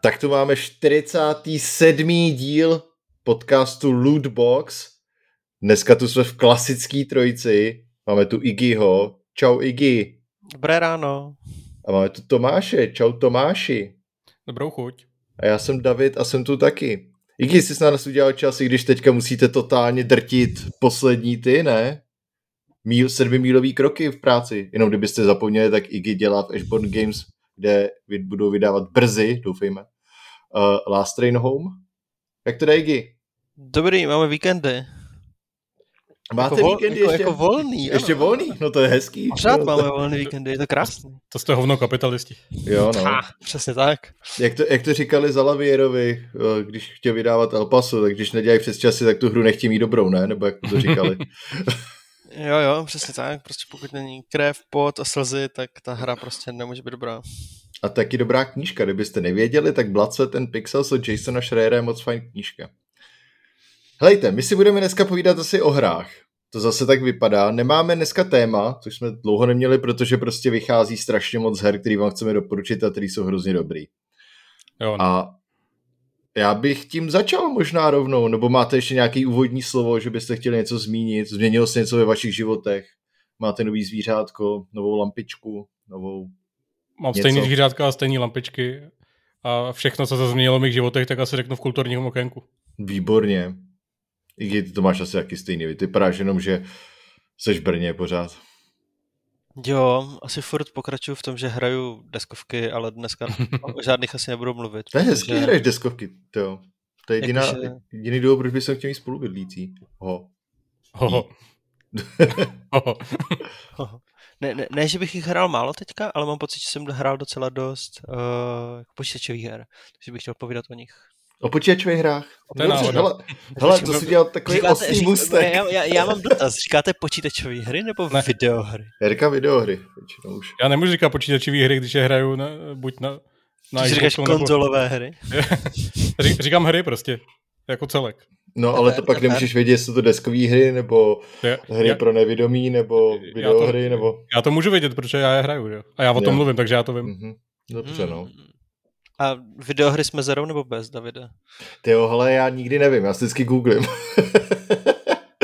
Tak tu máme 47. díl podcastu Lootbox. Dneska tu jsme v klasické trojici. Máme tu Iggyho. Čau Iggy. Dobré ráno. A máme tu Tomáše. Čau Tomáši. Dobrou chuť. A já jsem David a jsem tu taky. Iggy, jsi na nás udělal čas, i když teďka musíte totálně drtit poslední ty, ne? Míl, sedmimílový kroky v práci. Jenom kdybyste zapomněli, tak Iggy dělá v Ashborn Games, kde budou vydávat brzy, doufejme, uh, Last Train Home. Jak to jde, Iggy? Dobrý, máme víkendy. Máte jako vol, víkendy jako, ještě? jako volný. ještě ano. volný? No to je hezký. Pořád máme to... volný víkendy, je to krásný. To jste hovno kapitalisti. Jo, no. Ha, přesně tak. Jak to, jak to říkali Zalavierovi, eh, když chtěl vydávat El Paso, tak když nedělají přes časy, tak tu hru nechtějí mít dobrou, ne? Nebo jak to říkali. Jo, jo, přesně tak. Prostě pokud není krev, pot a slzy, tak ta hra prostě nemůže být dobrá. A taky dobrá knížka, kdybyste nevěděli, tak Blood, Sweat and Pixels od Jasona Schreiera je moc fajn knížka. Helejte, my si budeme dneska povídat asi o hrách. To zase tak vypadá. Nemáme dneska téma, což jsme dlouho neměli, protože prostě vychází strašně moc her, který vám chceme doporučit a který jsou hrozně dobrý. Jo, no. A já bych tím začal možná rovnou, nebo máte ještě nějaký úvodní slovo, že byste chtěli něco zmínit, změnilo se něco ve vašich životech, máte nový zvířátko, novou lampičku, novou... Mám něco. stejný zvířátka a stejný lampičky a všechno, co se změnilo v mých životech, tak asi řeknu v kulturním okénku. Výborně. I když to máš asi taky stejný, ty vypadáš jenom, že seš v Brně pořád. Jo, asi furt pokračuju v tom, že hraju deskovky, ale dneska o žádných asi nebudu mluvit. To je hezký, protože- hraješ deskovky, to. To je jediná, Jakože- jediný důvod, proč bych se chtěl mít spolubydlící. Ho. Hoho. Hoho. Hoho. Ne, ne, ne, že bych jich hrál málo teďka, ale mám pocit, že jsem hrál docela dost uh, počítačových her, takže bych chtěl povídat o nich. O počítačových hrách. To je náhoda. hele, hele, to si dělal takový ostrý řík- mustek. já, já, já, mám dotaz, říkáte počítačové hry nebo Ne. videohry? Já říkám videohry, většinou už. Já nemůžu říkat počítačové hry, když je hraju na, buď na, na Ty říkáš nebo- konzolové hry? Ří- Říkám hry prostě, jako celek. No, ale to pak nemůžeš vědět, jestli jsou to deskové hry, nebo je, hry já, pro nevědomí, nebo Já videohry, to- nebo... já to můžu vědět, protože já je hraju, jo. A já o tom Jo. mluvím, takže já to vím. Mhm. Dobře, no. Hmm. A videohry s mezerou nebo bez, Davide? Ty jo, hele, já nikdy nevím, já si vždycky googlím.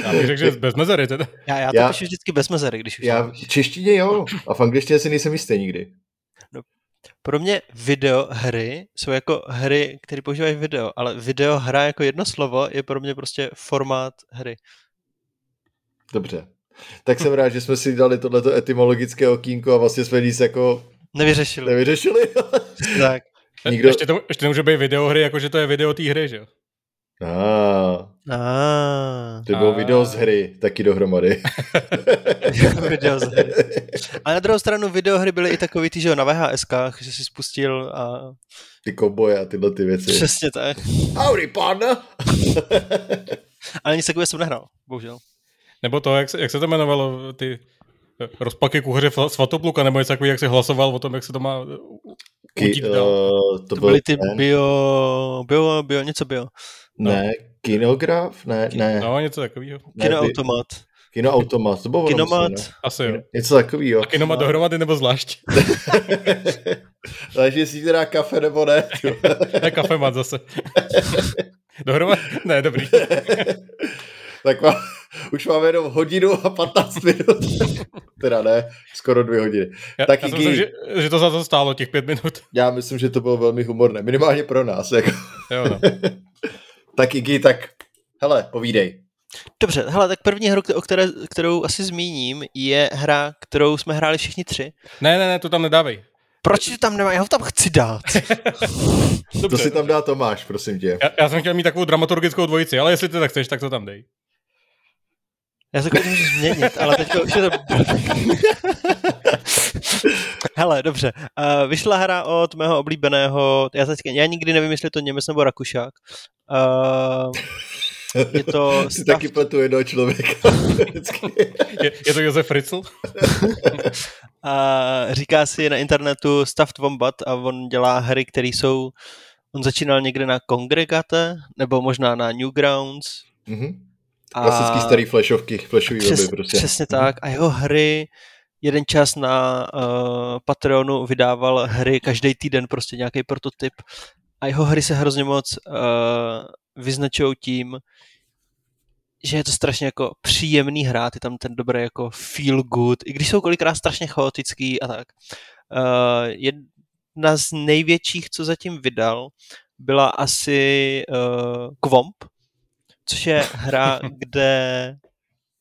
Já bych řekl, že bez mezery teda. Já, já to Já- píšu vždycky bez mezery, když už já v češtině jo, a v angličtině si nejsem jistý nikdy. Pro mě videohry jsou jako hry, které používají video, ale videohra jako jedno slovo je pro mě prostě formát hry. Dobře. Tak jsem rád, že jsme si dali tohleto etymologické okýnko a vlastně jsme nic jako Nevyřešili. nevyřešili. Tak. Nikdo- Nikdo... Ještě, to, ještě nemůže být videohry, jakože to je video té hry, že jo? Ah, Ah, to bylo A- video z hry, taky dohromady. video z hry. A na druhou stranu videohry byly i takový ty, že jo, na VHSkách, že si spustil a Ty koboje a tyhle ty věci. přesně tak. Howdy, partner! Ale nic takového jsem nehrál, bohužel. Nebo to, jak se, jak se to jmenovalo, ty rozpaky kuchaře Fla- Svatopluka, nebo něco takový, jak se hlasoval o tom, jak se to má Ki, uh, to, To byl byly ty ten, bio, bio, bio, něco bio. ne, kinograf? Ne, ne. No, něco takového. ne Kinoautomat. Kinoautomat, to bylo Kinomat. ne? Asi jo. Něco takového. A kinoma dohromady nebo zvlášť? Takže jestli ti dá kafe nebo ne. To je kafemat zase. Dohromady? Ne, dobrý. tak má, už máme jenom hodinu a 15 minut. teda ne, skoro dvě hodiny. Já, Tak já si díky. myslím, že, že to za to stálo těch pět minut. Já myslím, že to bylo velmi humorné. Minimálně pro nás. Jako. Jo, no. tak Iggy, tak hele, povídej. Dobře, hele, tak první hru, o které, kterou asi zmíním, je hra, kterou jsme hráli všichni tři. Ne, ne, ne, to tam nedávej. Proč to tam nemá? Já ho tam chci dát. To Dobře. si tam dá Tomáš, prosím tě. Já, já jsem chtěl mít takovou dramaturgickou dvojici, ale jestli ty tak chceš, tak to tam dej. Já se to můžu změnit, ale teďka už je to... Hele, dobře. Uh, vyšla hra od mého oblíbeného, já, teďka, já nikdy nevím, jestli je to Němec nebo Rakušák. Uh, je to stav, taky pletu jednoho člověka. Je, je to Josef Fritzl? a říká si na internetu Stuffed Wombat a on dělá hry, které jsou, on začínal někde na Kongregate, nebo možná na Newgrounds. Mhm. A Klasický starý flashovky, flashový přes, weby prostě. Přesně tak. A jeho hry, jeden čas na uh, Patreonu vydával hry každý týden, prostě nějaký prototyp. a jeho hry se hrozně moc uh, vyznačují tím, že je to strašně jako příjemný hrát, je tam ten dobrý jako feel good, i když jsou kolikrát strašně chaotický a tak. Uh, jedna z největších, co zatím vydal, byla asi uh, Kvomp, což je hra, kde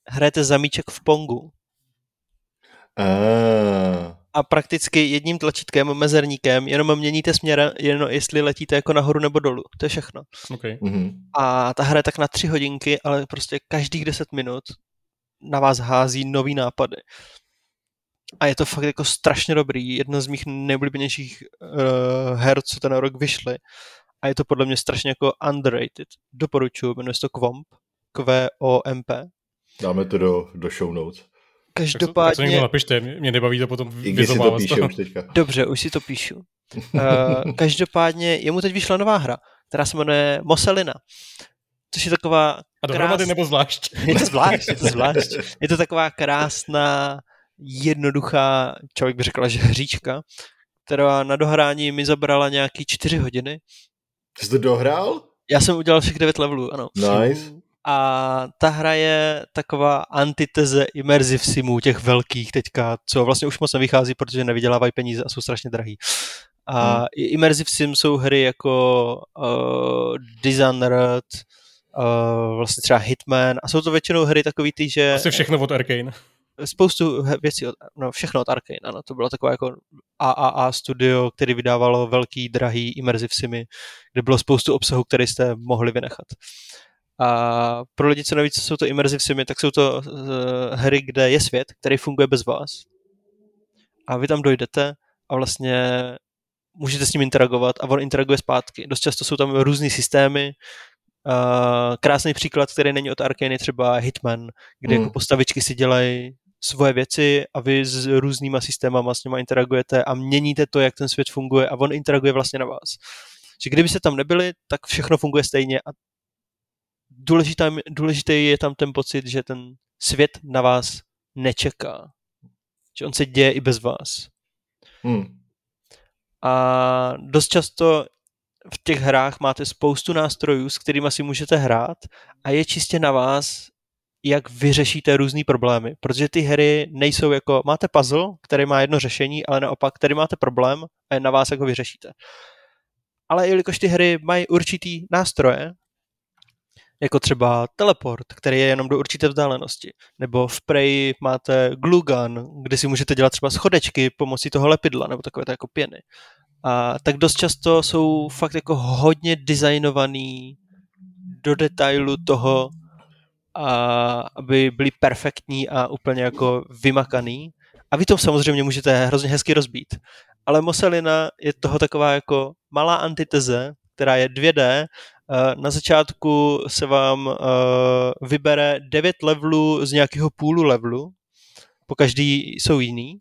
hrajete zamíček v Pongu. Ah. A prakticky jedním tlačítkem, mezerníkem, jenom měníte směr, jenom jestli letíte jako nahoru nebo dolů. To je všechno. Okay. Mm-hmm. A ta hra je tak na tři hodinky, ale prostě každých deset minut na vás hází nový nápady. A je to fakt jako strašně dobrý. Jedna z mých nejoblíbenějších uh, her, co ten rok vyšly. A je to podle mě strašně jako underrated. Doporučuji, jmenuje se to Kvomp. K-V-O-M-P. Dáme to do, do show notes. Každopádně... Tak, to někdo napište, mě nebaví to potom si to píše už teďka. Dobře, už si to píšu. Uh, každopádně jemu teď vyšla nová hra, která se jmenuje Moselina. Což je taková... A dohromady krás... nebo zvlášť? je to zvlášť, je to zvlášť. Je to taková krásná, jednoduchá, člověk by řekl, že hříčka, která na dohrání mi zabrala nějaký čtyři hodiny. Jsi to dohrál? Já jsem udělal všech devět levelů, ano. Nice. A ta hra je taková antiteze immersive simů, těch velkých teďka, co vlastně už moc nevychází, protože nevydělávají peníze a jsou strašně drahý. A hmm. immersive sim jsou hry jako uh, Dishonored, uh, vlastně třeba Hitman a jsou to většinou hry takový ty, že... Asi všechno od Arkane. Spoustu věcí, od, no všechno od Arkane, ano, to bylo takové jako AAA studio, který vydávalo velký, drahý immersive simy, kde bylo spoustu obsahu, který jste mohli vynechat. A pro lidi, co neví, co jsou to immersive simy, tak jsou to uh, hry, kde je svět, který funguje bez vás. A vy tam dojdete a vlastně můžete s ním interagovat a on interaguje zpátky. Dost často jsou tam různé systémy. Uh, krásný příklad, který není od Arkane, je třeba Hitman, kde hmm. jako postavičky si dělají svoje věci a vy s různýma systémama s nima interagujete a měníte to, jak ten svět funguje a on interaguje vlastně na vás. Že kdyby se tam nebyli, tak všechno funguje stejně a důležitý, důležitý je tam ten pocit, že ten svět na vás nečeká. Že on se děje i bez vás. Hmm. A dost často v těch hrách máte spoustu nástrojů, s kterými si můžete hrát a je čistě na vás, jak vyřešíte různé problémy. Protože ty hry nejsou jako, máte puzzle, který má jedno řešení, ale naopak, který máte problém a na vás, jak ho vyřešíte. Ale jelikož ty hry mají určitý nástroje, jako třeba teleport, který je jenom do určité vzdálenosti. Nebo v Prey máte glue gun, kde si můžete dělat třeba schodečky pomocí toho lepidla, nebo takové jako pěny. A tak dost často jsou fakt jako hodně designovaný do detailu toho, a aby byli perfektní a úplně jako vymakaný. A vy to samozřejmě můžete hrozně hezky rozbít. Ale Moselina je toho taková jako malá antiteze, která je 2D Eh, na začátku se vám eh, vybere 9 levelů z nějakého půlu levelu, po každý jsou jiný.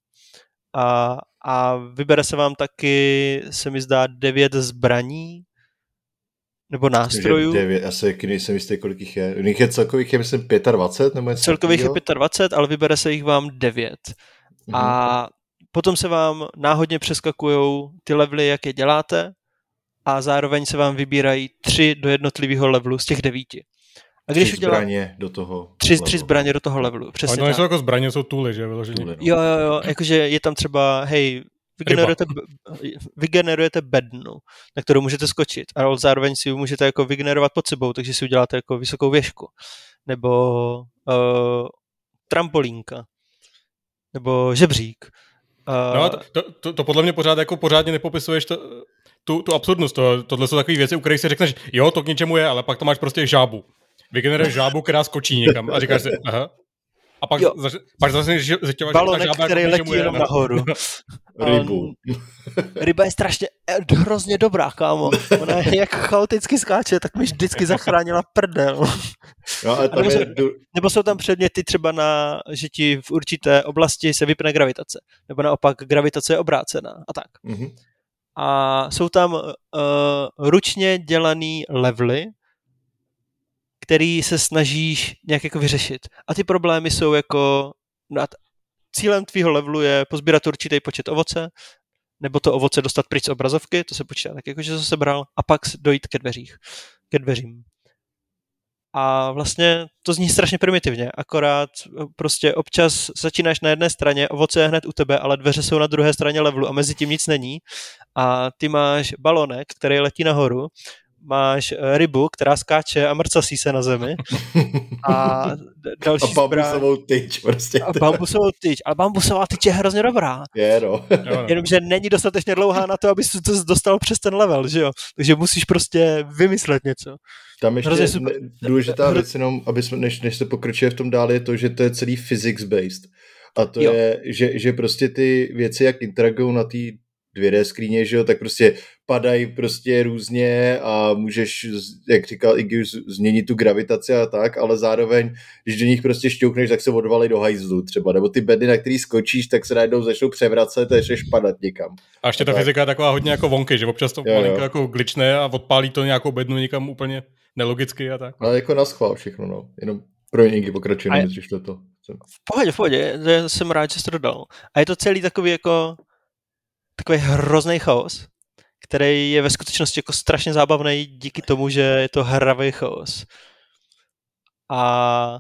A, a vybere se vám taky, se mi zdá, 9 zbraní, nebo nástrojů. 9, asi nejsem jistý, kolik jich je. Jich je celkových je, myslím, 25, nebo něco Celkových je 25, ale vybere se jich vám 9. Mhm. A potom se vám náhodně přeskakují ty levely, jak je děláte a zároveň se vám vybírají tři do jednotlivého levelu z těch devíti. A když tři udělá... zbraně do toho tři, tři zbraně do toho levelu, přesně Ale nejsou jako zbraně, jsou tooly, že? Vyloženě. No. Jo, jo, jo, jakože je tam třeba, hej, vygenerujete, vygenerujete bednu, na kterou můžete skočit, ale zároveň si můžete jako vygenerovat pod sebou, takže si uděláte jako vysokou věžku. Nebo uh, trampolínka. Nebo žebřík. Uh, no, to, to, to, podle mě pořád jako pořádně nepopisuješ to, tu, tu absurdnost. To, tohle jsou takové věci, u kterých si řekneš, jo, to k něčemu je, ale pak to máš prostě žábu. Vygeneruješ žábu, která skočí někam a říkáš si, aha. A pak, zač, pak zase zjišťovat, že ta žába který jako letí jenom nahoru. Rybu. ryba je strašně eh, hrozně dobrá, kámo. Ona je jak chaoticky skáče, tak mi vždycky zachránila prdel. No, ale nebo, je... jsou, nebo jsou tam předměty třeba na, že ti v určité oblasti se vypne gravitace. Nebo naopak gravitace je obrácená a tak. Mm-hmm a jsou tam uh, ručně dělaný levely, který se snažíš nějak jako vyřešit. A ty problémy jsou jako, nad, cílem tvýho levelu je pozbírat určitý počet ovoce, nebo to ovoce dostat pryč z obrazovky, to se počítá tak jako, že to sebral, a pak dojít ke dveřích, ke dveřím. A vlastně to zní strašně primitivně, akorát eh, prostě občas začínáš na jedné straně, ovoce je hned u tebe, ale dveře jsou na druhé straně levelu a mezi tím nic není. A ty máš balonek, který letí nahoru máš eh, rybu, která skáče a mrcasí se na zemi. A další a bambusovou tyč prostě. A bambusovou tyč. Ale bambusová tyč je hrozně dobrá. Je, no. Jenomže není dostatečně dlouhá na to, aby se to dostal přes ten level, že jo? Takže musíš prostě vymyslet něco. Tam ještě super. důležitá věc, jenom, aby jsme, než, než se pokročuje v tom dál, je to, že to je celý physics-based. A to jo. je, že, že prostě ty věci, jak interagují na té 2D screeně, že jo, tak prostě padají prostě různě a můžeš, jak říkal Iggy, změnit tu gravitaci a tak, ale zároveň, když do nich prostě šťoukneš, tak se odvalí do hajzlu třeba, nebo ty bedy, na který skočíš, tak se najednou začnou převracet a začneš padat někam. A ještě ta tak. fyzika je taková hodně jako vonky, že občas to jo, malinko jo. jako glitchne a odpálí to nějakou bednu někam úplně nelogicky a tak. Ale jako na schvál všechno, no. Jenom pro Iggy pokračuje, než to to. V pohodě, v pohodě, jsem rád, že jsi to dodal. A je to celý takový jako takový hrozný chaos, který je ve skutečnosti jako strašně zábavný díky tomu, že je to hravý chaos. A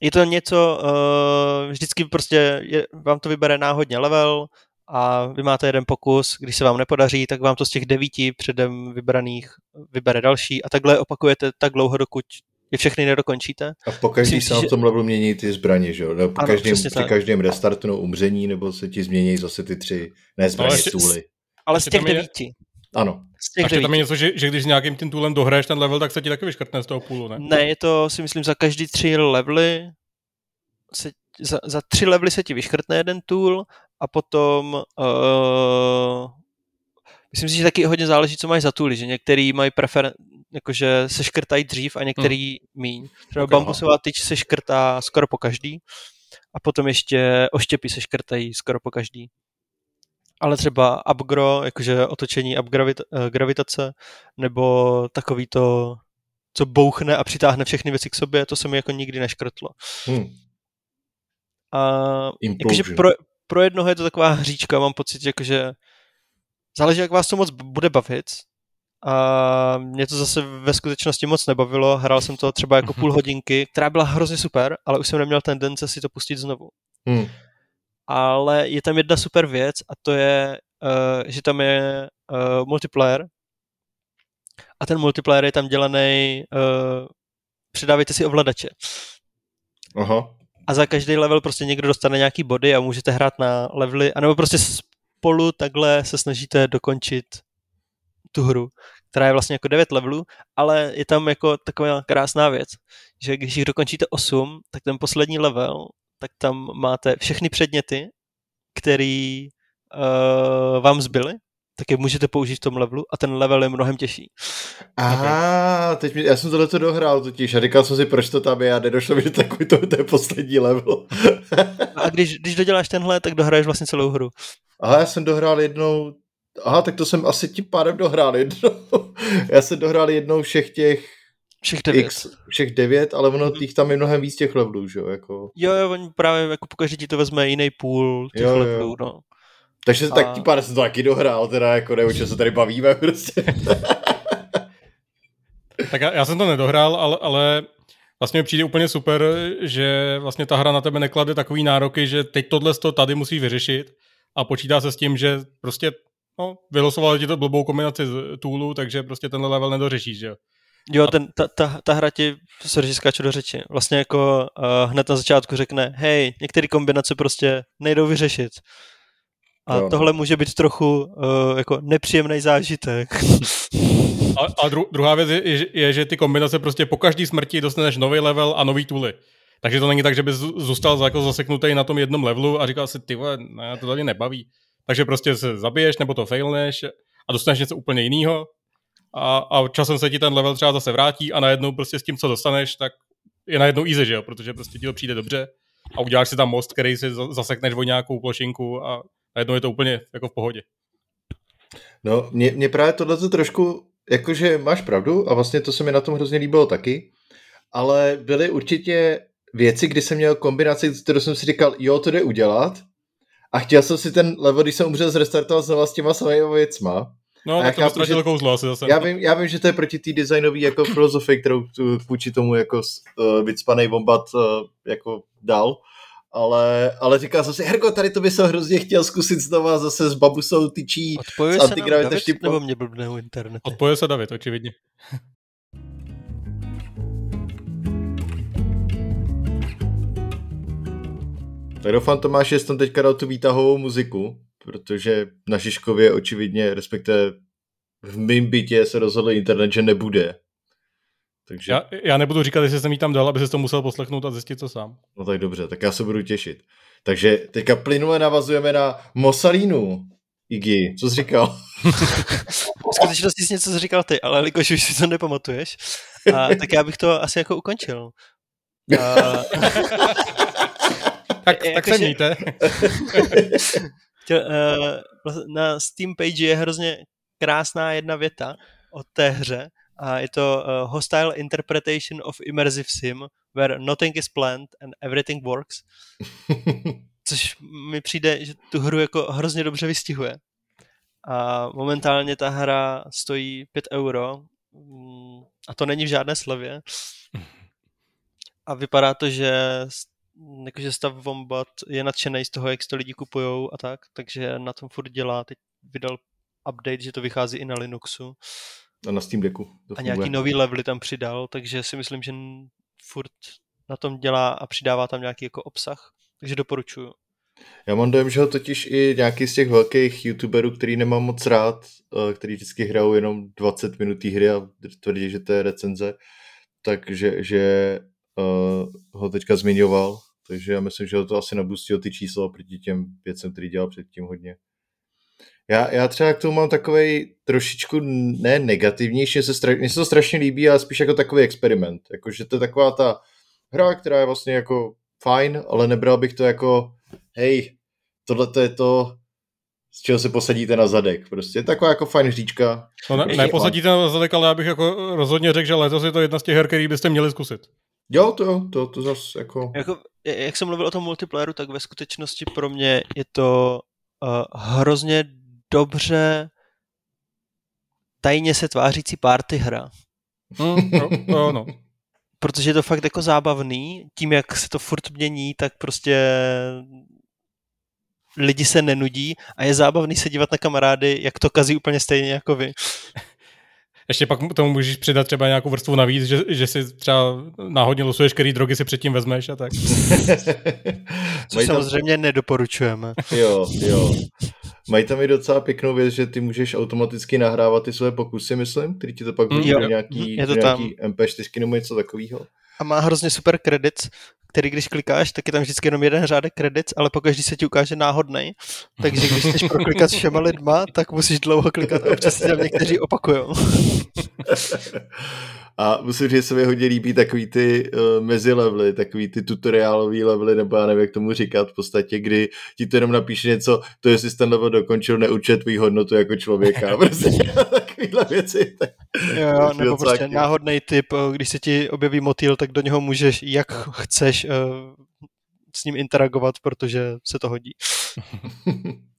je to něco, uh, vždycky prostě je, vám to vybere náhodně level a vy máte jeden pokus, když se vám nepodaří, tak vám to z těch devíti předem vybraných vybere další a takhle opakujete tak dlouho, dokud je všechny nedokončíte. A po každý se v tom levelu mění ty zbraně, že jo? Po ano, každém, při tak. každém restartu nebo umření, nebo se ti změní zase ty tři, ne zbraně, no, tůly. Ale z těch devíti. Ano. Z těch ještě tam je něco, že, že když s nějakým tím toolem dohraješ ten level, tak se ti taky vyškrtne z toho půlu, ne? Ne, je to si myslím za každý tři levely se, za, za tři levely se ti vyškrtne jeden tool a potom uh, myslím si, že taky hodně záleží, co máš za tooly, že některý mají prefer, jakože se škrtají dřív a některý hmm. míň. Třeba okay, bambusová tyč se škrtá skoro po každý a potom ještě oštěpy se škrtají skoro po každý. Ale třeba upgro, jakože otočení upgravitace, eh, nebo takový to, co bouchne a přitáhne všechny věci k sobě, to se mi jako nikdy neškrtlo. Hmm. A jakože pro, pro jednoho je to taková hříčka, mám pocit, jakože záleží, jak vás to moc bude bavit, a mě to zase ve skutečnosti moc nebavilo. Hrál jsem to třeba jako půl hodinky, která byla hrozně super, ale už jsem neměl tendence si to pustit znovu. Hmm. Ale je tam jedna super věc a to je, uh, že tam je uh, multiplayer a ten multiplayer je tam dělaný uh, si ovladače. Aha. A za každý level prostě někdo dostane nějaký body a můžete hrát na levely, anebo prostě spolu takhle se snažíte dokončit tu hru, která je vlastně jako 9 levelů, ale je tam jako taková krásná věc, že když jich dokončíte 8, tak ten poslední level, tak tam máte všechny předměty, který uh, vám zbyly, tak je můžete použít v tom levelu a ten level je mnohem těžší. Aha, okay. teď mi, já jsem tohle to dohrál totiž a říkal jsem si, proč to tam je a nedošlo mi, že takový to, to je poslední level. a když, když doděláš tenhle, tak dohraješ vlastně celou hru. Aha, já jsem dohrál jednou Aha, tak to jsem asi tím pádem dohrál jednou. Já jsem dohrál jednou všech těch všech devět. X, všech devět, ale ono těch tam je mnohem víc těch levelů, že jo? Jako... Jo, jo, oni právě jako pokaždé ti to vezme jiný půl těch jo, levelů, jo. no. Takže a... tak tím pádem jsem to taky dohrál, teda jako ne, o čem se tady bavíme prostě. tak já, já jsem to nedohrál, ale, ale vlastně mi přijde úplně super, že vlastně ta hra na tebe neklade takový nároky, že teď tohle to tady musí vyřešit a počítá se s tím, že prostě no, vylosoval ti to blbou kombinaci z toolů, takže prostě tenhle level nedořešíš, že jo. Jo, ten, ta, ta, ta hra ti, sorry, skáču do řeči, vlastně jako uh, hned na začátku řekne, hej, některé kombinace prostě nejdou vyřešit. A jo. Tohle může být trochu uh, jako nepříjemný zážitek. A, a dru, druhá věc je, je, že ty kombinace prostě po každý smrti dostaneš nový level a nový tooly. Takže to není tak, že bys zůstal jako zaseknutý na tom jednom levelu a říkal si, ty vole, ne, to tady nebaví. Takže prostě se zabiješ nebo to failneš a dostaneš něco úplně jiného a, a časem se ti ten level třeba zase vrátí a najednou prostě s tím, co dostaneš, tak je najednou easy, že jo? protože prostě ti to přijde dobře a uděláš si tam most, který si zasekneš o nějakou plošinku a najednou je to úplně jako v pohodě. No, mě, mě právě tohle to trošku, jakože máš pravdu a vlastně to se mi na tom hrozně líbilo taky, ale byly určitě věci, kdy jsem měl kombinaci, kterou jsem si říkal, jo, to jde udělat, a chtěl jsem si ten level, když jsem umřel, zrestartovat znova s těma samými věcma. No, A tak já to ztratilo kouzlo asi zase. Já vím, já vím, že to je proti té designové jako filozofii, kterou tu, vůči tomu jako uh, vycpanej bombat uh, jako dal. Ale, ale říkal jsem si, Herko, tady to by se hrozně chtěl zkusit znova zase s babusou tyčí. Odpojuje s se nám David, nebo mě blbne u internetu? Odpoje se David, očividně. Tak doufám, Tomáš, že jsi tam teďka dal tu výtahovou muziku, protože na Žižkově očividně, respektive v mém bytě se rozhodl internet, že nebude. Takže, Já, já nebudu říkat, jestli jsem jí tam dal, aby se to musel poslechnout a zjistit to sám. no tak dobře, tak já se budu těšit. Takže teďka plynule navazujeme na Mosalínu. Iggy, co jsi říkal? V skutečnosti jsi něco říkal ty, ale jelikož už si to nepamatuješ, a, tak já bych to asi jako ukončil. A, Tak, tak Jakože- se mějte. uh, na Steam page je hrozně krásná jedna věta o té hře a je to uh, Hostile Interpretation of Immersive Sim, where nothing is planned and everything works, což mi přijde, že tu hru jako hrozně dobře vystihuje. A momentálně ta hra stojí 5 euro mm, a to není v žádné slevě. A vypadá to, že jakože stav Wombat je nadšený z toho, jak to lidi kupujou a tak, takže na tom furt dělá. Teď vydal update, že to vychází i na Linuxu A na Steam Decku. A nějaký nový levely tam přidal, takže si myslím, že furt na tom dělá a přidává tam nějaký jako obsah, takže doporučuju. Já mám dojem, že ho totiž i nějaký z těch velkých youtuberů, který nemám moc rád, eh, který vždycky hrajou jenom 20 minut té hry a tvrdí, že to je recenze, takže že uh, ho teďka zmiňoval, takže já myslím, že ho to asi nabustilo ty čísla proti těm věcem, který dělal předtím hodně. Já, já třeba k tomu mám takový trošičku ne negativnější, se stra, mně se to strašně líbí, ale spíš jako takový experiment. Jakože to je taková ta hra, která je vlastně jako fajn, ale nebral bych to jako hej, tohle to je to, z čeho se posadíte na zadek. Prostě je taková jako fajn hříčka. No ne, neposadíte na zadek, ale já bych jako rozhodně řekl, že letos je to jedna z těch her, který byste měli zkusit. Jo, to jo, to, to zase jako... Jako, jak jsem mluvil o tom multiplayeru, tak ve skutečnosti pro mě je to uh, hrozně dobře tajně se tvářící party hra. Hm, jo, jo, no. Protože je to fakt jako zábavný, tím jak se to furt mění, tak prostě lidi se nenudí a je zábavný se dívat na kamarády, jak to kazí úplně stejně jako vy. Ještě pak tomu můžeš přidat třeba nějakou vrstvu navíc, že, že si třeba náhodně losuješ, který drogy si předtím vezmeš a tak. Což Mají tam- samozřejmě nedoporučujeme. Jo, jo. Mají tam i docela pěknou věc, že ty můžeš automaticky nahrávat ty své pokusy, myslím, který ti to pak Mm, jo. do nějaký, Je to do tam. nějaký MP4 nebo něco takového. A má hrozně super credits, který když klikáš, tak je tam vždycky jenom jeden řádek credits, ale pokaždý se ti ukáže náhodnej. Takže když chceš proklikat všema lidma, tak musíš dlouho klikat a občas se tam někteří opakujou. A musím říct, že se mi hodně líbí takový ty uh, mezilevely, takový ty tutoriálový levely, nebo já nevím, jak tomu říkat, v podstatě, kdy ti to jenom napíše něco, to jestli jsi ten level dokončil, neurčuje tvůj hodnotu jako člověka. Prostě takovýhle věci. Tak, Jo, nebo prostě náhodný typ, eh, když se ti objeví motýl, tak do něho můžeš, jak chceš, eh, s ním interagovat, protože se to hodí.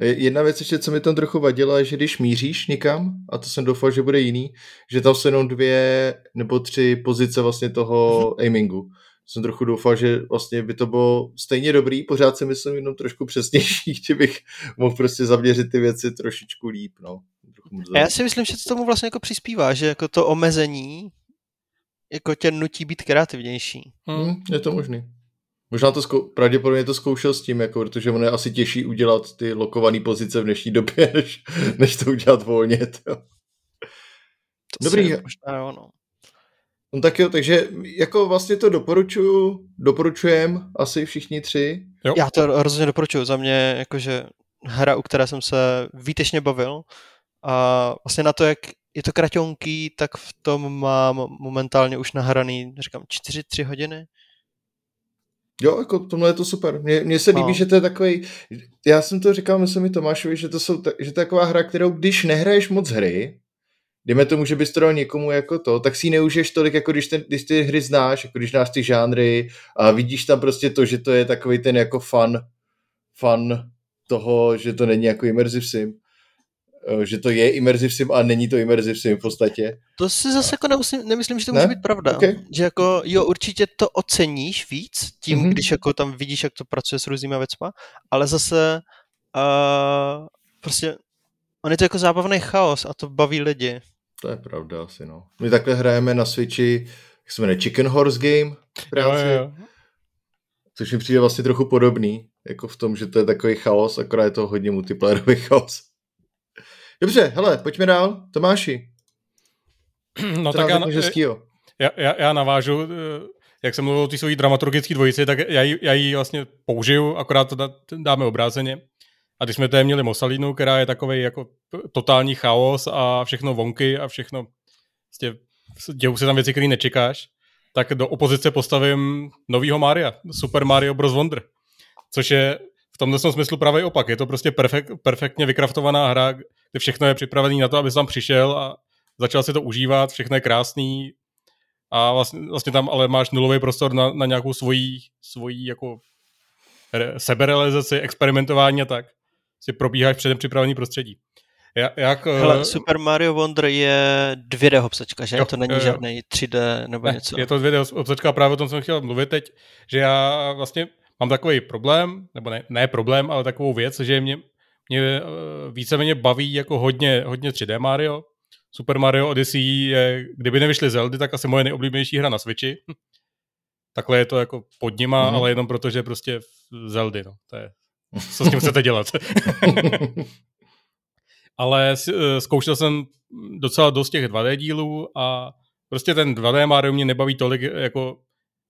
Jedna věc ještě, co mi tam trochu vadila, je, že když míříš někam, a to jsem doufal, že bude jiný, že tam jsou jenom dvě nebo tři pozice vlastně toho aimingu. Jsem trochu doufal, že vlastně by to bylo stejně dobrý, pořád si myslím jenom trošku přesnější, že bych mohl prostě zaměřit ty věci trošičku líp, no. A já si myslím, že to tomu vlastně jako přispívá, že jako to omezení jako tě nutí být kreativnější. Hmm, je to možný. Možná to zkou- pravděpodobně to zkoušel s tím, jako, protože ono je asi těžší udělat ty lokované pozice v dnešní době, než, než to udělat volně. To. To Dobrý. Možná jo, no. No tak jo, takže jako vlastně to doporučuju, doporučujem asi všichni tři. Jo. Já to hrozně doporučuju. Za mě jakože hra, u které jsem se výtečně bavil a vlastně na to, jak je to kraťonký, tak v tom mám momentálně už nahraný, říkám, 4-3 hodiny. Jo, jako tomhle je to super. Mně, mně se líbí, No. že to je takový. Já jsem to říkal, myslím mi Tomášovi, že to, jsou, ta- že to je taková hra, kterou když nehraješ moc hry, dejme tomu, že bys to dal někomu jako to, tak si ji neužiješ tolik, jako když, ten, když ty hry znáš, jako když znáš ty žánry a vidíš tam prostě to, že to je takový ten jako fun, fan toho, že to není jako immersive sim. Eh, že to je immersive sim a není to immersive sim v podstatě. To si zase jako nemusím, nemyslím, že to může Ne? být pravda. Okay. Že jako, jo, určitě to oceníš víc, tím, Mhm. mm-hmm. když jako tam vidíš, jak to pracuje s různýma věcma, ale zase uh, prostě on je to jako zábavný chaos a to baví lidi. To je pravda asi, no. My takhle hrajeme na Switchi, jak se jmenuje, Chicken Horse Game v práci, Jo, jo, jo. což mi přijde vlastně trochu podobný, jako v tom, že to je takový chaos, akorát je to hodně multiplayerový chaos. Dobře, hele, pojďme dál. Tomáši, No tak já, já, já, já navážu, eh, jak jsem mluvil o té svojí dramaturgické dvojici, tak já ji, já ji vlastně použiju, akorát to dá- dáme obráceně. A když jsme tady měli Mosalínu, která je takový jako totální chaos a všechno vonky a všechno, prostě, dějou se tam věci, které nečekáš, tak do opozice postavím novýho Maria, Super Mario Bros. Wonder, což je v tomhle smyslu pravý opak. Je to prostě perfekt, perfektně vykraftovaná hra, všechno je připravené na to, aby tam přišel a začal si to užívat, všechno je krásný a vlastně, vlastně tam ale máš nulový prostor na, na nějakou svoji, svoji jako re, seberealizaci, experimentování a tak. Si probíháš předem připravený prostředí. Ja, jak, Hele, eh, Super Mario Wonder je 2D hopsačka, že? Jo, to není jo, jo. žádný 3D nebo ne, něco. je to dvě obsačka, právě o tom jsem chtěl mluvit teď, že já vlastně mám takový problém, nebo ne, ne problém, ale takovou věc, že mě, mě eh, víceméně baví jako hodně, hodně 3D Mario. Super Mario Odyssey je, kdyby nevyšly Zeldy, tak asi moje nejoblíbenější hra na Switchi. Takhle je to jako pod nima, Mhm. mm-hmm. ale jenom proto, že prostě Zeldy, no. To je, co s tím chcete dělat. ale eh, zkoušel jsem docela dost těch 2D dílů a prostě ten 2D Mario mě nebaví tolik jako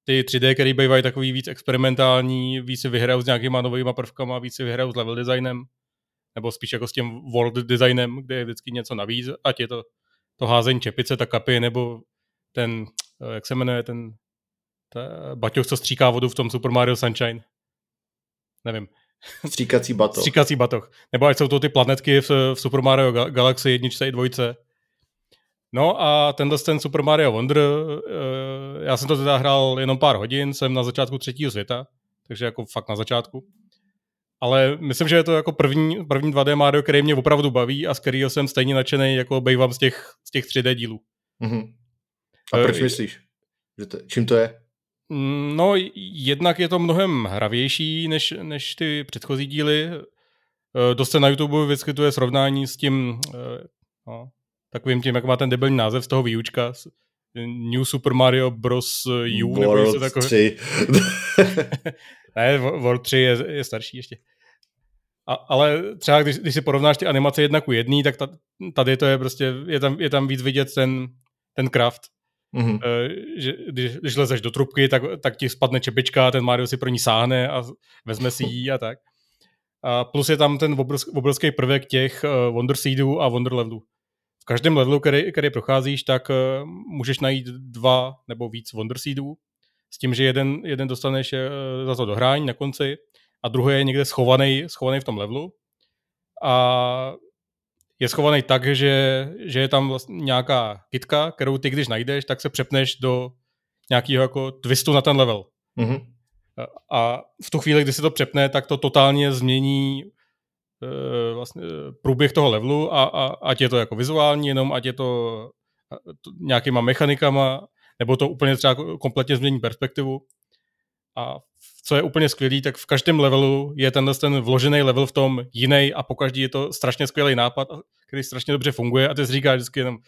ty 3D, který bývají takový víc experimentální, víc si vyhrajou s nějakýma novými prvkama, víc si vyhrajou s level designem, nebo spíš jako s tím world designem, kde je vždycky něco navíc, ať je to to házení čepice, ta kapy, nebo ten, eh, jak se jmenuje, ten ta baťoch, co stříká vodu v tom Super Mario Sunshine. Nevím. Stříkací bato. Stříkací batoh. Nebo ať jsou to ty planetky v, v Super Mario Ga- Galaxy jedničce i dvojce. No a tenhle ten Super Mario Wonder, eh, já jsem to teda hrál jenom pár hodin, jsem na začátku třetího světa, takže jako fakt na začátku. Ale myslím, že je to jako první, první 2D Mario, který mě opravdu baví a z kterého jsem stejně nadšený, jako bejvám z těch, z těch 3D dílů. Mhm. A proč myslíš? Že to, čím to je? Mm, No, jednak je to mnohem hravější než, než ty předchozí díly. Eh, Dost se na YouTube vyskytuje srovnání s tím, eh, no, takovým tím, jak má ten debilní název z toho výučka. New Super Mario Bros. U, nebo něco World takové. 3. Ne, Wo- World 3 je, je starší ještě. A, ale třeba když, když si porovnáš ty animace jedna ku jedný, tak ta, tady to je prostě, je tam, je tam víc vidět ten, ten craft. Mhm. Eh, že když, když lezeš do trubky, tak, tak ti spadne čepička, ten Mario si pro ní sáhne a vezme si ji a tak. A plus je tam ten obrovský, obrovský prvek těch uh, Wonder Seedů a Wonder Levelů. V každém levelu, který, který procházíš, tak uh, můžeš najít dva nebo víc Wonder Seedů, s tím, že jeden, jeden dostaneš uh, za to dohrání na konci a druhý je někde schovaný, schovaný v tom levelu. A je schovaný tak, že, že je tam vlastně nějaká kitka, kterou ty, když najdeš, tak se přepneš do nějakého jako twistu na ten level. Mhm. A v tu chvíli, kdy se to přepne, tak to totálně změní e, vlastně průběh toho levelu a, a ať je to jako vizuální jenom, ať je to, to nějakýma mechanikama, nebo to úplně třeba kompletně změní perspektivu. A co je úplně skvělý, tak v každém levelu je tenhle ten vložený level v tom jiný a pokaždý je to strašně skvělý nápad, který strašně dobře funguje a ty si říkáš vždycky jenom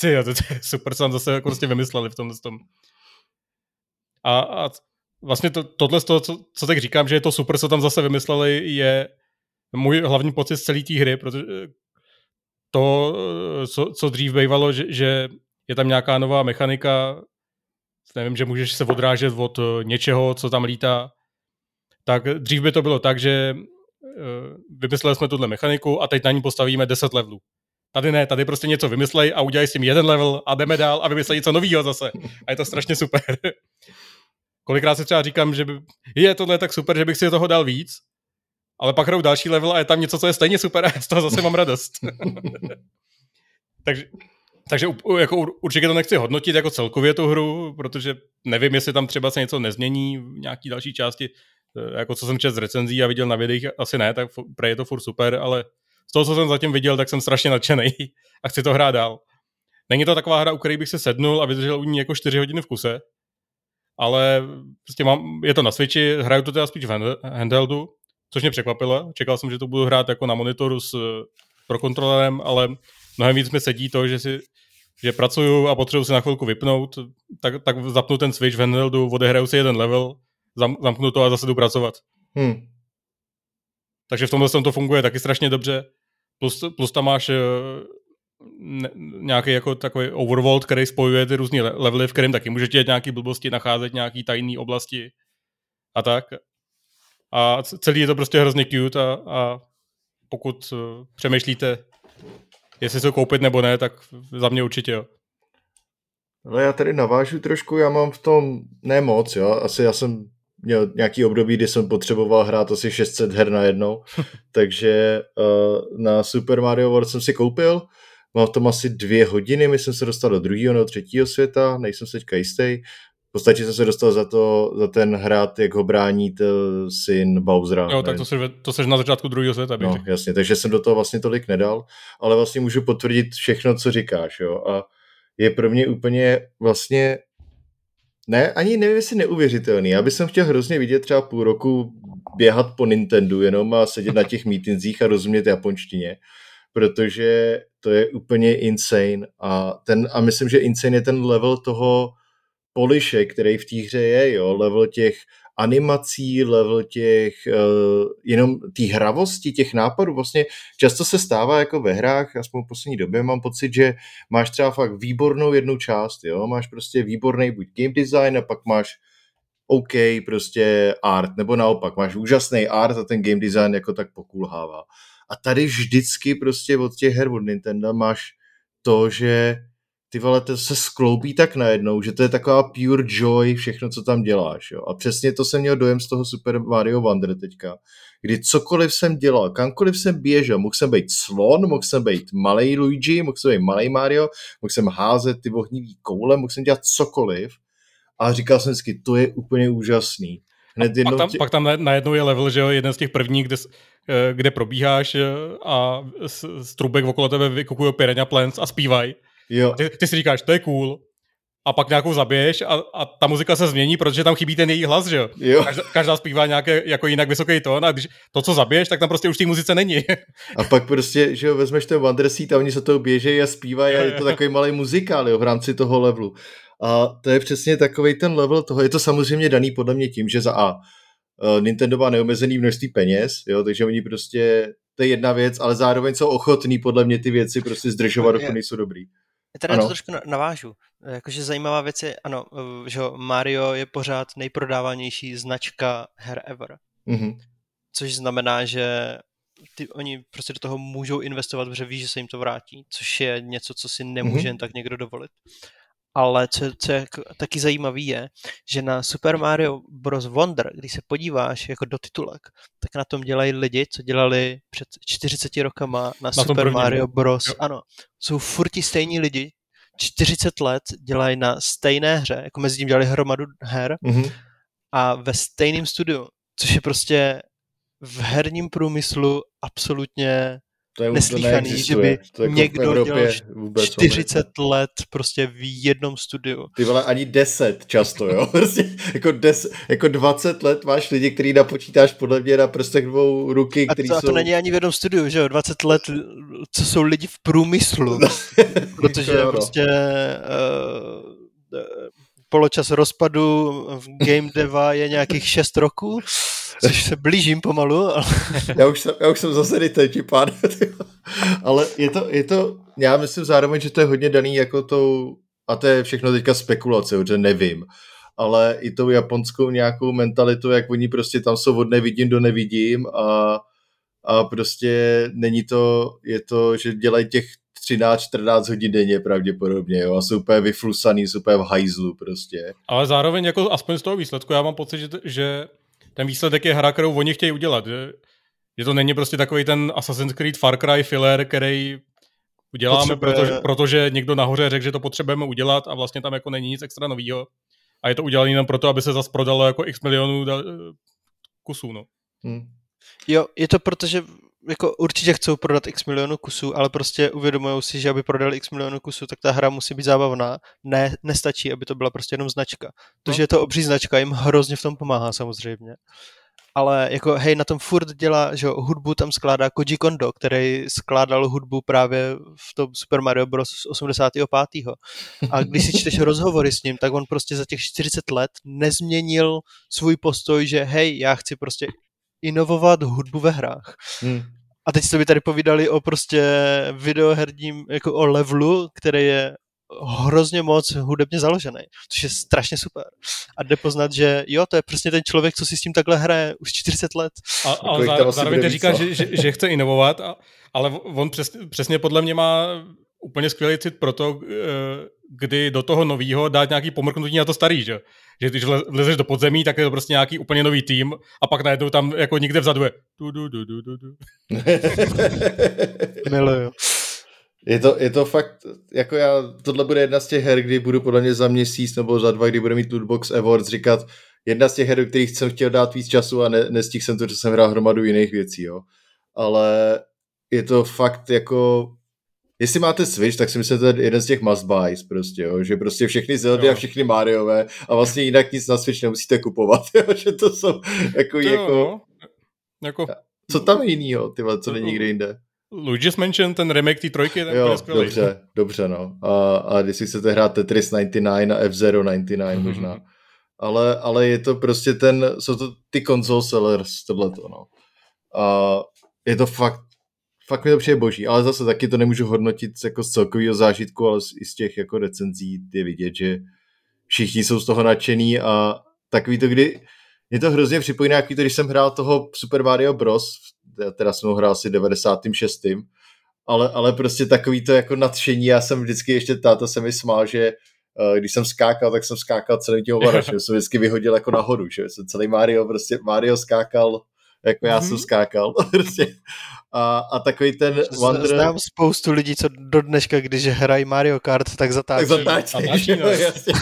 ty, to, to je super, co tam zase jako prostě vymysleli v tomhle tom. A, a vlastně to, tohle, to, co, co teď říkám, že je to super, co tam zase vymysleli, je můj hlavní pocit z celé té hry, protože to, co, co dřív bývalo, že, že je tam nějaká nová mechanika, nevím, že můžeš se odrážet od něčeho, co tam lítá, tak dřív by to bylo tak, že vymysleli jsme tuhle mechaniku a teď na ní postavíme 10 levelů. Tady ne, tady prostě něco vymyslej a udělají s tím jeden level a jdeme dál a vymyslej něco nového zase. A je to strašně super. Kolikrát si třeba říkám, že by, je tohle tak super, že bych si toho dal víc, ale pak hraju další level a je tam něco, co je stejně super a z toho zase mám radost. takže, takže jako určitě to nechci hodnotit jako celkově tu hru, protože nevím, jestli tam třeba se něco nezmění v nějaký další části. eh, jako co jsem četl z recenzí a viděl na videích, asi ne, tak prej je to furt super, ale z toho, co jsem zatím viděl, tak jsem strašně nadšený a chci to hrát dál. Není to taková hra, u které bych se sednul a vydržel u ní jako 4 hodiny v kuse, ale prostě mám, je to na Switchi, hraju to teda spíš v handheldu, což mě překvapilo. Čekal jsem, že to budu hrát jako na monitoru s pro kontrolerem, ale mnohem víc mi sedí to, že si že pracuju a potřebuji si na chvilku vypnout, tak, tak zapnu ten switch v handheldu, odehraju si jeden level, zam, zamknu to a zase jdu pracovat. Hmm. Takže v tomhle to funguje taky strašně dobře. Plus, plus tam máš uh, ne, nějaký jako takový overworld, který spojuje ty různé levely, v kterém taky můžete nějaký blbosti, nacházet nějaký tajné oblasti a tak. A celý je to prostě hrozně cute a, a pokud uh, přemýšlíte, jestli se koupit nebo ne, tak za mě určitě jo. Ale já tady navážu trošku, já mám v tom ne moc, jo, asi já jsem měl nějaký období, kdy jsem potřeboval hrát asi 600 her na jednou, takže uh, na Super Mario World jsem si koupil, mám v tom asi dvě hodiny, myslím se dostal do druhého nebo třetího světa, nejsem se teďka jistý, v podstatě jsem se dostal za, to, za ten hrát, jak ho brání syn Bowsera. Jo, tak to jsi, to jsi na začátku druhého světa, bych no, řekl. jasně, takže jsem do toho vlastně tolik nedal, ale vlastně můžu potvrdit všechno, co říkáš, jo, a je pro mě úplně vlastně ne, ani nevím, jestli neuvěřitelný. Já bych chtěl hrozně vidět třeba půl roku běhat po Nintendo jenom a sedět na těch mítinzích a rozumět japonštině, protože to je úplně insane a, ten, a myslím, že insane je ten level toho poliše, který v té hře je, jo, level těch animací, level těch, uh, jenom té hravosti, těch nápadů, vlastně často se stává jako ve hrách, aspoň v poslední době mám pocit, že máš třeba fakt výbornou jednu část, jo, máš prostě výborný buď game design a pak máš OK prostě art, nebo naopak, máš úžasný art a ten game design jako tak pokulhává. A tady vždycky prostě od těch her od Nintendo máš to, že ty vole, to se skloubí tak najednou, že to je taková pure joy všechno, co tam děláš. Jo? A přesně to jsem měl dojem z toho Super Mario Wonder teďka, kdy cokoliv jsem dělal, kamkoliv jsem běžel, mohl jsem být slon, mohl jsem být malý Luigi, mohl jsem být malý Mario, mohl jsem házet ty ohnivý koule, mohl jsem dělat cokoliv a říkal jsem vždycky, to je úplně úžasný. Hned jednou... pak, tam, tě... pak tam najednou je level, že jo, jeden z těch prvních, kde, eh, kde probíháš eh, a z, z trubek okolo tebe vykukují Piranha Plants a zpívají. Jo. Ty, ty si říkáš, to je cool, a pak nějakou zabiješ a, a ta muzika se změní, protože tam chybí ten její hlas, že jo? Každá, každá zpívá nějaké jako jinak vysoký tón a když to, co zabiješ, tak tam prostě už té muzice není. a pak prostě, že jo, vezmeš ten Wonder Seat a oni se toho běžejí a zpívají a je to takový malý muzikál, jo, v rámci toho levelu. A to je přesně takový ten level toho, je to samozřejmě daný podle mě tím, že za A eh, Nintendo má neomezený množství peněz, jo, takže oni prostě, to je jedna věc, ale zároveň jsou ochotní podle mě ty věci prostě zdržovat, dokud nejsou dobrý. Já teda ano. to trošku navážu. Jakože zajímavá věc je, ano, že Mario je pořád nejprodávanější značka her ever. Mm-hmm. Což znamená, že ty, oni prostě do toho můžou investovat, protože ví, že se jim to vrátí, což je něco, co si nemůže mm-hmm. jen tak někdo dovolit ale co, co je taky zajímavý je, že na Super Mario Bros. Wonder, když se podíváš jako do titulek, tak na tom dělají lidi, co dělali před 40 rokama na, na Super prvním, Mario Bros. Jo. Ano, jsou furt ti stejní lidi, 40 let dělají na stejné hře, jako mezi tím dělali hromadu her mm-hmm. a ve stejném studiu, což je prostě v herním průmyslu absolutně to je, neslíchaný, to že by to jako někdo dělal 40 let prostě v jednom studiu. Ty vole, ani 10 často, jo? Prostě jako, des, jako 20 let máš lidi, který napočítáš podle mě na prstech dvou ruky, který a to, jsou... A to není ani v jednom studiu, že jo? 20 let, co jsou lidi v průmyslu. protože jo, no. prostě uh, poločas rozpadu v game deva je nějakých 6 roků což se blížím pomalu. Ale... já, už jsem, já už jsem zase teď pán. ale je to, je to, já myslím zároveň, že to je hodně daný jako tou, a to je všechno teďka spekulace, že nevím, ale i tou japonskou nějakou mentalitu, jak oni prostě tam jsou od nevidím do nevidím a, a prostě není to, je to, že dělají těch 13-14 hodin denně pravděpodobně, jo, a jsou úplně vyflusaný, jsou úplně v hajzlu prostě. Ale zároveň jako aspoň z toho výsledku já mám pocit, že, že ten výsledek je hra, kterou oni chtějí udělat. Že, že to není prostě takový ten Assassin's Creed Far Cry filler, který uděláme, protože, protože někdo nahoře řekl, že to potřebujeme udělat a vlastně tam jako není nic extra novýho. A je to udělané jenom proto, aby se zase prodalo jako x milionů kusů, no. Hm. Jo, je to proto, že jako určitě chcou prodat x milionů kusů, ale prostě uvědomují si, že aby prodali x milionů kusů, tak ta hra musí být zábavná. Ne, nestačí, aby to byla prostě jenom značka. To, No. že je to obří značka, jim hrozně v tom pomáhá samozřejmě. Ale jako hej, na tom furt dělá, že jo, hudbu tam skládá Koji Kondo, který skládal hudbu právě v tom Super Mario Bros. z 85. A když si čteš rozhovory s ním, tak on prostě za těch 40 let nezměnil svůj postoj, že hej, já chci prostě inovovat hudbu ve hrách. Hm. A teď jste mi tady povídali o prostě videoherním, jako o levelu, který je hrozně moc hudebně založený, což je strašně super. A jde poznat, že jo, to je přesně ten člověk, co si s tím takhle hraje už 40 let. A, ale kolik tam zá, zároveň říká, no? že, že, že chce inovovat, a, ale on přes, přesně podle mě má úplně skvělý cit pro to, eh, kdy do toho novýho dát nějaký pomrknutí na to starý, že? Že když vlezeš do podzemí, tak je to prostě nějaký úplně nový tým a pak najednou tam jako nikde vzadu je du, du, du, du, du, du. Miluju. Je to, je to fakt, jako já, tohle bude jedna z těch her, kdy budu podle mě za měsíc nebo za dva, kdy bude mít Lootbox Awards říkat, jedna z těch her, do kterých jsem chtěl dát víc času a ne, nestihl jsem to, že jsem hrál hromadu jiných věcí, jo. Ale je to fakt jako, jestli máte Switch, tak si myslím, že to je jeden z těch must buys prostě, jo. že prostě všechny Zeldy Jo. a všechny Mariové a vlastně jinak nic na Switch nemusíte kupovat, jo. že to jsou jako, To jo, jako no. Jako co tam je jinýho, ty co není nikde jinde. Luigi's Mansion, ten remake té trojky, ten Jo, skvělý. dobře, dobře, no. A, a když si chcete hrát Tetris 99 a F-Zero 99 Mhm. možná. Ale, ale je to prostě ten, jsou to ty console sellers, tohleto, no. A je to fakt, fakt mi to přijde boží, ale zase taky to nemůžu hodnotit jako z celkového zážitku, ale z- i z těch jako recenzí je vidět, že všichni jsou z toho nadšený a takový to, kdy mě to hrozně připomíná, jaký to, když jsem hrál toho Super Mario Bros. Já teda jsem ho hrál asi 96 ale, ale prostě takový to jako nadšení, já jsem vždycky ještě, táta se mi smál, že uh, když jsem skákal, tak jsem skákal celým tím ovladačem, jsem vždycky vyhodil jako nahoru, že jsem celý Mario, prostě Mario skákal, jako já jsem Mhm. skákal, prostě. A, a takový ten Wonder... Znám spoustu lidí, co do dneška, když hrají Mario Kart, tak zatáčí. Tak zatáčí, zatáčí, jo, no. jasně.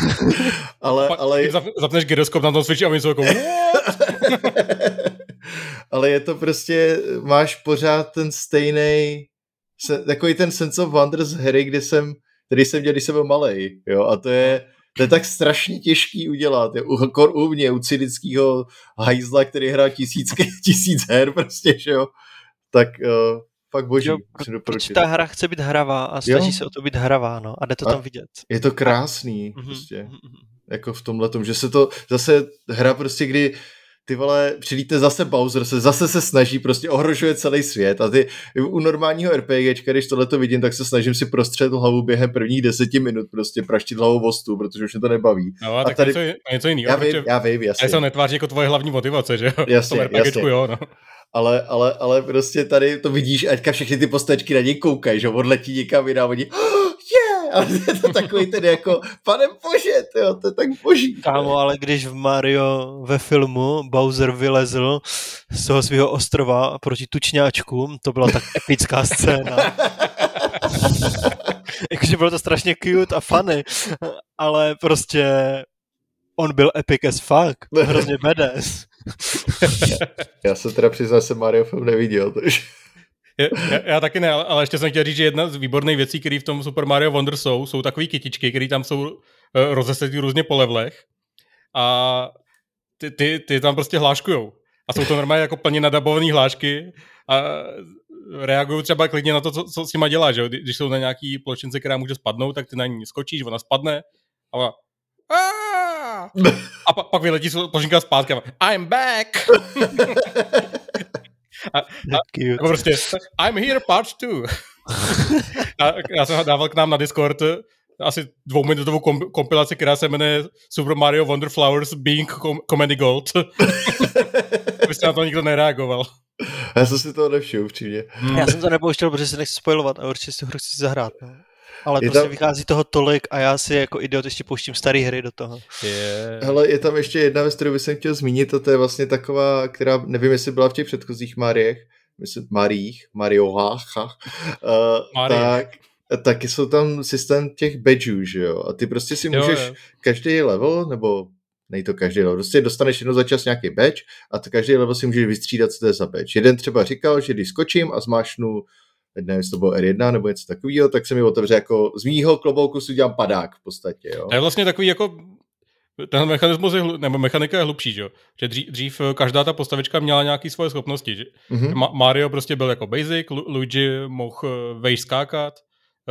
ale, Pak ale, zapneš gyroskop na tom Switchi a oni jsou jako ale je to prostě, máš pořád ten stejný, takový ten sense of wonder z hry, kdy jsem, který jsem měl, když jsem byl malej, jo, a to je, to je tak strašně těžký udělat, je, u, kor u mě, u cynického hajzla, který hrál tisícky, tisíc her prostě, že jo, tak uh, fakt boží, Jo, doporučit. ta hra chce být hravá a snaží Jo. se o to být hravá, no, a jde to A- tam vidět. Je to krásný, Mhm, prostě. mhm, mhm. jako v tomhle tom, že se to zase hra prostě, kdy ty vole, přilíte zase Bowser, se zase se snaží, prostě ohrožuje celý svět a ty u normálního RPGčka, když tohle to vidím, tak se snažím si prostřet hlavu během prvních deseti minut, prostě praštit hlavou vostu, protože už mě to nebaví. No a, A tak tady- něco, něco jiného, Já vím, já vím, jasně, se to netváří jako tvoje hlavní motivace, že jo? Jasně, RPGčku, jasně. jo, no. ale, ale, ale prostě tady to vidíš, aťka všechny ty postačky na něj koukají, že odletí někam jinam, oni oh, yeah! a je to takový ten jako, pane bože, tyjo, to je tak boží. Kámo, ale když v Mario ve filmu Bowser vylezl z toho svého ostrova proti tučňáčkům, to byla tak epická scéna. Jakože bylo to strašně cute a funny, ale prostě on byl epic as fuck, hrozně badass. Já se teda přiznám, že jsem Mario film neviděl, takže... Je- Já, já taky ne, ale- ještě jsem chtěl říct, že jedna z výborných věcí, které v tom Super Mario Wonder jsou, jsou takové kytičky, které tam jsou uh, rozesetý různě po levelech a ty, ty, ty tam prostě hláškujou. A jsou to normálně jako plně nadabované hlášky a reagují třeba klidně na to, co, co s nima dělá, že Když jsou na nějaký pločince, která může spadnout, tak ty na ní skočíš, ona spadne a ona a pa, pak vyletí pločinka zpátky a I'm back! Cute. Jako prostě, I'm here part two. a já jsem ho dával k nám na Discord asi dvouminutovou kom- kompilaci, která se jmenuje Super Mario Wonder Flowers Being Com- Comedy Gold. Abyste na to nikdo nereagoval. Já jsem si toho nevšiml, upřímně. Já jsem to nepouštěl, protože se nechci spojovat a určitě si tu hru chci zahrát. No. Ale Je prostě tam- vychází toho tolik a já si jako idiot ještě pouštím staré hry do toho. Yeah. Hele, je tam ještě jedna věc, kterou bych chtěl zmínit, a to je vlastně taková, která nevím, jestli byla v těch předchozích Mariech, myslím, Mariích, Mariohách, uh, Marie. tak, taky jsou tam systém těch badgeů, že jo? A ty prostě si Jo, můžeš jo. každý level, nebo nej to každý level. Prostě dostaneš jednou za čas nějaký badge a to každý level si můžeš vystřídat, co to je za badge. Jeden třeba říkal, že když skočím a zmášnu nevím, jestli to bylo R1 nebo něco takového, tak se mi otevře jako z mýho klobouku si udělám padák v podstatě. Jo. To je vlastně takový jako ten mechanismus je, nebo mechanika je hlubší, že? že dřív, dřív každá ta postavička měla nějaké svoje schopnosti. Že? Mm-hmm. Ma- Mario prostě byl jako basic, Luigi mohl eh, vejš skákat,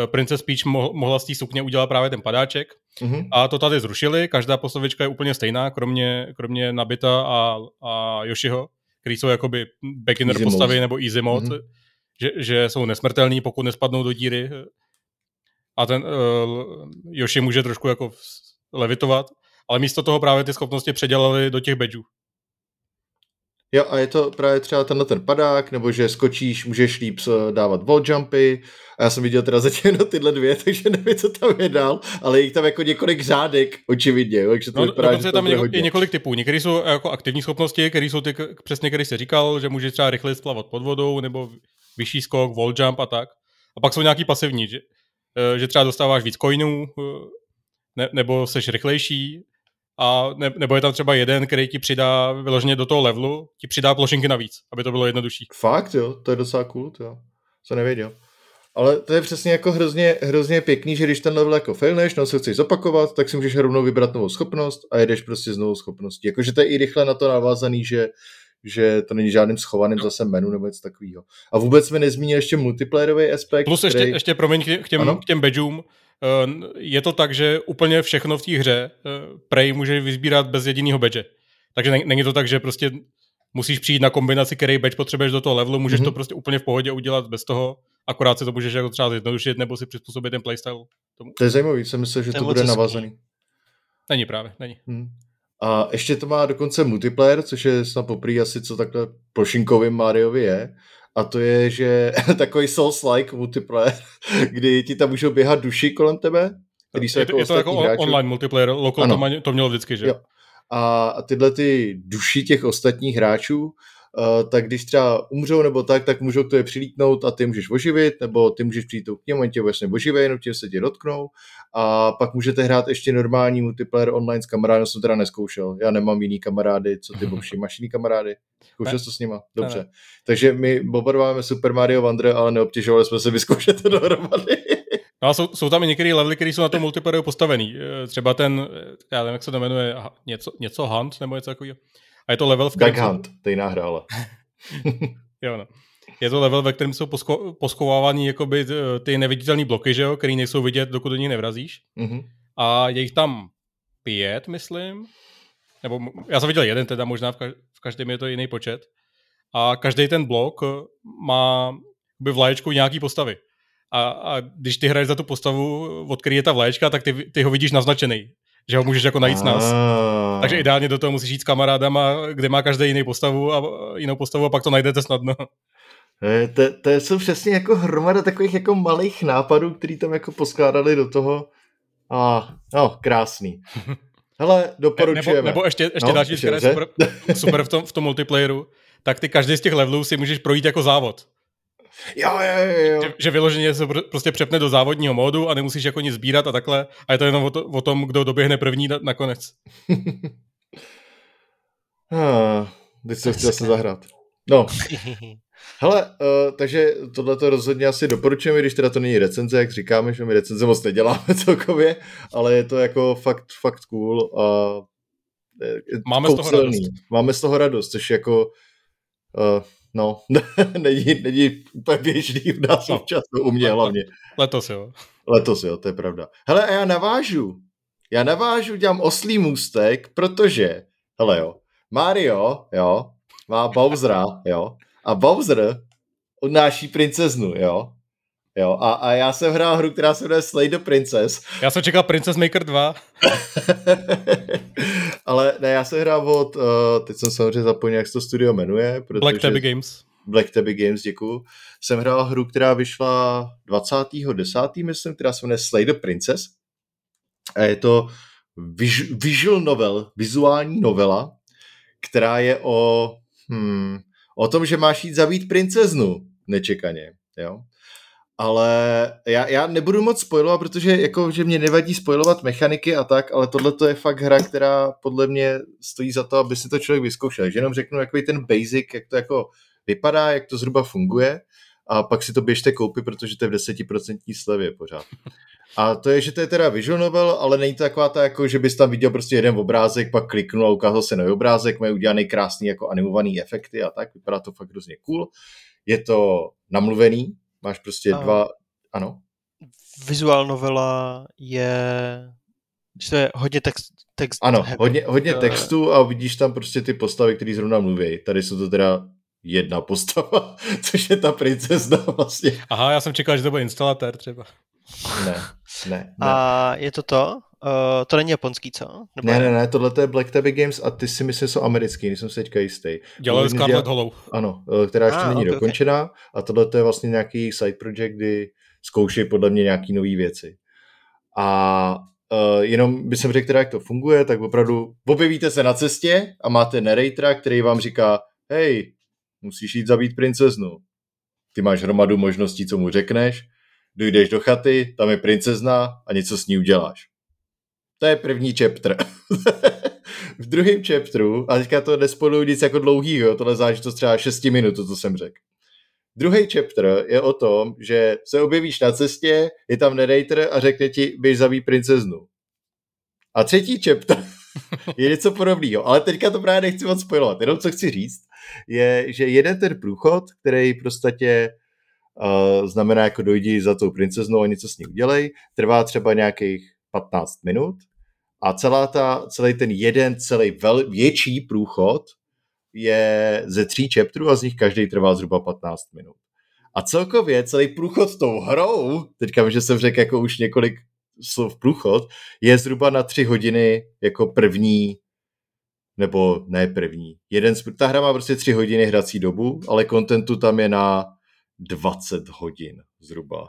eh, Princess Peach mohla z té sukně udělat právě ten padáček. Mm-hmm. A to tady zrušili, každá postavička je úplně stejná, kromě, kromě Nabita a, a Yoshiho, který jsou jakoby beginner easy postavy mode. nebo easy mode, mm-hmm. Že, že jsou nesmrtelní, pokud nespadnou do díry. A ten uh, Yoshi může trošku jako levitovat ale místo toho právě ty schopnosti předělali do těch badgeů. Jo, a je to právě třeba tenhle ten padák, nebo že skočíš, můžeš líp dávat wall jumpy. A já jsem viděl teda zatím jenom tyhle dvě, takže nevím, co tam je dál, ale je tam jako několik řádek, očividně. Jo, takže to no, vypadá, je tam něko, je několik typů. Některé jsou jako aktivní schopnosti, které jsou ty, přesně, který jsi říkal, že můžeš třeba rychle splavat pod vodou, nebo vyšší skok, wall jump a tak. A pak jsou nějaký pasivní, že, eh, že třeba dostáváš víc coinů, eh, ne, nebo seš rychlejší, a ne, nebo je tam třeba jeden, který ti přidá vyloženě do toho levelu, ti přidá plošinky navíc, aby to bylo jednodušší. Fakt jo, to je docela cool, to co nevěděl. Ale to je přesně jako hrozně, hrozně pěkný, že když ten level jako failneš, no se chceš zopakovat, tak si můžeš rovnou vybrat novou schopnost a jedeš prostě s novou schopností. Jakože to je i rychle na to navázaný, že, že to není žádným schovaným zase menu nebo něco takového. A vůbec jsme nezmínili ještě multiplayerový aspekt. Plus ještě, který... ještě promiň k těm, k těm badgeům, Eh, je to tak, že úplně všechno v té hře eh, Prey může vyzbírat bez jediného badge. Takže není to tak, že prostě musíš přijít na kombinaci, který badge potřebuješ do toho levelu, můžeš mm-hmm. to prostě úplně v pohodě udělat bez toho, akorát si to můžeš jako třeba zjednodušit nebo si přizpůsobit ten playstyle. Tomu. To je zajímavý, jsem myslel, že to bude navazaný. Není právě, není. Hmm. A ještě to má dokonce multiplayer, což je snad poprý asi co takhle plošinkovým Mariovi je a to je, že takový Souls-like multiplayer, kdy ti tam můžou běhat duši kolem tebe, který jsou je, jako je to jako hráčů. online multiplayer, local to, má, to mělo vždycky, že? Jo. A tyhle ty duši těch ostatních hráčů tak když třeba umřou nebo tak, tak můžou to je přilítnout a ty můžeš oživit, nebo ty můžeš přijít k němu, tě vlastně oživej, jenom tě se tě dotknou a pak můžete hrát ještě normální multiplayer online s kamarádem, jsem teda neskoušel, já nemám jiný kamarády, co ty Bobši, máš jiný kamarády? Zkoušel jsi to s nima? Dobře. Ne. Takže my oba máme Super Mario Wonder, ale neobtěžovali jsme se vyzkoušet to dohromady. No a jsou, jsou tam i některé levely, které jsou na tom multiplayeru postavený. Eh, třeba ten, já nevím, jak se to jmenuje, něco, něco Hunt nebo něco takového. A je to level, v kterém... Duck Hunt, to jiná hra, ale. jo, no. Je to level, ve kterém jsou posko- poschovávaný jakoby ty neviditelné bloky, že jo, který nejsou vidět, dokud do nich nevrazíš. Mm-hmm. A je jich tam pět, myslím. Nebo já jsem viděl jeden, teda možná v, kaž- v každém je to jiný počet. A každý ten blok eh, má by vlaječku nějaký postavy. A, a když ty hraješ za tu postavu, od který je ta vlaječka, tak ty, ty ho vidíš naznačený že ho můžeš jako najít s nás. Takže ideálně do toho musíš jít s kamarádama, kde má každý jiný postavu a jinou postavu a pak to najdete snadno. To, to jsou přesně jako hromada takových jako malých nápadů, který tam jako poskládali do toho. A, no, krásný. Hele, doporučujeme. Nebo, nebo ještě, ještě no, další, která je super, super v, tom, v tom multiplayeru, tak ty každý z těch levelů si můžeš projít jako závod. Jo, jo, jo. Že, že vyloženě se prostě přepne do závodního módu a nemusíš jako nic sbírat a takhle. A je to jenom o, to, o tom, kdo doběhne první na, nakonec. ah, teď se chtěl se zahrát. No. Hele, uh, takže tohle to rozhodně asi doporučujeme, když teda to není recenze, jak říkáme, že my recenze moc neděláme celkově, ale je to jako fakt, fakt cool a Máme z toho radost. Máme z toho radost, což jako uh, no, není, není úplně běžný v nás no. času, u mě hlavně. Letos jo. Letos jo, to je pravda. Hele, a já navážu. Já navážu, dělám oslý můstek, protože, hele jo, Mario, jo, má Bowsera, jo, a Bowser odnáší princeznu, jo. Jo, a, a já jsem hrál hru, která se jmenuje Slay the Princess. Já jsem čekal Princess Maker 2. Ale ne, já jsem hrál od, uh, teď jsem samozřejmě zapomněl, jak se to studio jmenuje. Protože, Black Tabby Games. Black Tabby Games, děkuju. Jsem hrál hru, která vyšla 20.10. myslím, která se jmenuje Slay the Princess. A je to visual novel, vizuální novela, která je o, hmm, o tom, že máš jít zabít princeznu nečekaně. Jo? Ale já, já nebudu moc spojovat, protože jako, že mě nevadí spojovat mechaniky a tak, ale tohle to je fakt hra, která podle mě stojí za to, aby si to člověk vyzkoušel. Že jenom řeknu jako ten basic, jak to jako vypadá, jak to zhruba funguje a pak si to běžte koupit, protože to je v desetiprocentní slevě pořád. A to je, že to je teda visual novel, ale není to taková ta, jako, že bys tam viděl prostě jeden obrázek, pak kliknul a ukázal se nový obrázek, mají udělaný krásný jako animovaný efekty a tak, vypadá to fakt hrozně cool. Je to namluvený, máš prostě a... dva, ano. Vizuál novela je, že to je hodně text, text Ano, hodně, hodně textu a vidíš tam prostě ty postavy, které zrovna mluví. Tady jsou to teda jedna postava, což je ta princezna vlastně. Aha, já jsem čekal, že to bude instalatér třeba. Ne, ne, ne. A je to to? Uh, to není japonský, co? Nebo ne, ne, ne, tohle je Black Tabby Games a ty si myslím, že jsou americký, nejsem se teďka jistý. Dělali Scarlet děla... Hollow. Ano, eh, která ještě ah, není okay, dokončená okay. a tohle je vlastně nějaký side project, kdy zkouší podle mě nějaký nové věci. A uh, jenom by jsem řekl teda, jak to funguje, tak opravdu objevíte se na cestě a máte narratora, který vám říká, hej, musíš jít zabít princeznu. Ty máš hromadu možností, co mu řekneš, dojdeš do chaty, tam je princezna a něco s ní uděláš. To je první chapter. v druhém chapteru, a teďka to nespoluju nic jako dlouhýho, tohle záležitost třeba 6 minut, to, jsem řekl. Druhý chapter je o tom, že se objevíš na cestě, je tam narrator a řekne ti, běž zabít princeznu. A třetí chapter je něco podobného, ale teďka to právě nechci moc spojovat. Jenom co chci říct, je, že jeden ten průchod, který prostě uh, znamená jako dojdi za tou princeznou a něco s ní udělej, trvá třeba nějakých 15 minut a celá ta, celý ten jeden, celý vel, větší průchod je ze tří chapterů a z nich každý trvá zhruba 15 minut. A celkově celý průchod tou hrou, teďka že jsem řekl jako už několik slov průchod, je zhruba na tři hodiny jako první, nebo ne první. Jeden, ta hra má prostě tři hodiny hrací dobu, ale kontentu tam je na 20 hodin zhruba.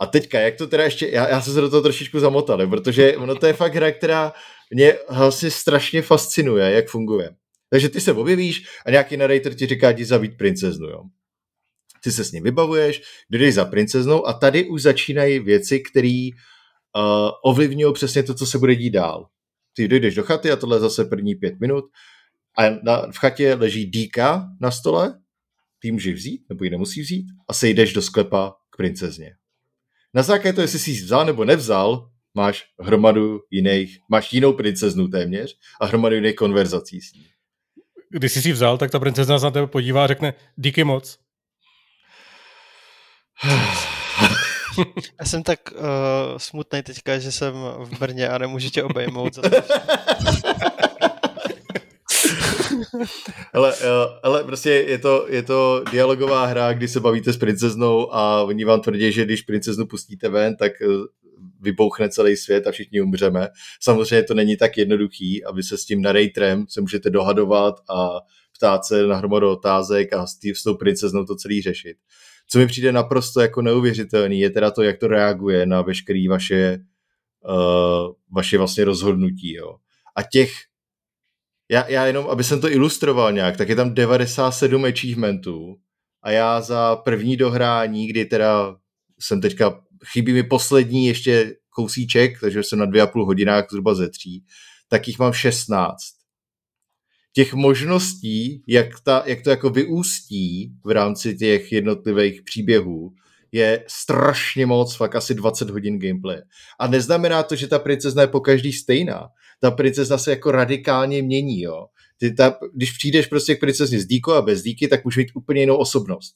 A teďka, jak to teda ještě, já, já jsem se do toho trošičku zamotal, protože ono to je fakt hra, která mě vlastně strašně fascinuje, jak funguje. Takže ty se objevíš a nějaký narrator ti říká, ti zabít princeznu, jo. Ty se s ním vybavuješ, jdeš za princeznou a tady už začínají věci, které uh, ovlivňují přesně to, co se bude dít dál. Ty dojdeš do chaty a tohle je zase první pět minut a na, v chatě leží dýka na stole, ty můžeš vzít, nebo ji nemusí vzít a sejdeš do sklepa k princezně. Na základě toho, jestli jsi ji vzal nebo nevzal, máš hromadu jiných, máš jinou princeznu téměř a hromadu jiných konverzací s ní. Když jsi si vzal, tak ta princezna se na tebe podívá a řekne díky moc. Já jsem tak uh, smutný teďka, že jsem v Brně a nemůžu tě obejmout. Za to. ale, ale prostě je to, je to dialogová hra, kdy se bavíte s princeznou a oni vám tvrdí, že když princeznu pustíte ven, tak eh, vybouchne celý svět a všichni umřeme. Samozřejmě to není tak jednoduchý, aby se s tím narratorem se můžete dohadovat a ptát se na hromadu otázek a s, s tou princeznou to celý řešit. Co mi přijde naprosto jako neuvěřitelný, je teda to, jak to reaguje na veškeré vaše, uh, vaše vlastně rozhodnutí. Jo. A těch já, já jenom, aby jsem to ilustroval nějak, tak je tam 97 achievementů a já za první dohrání, kdy teda jsem teďka, chybí mi poslední ještě kousíček, takže jsem na dvě a půl hodinách zhruba ze tří, tak jich mám 16. Těch možností, jak, ta, jak to jako vyústí v rámci těch jednotlivých příběhů, je strašně moc, fakt asi 20 hodin gameplay. A neznamená to, že ta princezna je po každý stejná ta princezna se jako radikálně mění, jo. Ty ta, když přijdeš prostě k princezně s díkou a bez díky, tak může mít úplně jinou osobnost.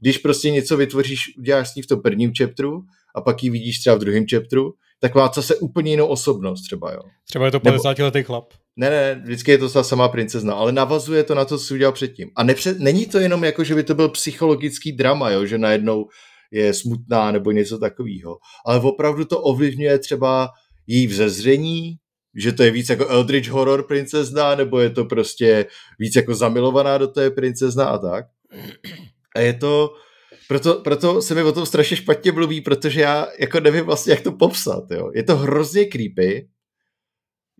Když prostě něco vytvoříš, uděláš s ní v tom prvním chapteru a pak ji vidíš třeba v druhém chapteru, tak má zase úplně jinou osobnost třeba, jo. Třeba je to 50 letý chlap. Ne, ne, vždycky je to ta samá princezna, ale navazuje to na to, co udělal předtím. A nepřed, není to jenom jako, že by to byl psychologický drama, jo, že najednou je smutná nebo něco takového, ale opravdu to ovlivňuje třeba její vzezření, že to je víc jako Eldritch horror princezna, nebo je to prostě víc jako zamilovaná do té princezna a tak. A je to, proto, proto se mi o tom strašně špatně mluví, protože já jako nevím vlastně, jak to popsat. Jo. Je to hrozně creepy,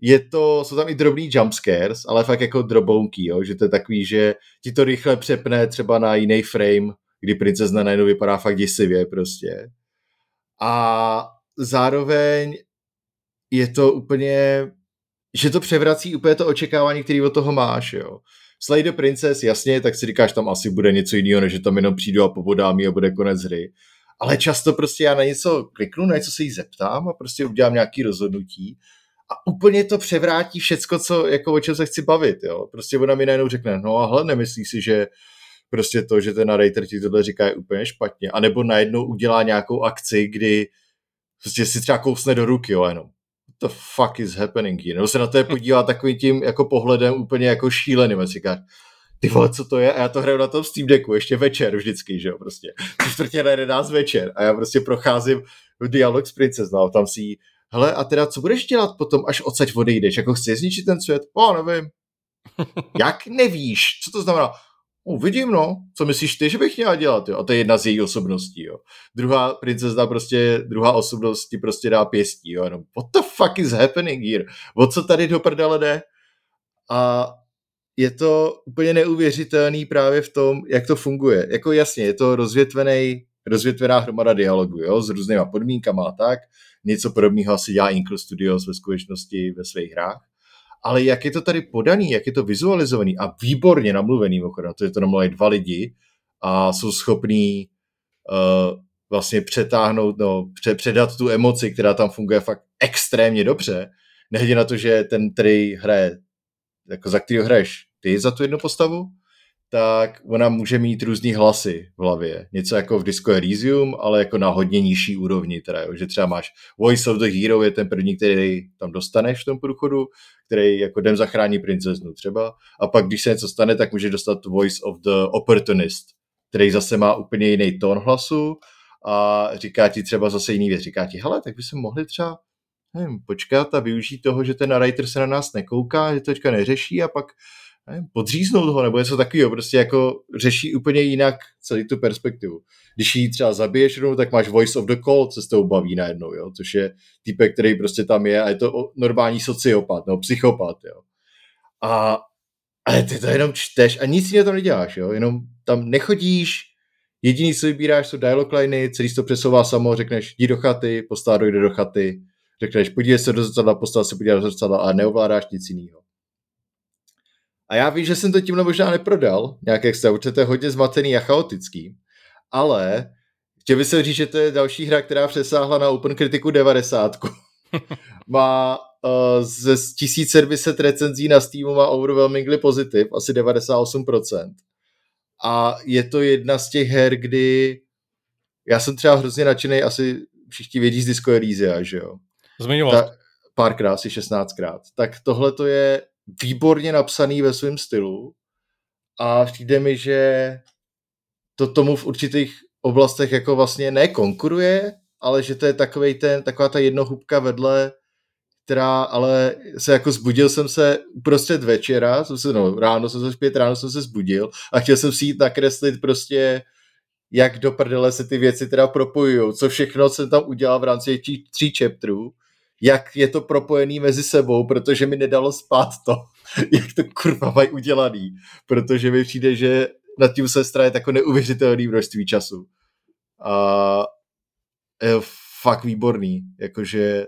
je to, jsou tam i drobný jumpscares, ale fakt jako drobounky, jo, že to je takový, že ti to rychle přepne třeba na jiný frame, kdy princezna najednou vypadá fakt děsivě prostě. A zároveň je to úplně, že to převrací úplně to očekávání, který od toho máš, jo. Slay the Princess, jasně, tak si říkáš, tam asi bude něco jiného, než že tam jenom přijdu a pobodám a bude konec hry. Ale často prostě já na něco kliknu, na něco se jí zeptám a prostě udělám nějaký rozhodnutí a úplně to převrátí všecko, co, jako o čem se chci bavit, jo. Prostě ona mi najednou řekne, no a hle, nemyslíš si, že prostě to, že ten narrator ti tohle říká je úplně špatně. A nebo najednou udělá nějakou akci, kdy prostě si třeba kousne do ruky, jo, jenom the fuck is happening here? Nebo se na to je podívá takovým tím jako pohledem úplně jako šíleným a říká, ty vole, co to je? A já to hraju na tom Steam Decku, ještě večer vždycky, že jo, prostě. Tři čtvrtě na 11 večer a já prostě procházím v dialog s princeznou, no, tam si jí, hele, a teda co budeš dělat potom, až odsaď odejdeš? Jako chci zničit ten svět? O, nevím. Jak nevíš? Co to znamená? Uvidím, no. Co myslíš ty, že bych měla dělat, jo? A to je jedna z její osobností, jo. Druhá princezna prostě, druhá osobnost ti prostě dá pěstí, jo. Jenom, what the fuck is happening here? O co tady do prdele jde? A je to úplně neuvěřitelný právě v tom, jak to funguje. Jako jasně, je to rozvětvený, rozvětvená hromada dialogu, jo, s různýma podmínkama a tak. Něco podobného asi dělá Inkle Studios ve skutečnosti ve svých hrách ale jak je to tady podaný, jak je to vizualizovaný a výborně namluvený, to je to namluvený dva lidi a jsou schopní uh, vlastně přetáhnout, no, pře- předat tu emoci, která tam funguje fakt extrémně dobře, nehledě na to, že ten, který hraje, jako za který hraješ ty za tu jednu postavu, tak ona může mít různý hlasy v hlavě. Něco jako v Disco Elysium, ale jako na hodně nižší úrovni. Teda, jo. že třeba máš Voice of the Hero je ten první, který tam dostaneš v tom průchodu, který jako jdem zachrání princeznu třeba. A pak, když se něco stane, tak může dostat Voice of the Opportunist, který zase má úplně jiný tón hlasu a říká ti třeba zase jiný věc. Říká ti, hele, tak by se mohli třeba nevím, počkat a využít toho, že ten narrator se na nás nekouká, že to teďka neřeší a pak nevím, podříznout ho nebo něco takového, prostě jako řeší úplně jinak celý tu perspektivu. Když ji třeba zabiješ jednou, tak máš voice of the call, co s tou baví najednou, jo? což je typek, který prostě tam je a je to normální sociopat nebo psychopat. Jo? A, ale ty to jenom čteš a nic jiného tam neděláš, jo? jenom tam nechodíš, jediný, co vybíráš, jsou dialog liny, celý to přesouvá samo, řekneš, jdi do chaty, postava dojde do chaty, řekneš, podívej se do zrcadla, postava se podívá do zrcadla a neovládáš nic jiného. A já vím, že jsem to tímhle možná neprodal, nějak extra, určitě to je hodně zmatený a chaotický, ale chtěl bych se říct, že to je další hra, která přesáhla na Open Kritiku 90. má uh, ze 1700 recenzí na Steamu má overwhelmingly pozitiv, asi 98%. A je to jedna z těch her, kdy já jsem třeba hrozně nadšený, asi všichni vědí z Disco Elysia, že jo? Zmiňoval. párkrát, asi 16krát. Tak tohle to je výborně napsaný ve svém stylu a přijde mi, že to tomu v určitých oblastech jako vlastně nekonkuruje, ale že to je takovej ten, taková ta jednohubka vedle, která ale se jako zbudil jsem se uprostřed večera, jsem se, no, ráno jsem se zpět, ráno jsem se zbudil a chtěl jsem si jít nakreslit prostě jak do prdele se ty věci teda propojují, co všechno jsem tam udělal v rámci tří, tří chapterů jak je to propojený mezi sebou, protože mi nedalo spát to, jak to kurva mají udělaný, protože mi přijde, že nad tím se je jako neuvěřitelný množství času. A je fakt výborný, jakože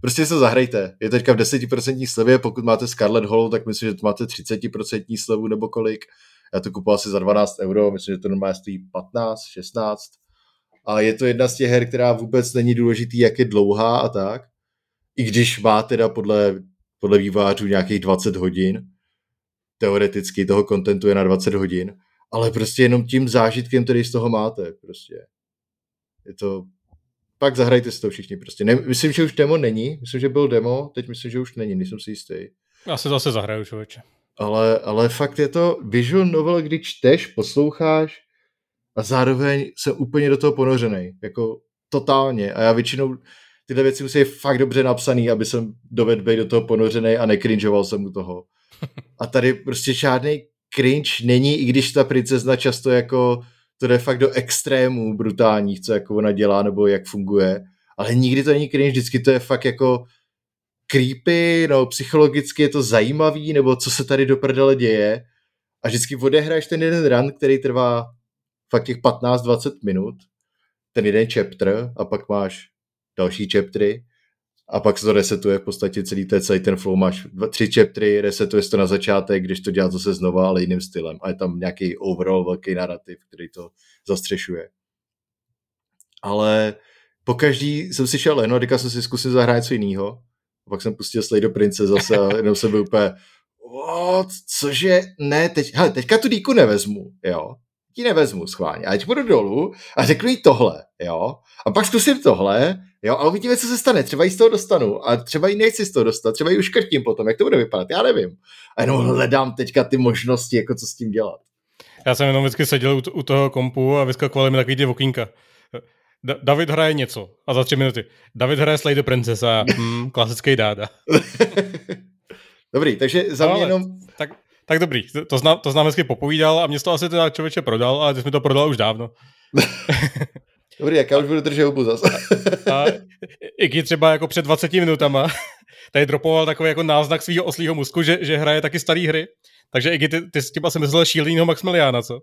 prostě se zahrajte. Je teďka v 10% slevě, pokud máte Scarlet Hollow, tak myslím, že to máte 30% slevu nebo kolik. Já to kupoval asi za 12 euro, myslím, že to normálně stojí 15, 16. A je to jedna z těch her, která vůbec není důležitý, jak je dlouhá a tak i když má teda podle, podle vývářů nějakých 20 hodin, teoreticky toho kontentu je na 20 hodin, ale prostě jenom tím zážitkem, který z toho máte, prostě. Je to, pak zahrajte si to všichni prostě. Ne, myslím, že už demo není, myslím, že byl demo, teď myslím, že už není, nejsem si jistý. Já se zase zahraju, člověče. Ale, ale fakt je to visual novel, kdy čteš, posloucháš a zároveň jsem úplně do toho ponořený, jako totálně. A já většinou, tyhle věci musí fakt dobře napsaný, aby jsem dovedl být do toho ponořený a nekrinžoval jsem u toho. A tady prostě žádný cringe není, i když ta princezna často jako to jde fakt do extrémů brutálních, co jako ona dělá nebo jak funguje, ale nikdy to není cringe, vždycky to je fakt jako creepy, no psychologicky je to zajímavý, nebo co se tady do prdele děje a vždycky odehraješ ten jeden run, který trvá fakt těch 15-20 minut, ten jeden chapter a pak máš další chaptery a pak se to resetuje v podstatě celý, ten, celý ten flow. Máš dva, tři chaptery, resetuje to na začátek, když to dělá zase znova, ale jiným stylem. A je tam nějaký overall velký narrativ, který to zastřešuje. Ale po každý jsem si šel len, a říkal jsem si, zkusit zahrát něco jiného. A pak jsem pustil Slay do Prince zase a jenom jsem byl úplně, what, cože, ne, teď, hele, teďka tu díku nevezmu, jo, ti nevezmu schválně, a teď budu dolů a řeknu jí tohle, jo, a pak zkusím tohle, jo, a uvidíme, co se stane, třeba jí z toho dostanu, a třeba jí nechci z toho dostat, třeba ji uškrtím potom, jak to bude vypadat, já nevím. A jenom hledám teďka ty možnosti, jako co s tím dělat. Já jsem jenom vždycky seděl u, toho kompu a vyskakovali mi takový ty okýnka. Da- David hraje něco a za tři minuty. David hraje Slay the Princess a hmm, klasický dáda. Dobrý, takže za mě jenom Tak, tak dobrý, to, to, znám, to znám hezky popovídal a mě to asi teda člověče prodal, ale ty jsi mi to prodal už dávno. Dobrý, jak já už budu držet hubu zase. A Iggy třeba jako před 20 minutama tady dropoval takový jako náznak svého oslího mozku, že, že hraje taky staré hry. Takže Iggy, ty, ty jsi tím asi myslel šílenýho Maximiliána, co?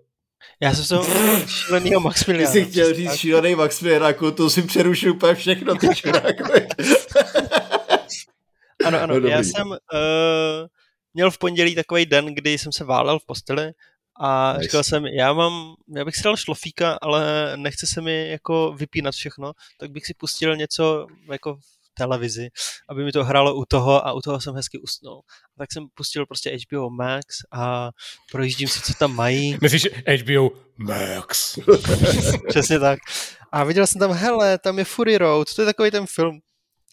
Já jsem to šílenýho Ty Maximiliana. jsi chtěl říct šílený Maximiliáku, to si přerušil úplně všechno, ty čuráku. Ano, ano, No, dobrý. já jsem uh, měl v pondělí takový den, kdy jsem se válel v posteli a Nice. říkal jsem, já mám, já bych si dal šlofíka, ale nechce se mi jako vypínat všechno, tak bych si pustil něco jako v televizi, aby mi to hrálo u toho a u toho jsem hezky usnul. Tak jsem pustil prostě HBO Max a projíždím si, co tam mají. Myslíš HBO Max? Přesně tak. A viděl jsem tam, hele, tam je Fury Road, to je takový ten film,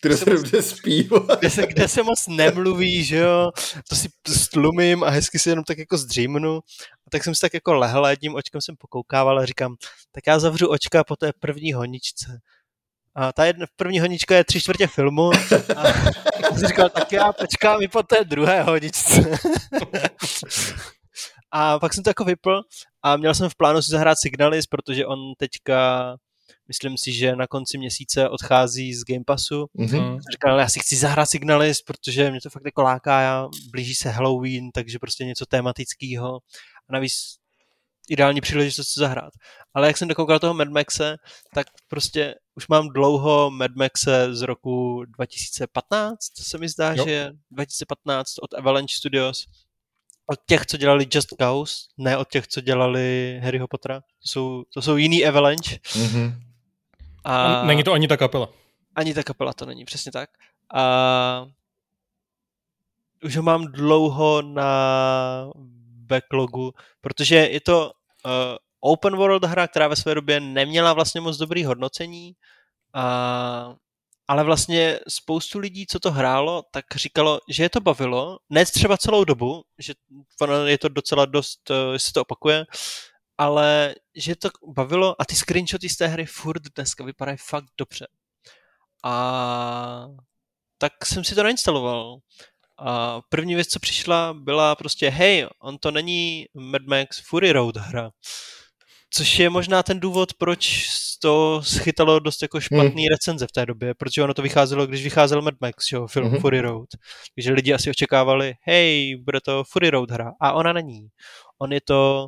Kde se dobře spí. kde se, kde se moc nemluví, že jo, to si stlumím a hezky si jenom tak jako zdřímnu. A tak jsem si tak jako lehl a jedním očkem jsem pokoukával a říkám, tak já zavřu očka po té první honičce. A ta jedna, první honička je tři čtvrtě filmu a, a jsem říkal, tak já počkám i po té druhé honičce. a pak jsem to jako vypl a měl jsem v plánu si zahrát Signalis, protože on teďka, myslím si, že na konci měsíce odchází z Game Passu Mhm. Hmm. říkal, já si chci zahrát Signalis, protože mě to fakt jako láká, já, blíží se Halloween, takže prostě něco tematického a navíc ideální příležitost si zahrát. Ale jak jsem dokoukal toho Mad Maxe, tak prostě už mám dlouho Mad Maxe z roku 2015, se mi zdá, Jo. že je 2015 od Avalanche Studios. Od těch, co dělali Just Cause, ne od těch, co dělali Harryho Pottera. To jsou, to jsou jiný Avalanche. Mhm. A... Není to ani ta kapela. Ani ta kapela to není, přesně tak. A už ho mám dlouho na backlogu, protože je to uh, open world hra, která ve své době neměla vlastně moc dobrý hodnocení, a, ale vlastně spoustu lidí, co to hrálo, tak říkalo, že je to bavilo, ne třeba celou dobu, že je to docela dost, uh, se to opakuje, ale že to bavilo a ty screenshoty z té hry furt dneska vypadají fakt dobře. A tak jsem si to nainstaloval. A první věc, co přišla, byla prostě, hej, on to není Mad Max Fury Road hra. Což je možná ten důvod, proč to schytalo dost jako špatný hmm. recenze v té době, protože ono to vycházelo, když vycházel Mad Max, jo, film hmm. Fury Road. Takže lidi asi očekávali, hej, bude to Fury Road hra. A ona není. On je to...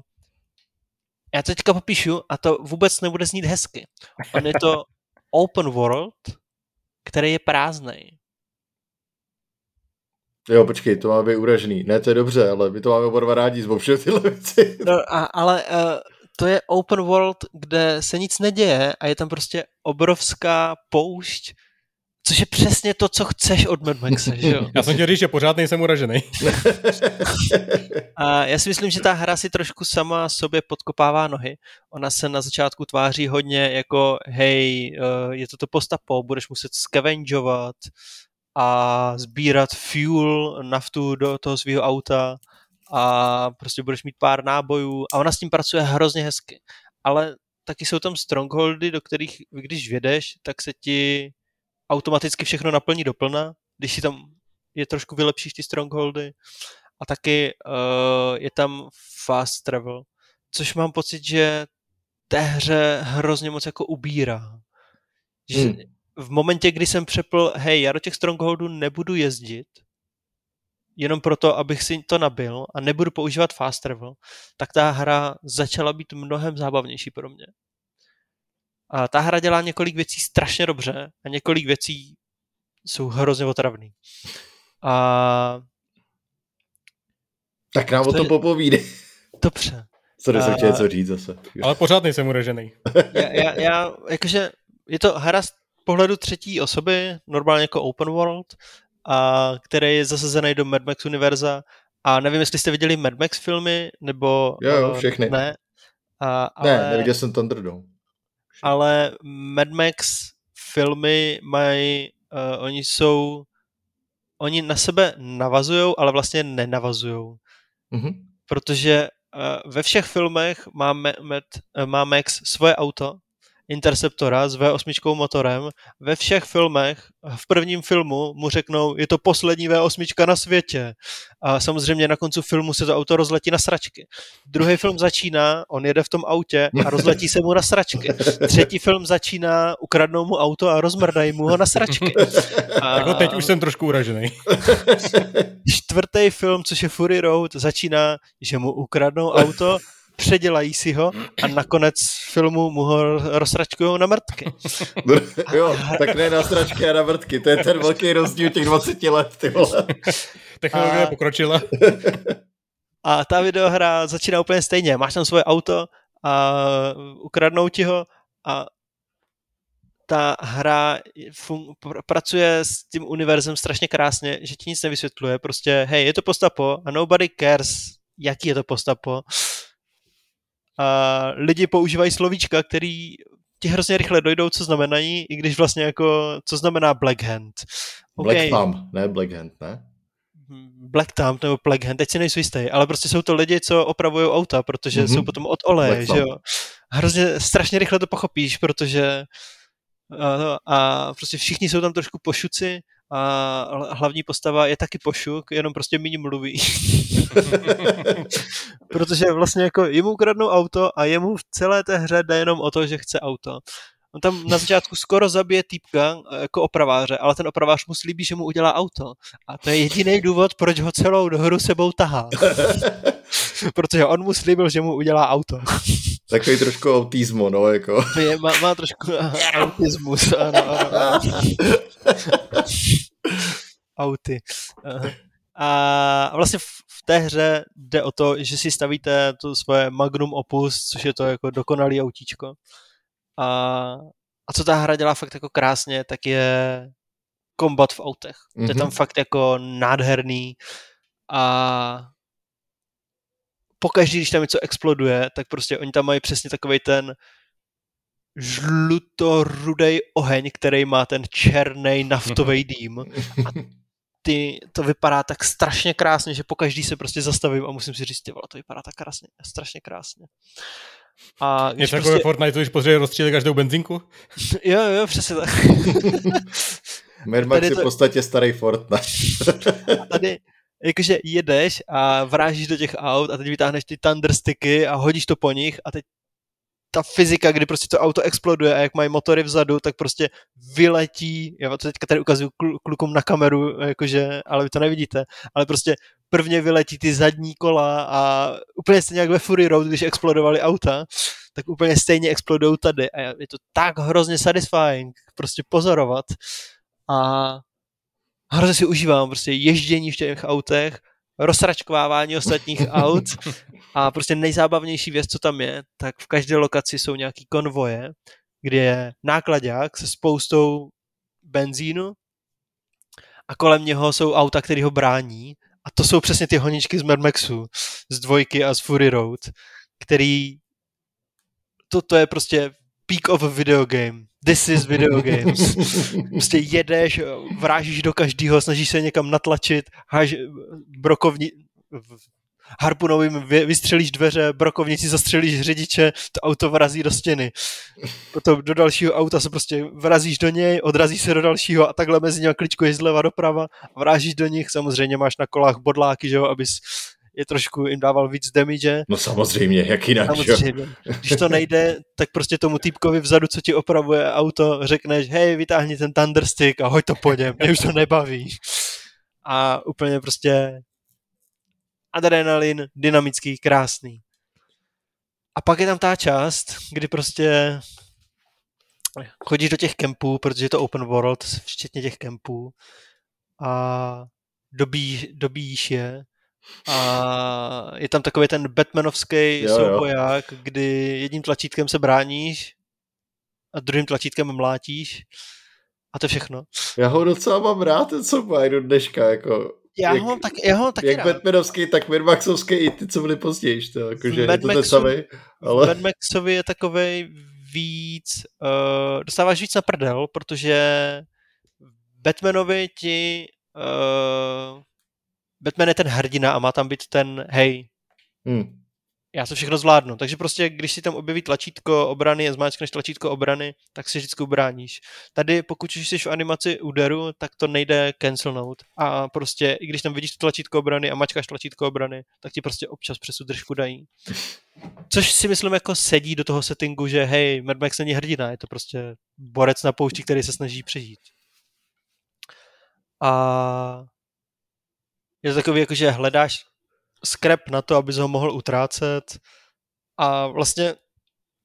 Já to teďka popíšu a to vůbec nebude znít hezky. On je to open world, který je prázdný. Jo, počkej, to má být uražený. Ne, to je dobře, ale my to máme oba dva rádi, zvopšil tyhle věci. No, a, ale uh, to je open world, kde se nic neděje a je tam prostě obrovská poušť, což je přesně to, co chceš od Mad Maxe, že jo? Já jsem chtěl říct, že pořád nejsem uražený. A já si myslím, že ta hra si trošku sama sobě podkopává nohy. Ona se na začátku tváří hodně jako, hej, eh, je to to postapo, budeš muset scavengeovat a sbírat fuel, naftu do toho svého auta a prostě budeš mít pár nábojů a ona s tím pracuje hrozně hezky. Ale taky jsou tam strongholdy, do kterých, když vědeš, tak se ti automaticky všechno naplní doplna, když si tam je trošku vylepšíš ty strongholdy a taky uh, je tam fast travel, což mám pocit, že té hře hrozně moc jako ubírá. Že Hmm. v momentě, kdy jsem přepl, hej, já do těch strongholdů nebudu jezdit, jenom proto, abych si to nabil a nebudu používat fast travel, tak ta hra začala být mnohem zábavnější pro mě. A ta hra dělá několik věcí strašně dobře a několik věcí jsou hrozně otravný. A... Tak nám o tom popovídej. Dobře. Co jsem chtěl něco říct zase. Ale pořád nejsem uražený. já, já, já, jakože je to hra z pohledu třetí osoby, normálně jako open world, a který je zasazený do Mad Max univerza. A nevím, jestli jste viděli Mad Max filmy, nebo... Jo, jo, všechny. Ne, a, ale, ne, neviděl jsem Thunderdome. Ale Mad Max filmy mají, uh, oni jsou, oni na sebe navazují, ale vlastně nenavazují. Mm-hmm. Protože uh, ve všech filmech má, Matt, uh, má Max svoje auto, Interceptora s V8 motorem. Ve všech filmech, v prvním filmu mu řeknou, je to poslední V8 na světě. A samozřejmě na konci filmu se to auto rozletí na sračky. Druhý film začíná, on jede v tom autě a rozletí se mu na sračky. Třetí film začíná, ukradnou mu auto a rozmrdají mu ho na sračky. A... Jako teď už jsem trošku uražený. Čtvrtý film, což je Fury Road, začíná, že mu ukradnou auto předělají si ho a nakonec filmu mu ho rozsračkují na mrtky. jo, tak ne na sračky a na mrtky, to je ten velký rozdíl těch 20 let, ty vole. Technologie a... pokročila. a ta videohra začíná úplně stejně. Máš tam svoje auto a ukradnou ti ho a ta hra fun- pr- pracuje s tím univerzem strašně krásně, že ti nic nevysvětluje. Prostě, hej, je to postapo a nobody cares, jaký je to postapo a lidi používají slovíčka, který ti hrozně rychle dojdou, co znamenají, i když vlastně jako, co znamená Black Hand. Okay. Black Thumb, ne Black Hand, ne? Black Thumb nebo Black Hand, teď si nejsou jistý, ale prostě jsou to lidi, co opravují auta, protože mm-hmm. jsou potom od oleje, že jo. Hrozně strašně rychle to pochopíš, protože a, a prostě všichni jsou tam trošku pošuci a hlavní postava je taky pošuk, jenom prostě méně mluví. Protože vlastně jako jemu ukradnou auto a jemu v celé té hře jde jenom o to, že chce auto. On tam na začátku skoro zabije týpka jako opraváře, ale ten opravář mu slíbí, že mu udělá auto. A to je jediný důvod, proč ho celou hru sebou tahá. Protože on mu slíbil, že mu udělá auto. Takový trošku autismo, no, jako. Je, má, má trošku autismus, ano, ano, ano. Auty. A vlastně v té hře jde o to, že si stavíte to svoje magnum opus, což je to jako dokonalý autíčko. A, a co ta hra dělá fakt jako krásně, tak je kombat v autech. Mm-hmm. To je tam mhm. fakt jako nádherný a pokaždý, když tam něco exploduje, tak prostě oni tam mají přesně takový ten žlutorudej oheň, který má ten černý naftový dým. A ty, to vypadá tak strašně krásně, že pokaždý se prostě zastavím a musím si říct, ty vole, to vypadá tak krásně, strašně krásně. A je to jako prostě... Fortnite, když později rozstřílí každou benzínku? jo, jo, přesně tak. Mad Max je to... v podstatě starý Fortnite. tady, jakože jedeš a vrážíš do těch aut a teď vytáhneš ty thundersticky a hodíš to po nich a teď ta fyzika, kdy prostě to auto exploduje a jak mají motory vzadu, tak prostě vyletí, já to teďka tady ukazuju klukům na kameru, jakože, ale vy to nevidíte, ale prostě prvně vyletí ty zadní kola a úplně stejně jak ve Fury Road, když explodovaly auta, tak úplně stejně explodují tady. A je to tak hrozně satisfying prostě pozorovat. A hrozně si užívám prostě ježdění v těch autech, rozsračkovávání ostatních aut a prostě nejzábavnější věc, co tam je, tak v každé lokaci jsou nějaký konvoje, kde je nákladák se spoustou benzínu a kolem něho jsou auta, které ho brání. A to jsou přesně ty honičky z Mad Maxu, z dvojky a z Fury Road, který to, to je prostě peak of a video game. This is video games. Prostě jedeš, vrážíš do každého, snažíš se někam natlačit, háž brokovní, harpunovým vystřelíš dveře, brokovnici zastřelíš řidiče, to auto vrazí do stěny. Potom do dalšího auta se prostě vrazíš do něj, odrazíš se do dalšího a takhle mezi nimi kličkuješ zleva doprava a vrážíš do nich. Samozřejmě máš na kolách bodláky, že jo, abys je trošku jim dával víc damage. No samozřejmě, jak jinak, samozřejmě. Jo? Když to nejde, tak prostě tomu týpkovi vzadu, co ti opravuje auto, řekneš, hej, vytáhni ten thunderstick a hoď to po něm, mě už to nebaví. a úplně prostě adrenalin, dynamický, krásný. A pak je tam ta část, kdy prostě chodíš do těch kempů, protože je to open world, včetně těch kempů a dobí, dobíjíš je a je tam takový ten Batmanovský Jo, jo. souboják, kdy jedním tlačítkem se bráníš a druhým tlačítkem mlátíš a to je všechno. Já ho docela mám rád, ten souboj do dneška, jako... Já jak, ho mám tak, já ho mám taky jak rád. Batmanovský, tak Mad Maxovský i ty, co byly později, to, jakože je Mad to ten Maxu- samý, ale... Mad Maxovi je takovej víc, uh, dostáváš víc na prdel, protože Batmanovi ti uh, Batman je ten hrdina a má tam být ten hej, Hm. já to všechno zvládnu. Takže prostě, když si tam objeví tlačítko obrany a zmáčkneš tlačítko obrany, tak si vždycky ubráníš. Tady, pokud už jsi v animaci úderu, tak to nejde cancelnout. A prostě, i když tam vidíš tlačítko obrany a mačkáš tlačítko obrany, tak ti prostě občas přes držku dají. Což si myslím jako sedí do toho settingu, že hej, Mad Max není hrdina, je to prostě borec na poušti, který se snaží přežít. A je to takový, jako, že hledáš skrep na to, abys ho mohl utrácet a vlastně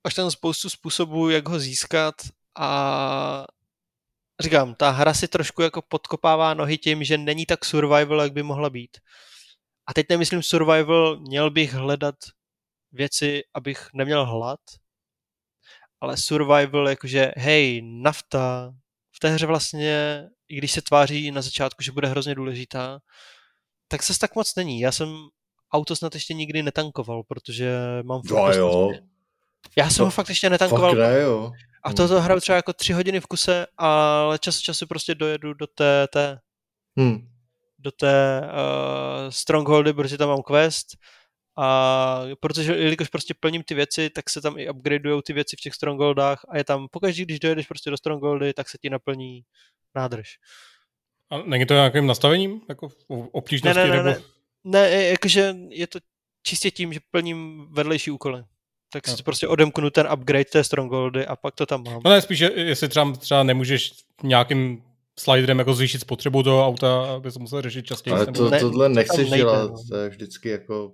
máš tam spoustu způsobů, jak ho získat a říkám, ta hra si trošku jako podkopává nohy tím, že není tak survival, jak by mohla být. A teď nemyslím survival, měl bych hledat věci, abych neměl hlad, ale survival jakože, hej, nafta v té hře vlastně, i když se tváří na začátku, že bude hrozně důležitá, tak se tak moc není. Já jsem auto snad ještě nikdy netankoval, protože mám furt Jo, dost jo. Já jsem To ho fakt ještě netankoval. Fakt ne, jo. A to, to hraju třeba jako tři hodiny v kuse, ale čas od času prostě dojedu do té, té Hm. do té uh, Strongholdy, protože tam mám quest a protože jelikož prostě plním ty věci, tak se tam i upgradeujou ty věci v těch Strongholdách a je tam, pokaždý, když dojedeš prostě do Strongholdy, tak se ti naplní nádrž. A není to nějakým nastavením? Jako v Ne, obtížnosti? ne, ne, nebo... ne. Ne, je- jakože je to čistě tím, že plním vedlejší úkoly. Tak si Jo. prostě odemknu ten upgrade té Strongholdy a pak to tam mám. No ne, spíš, je- jestli třeba, třeba nemůžeš nějakým sliderem jako zvýšit spotřebu toho auta, aby se musel řešit častěji. Ale to, Ne, tohle to nechceš nejde, dělat, no. to je vždycky jako...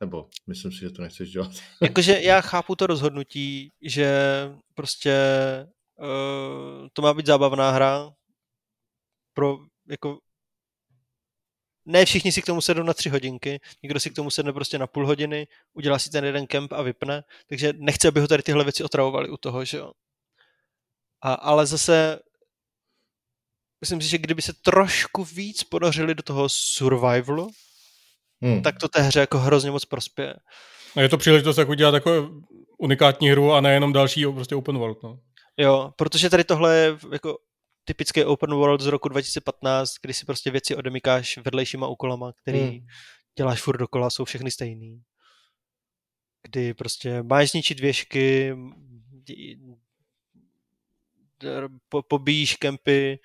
Nebo myslím si, že to nechceš dělat. Jakože já chápu to rozhodnutí, že prostě uh, to má být zábavná hra pro jako ne všichni si k tomu sednou na tři hodinky, někdo si k tomu sedne prostě na půl hodiny, udělá si ten jeden kemp a vypne, takže nechci, aby ho tady tyhle věci otravovaly u toho, že jo. A, ale zase myslím si, že kdyby se trošku víc ponořili do toho survivalu, Hm. tak to té hře jako hrozně moc prospěje. No je to příležitost jak udělat jako unikátní hru a nejenom další prostě open world. No. Jo, protože tady tohle je jako typický open world z roku 2015, kdy si prostě věci odemykáš vedlejšíma úkolama, který Hmm. děláš furt dokola, jsou všechny stejný. Kdy prostě máš zničit věžky, po, pobíjíš kempy,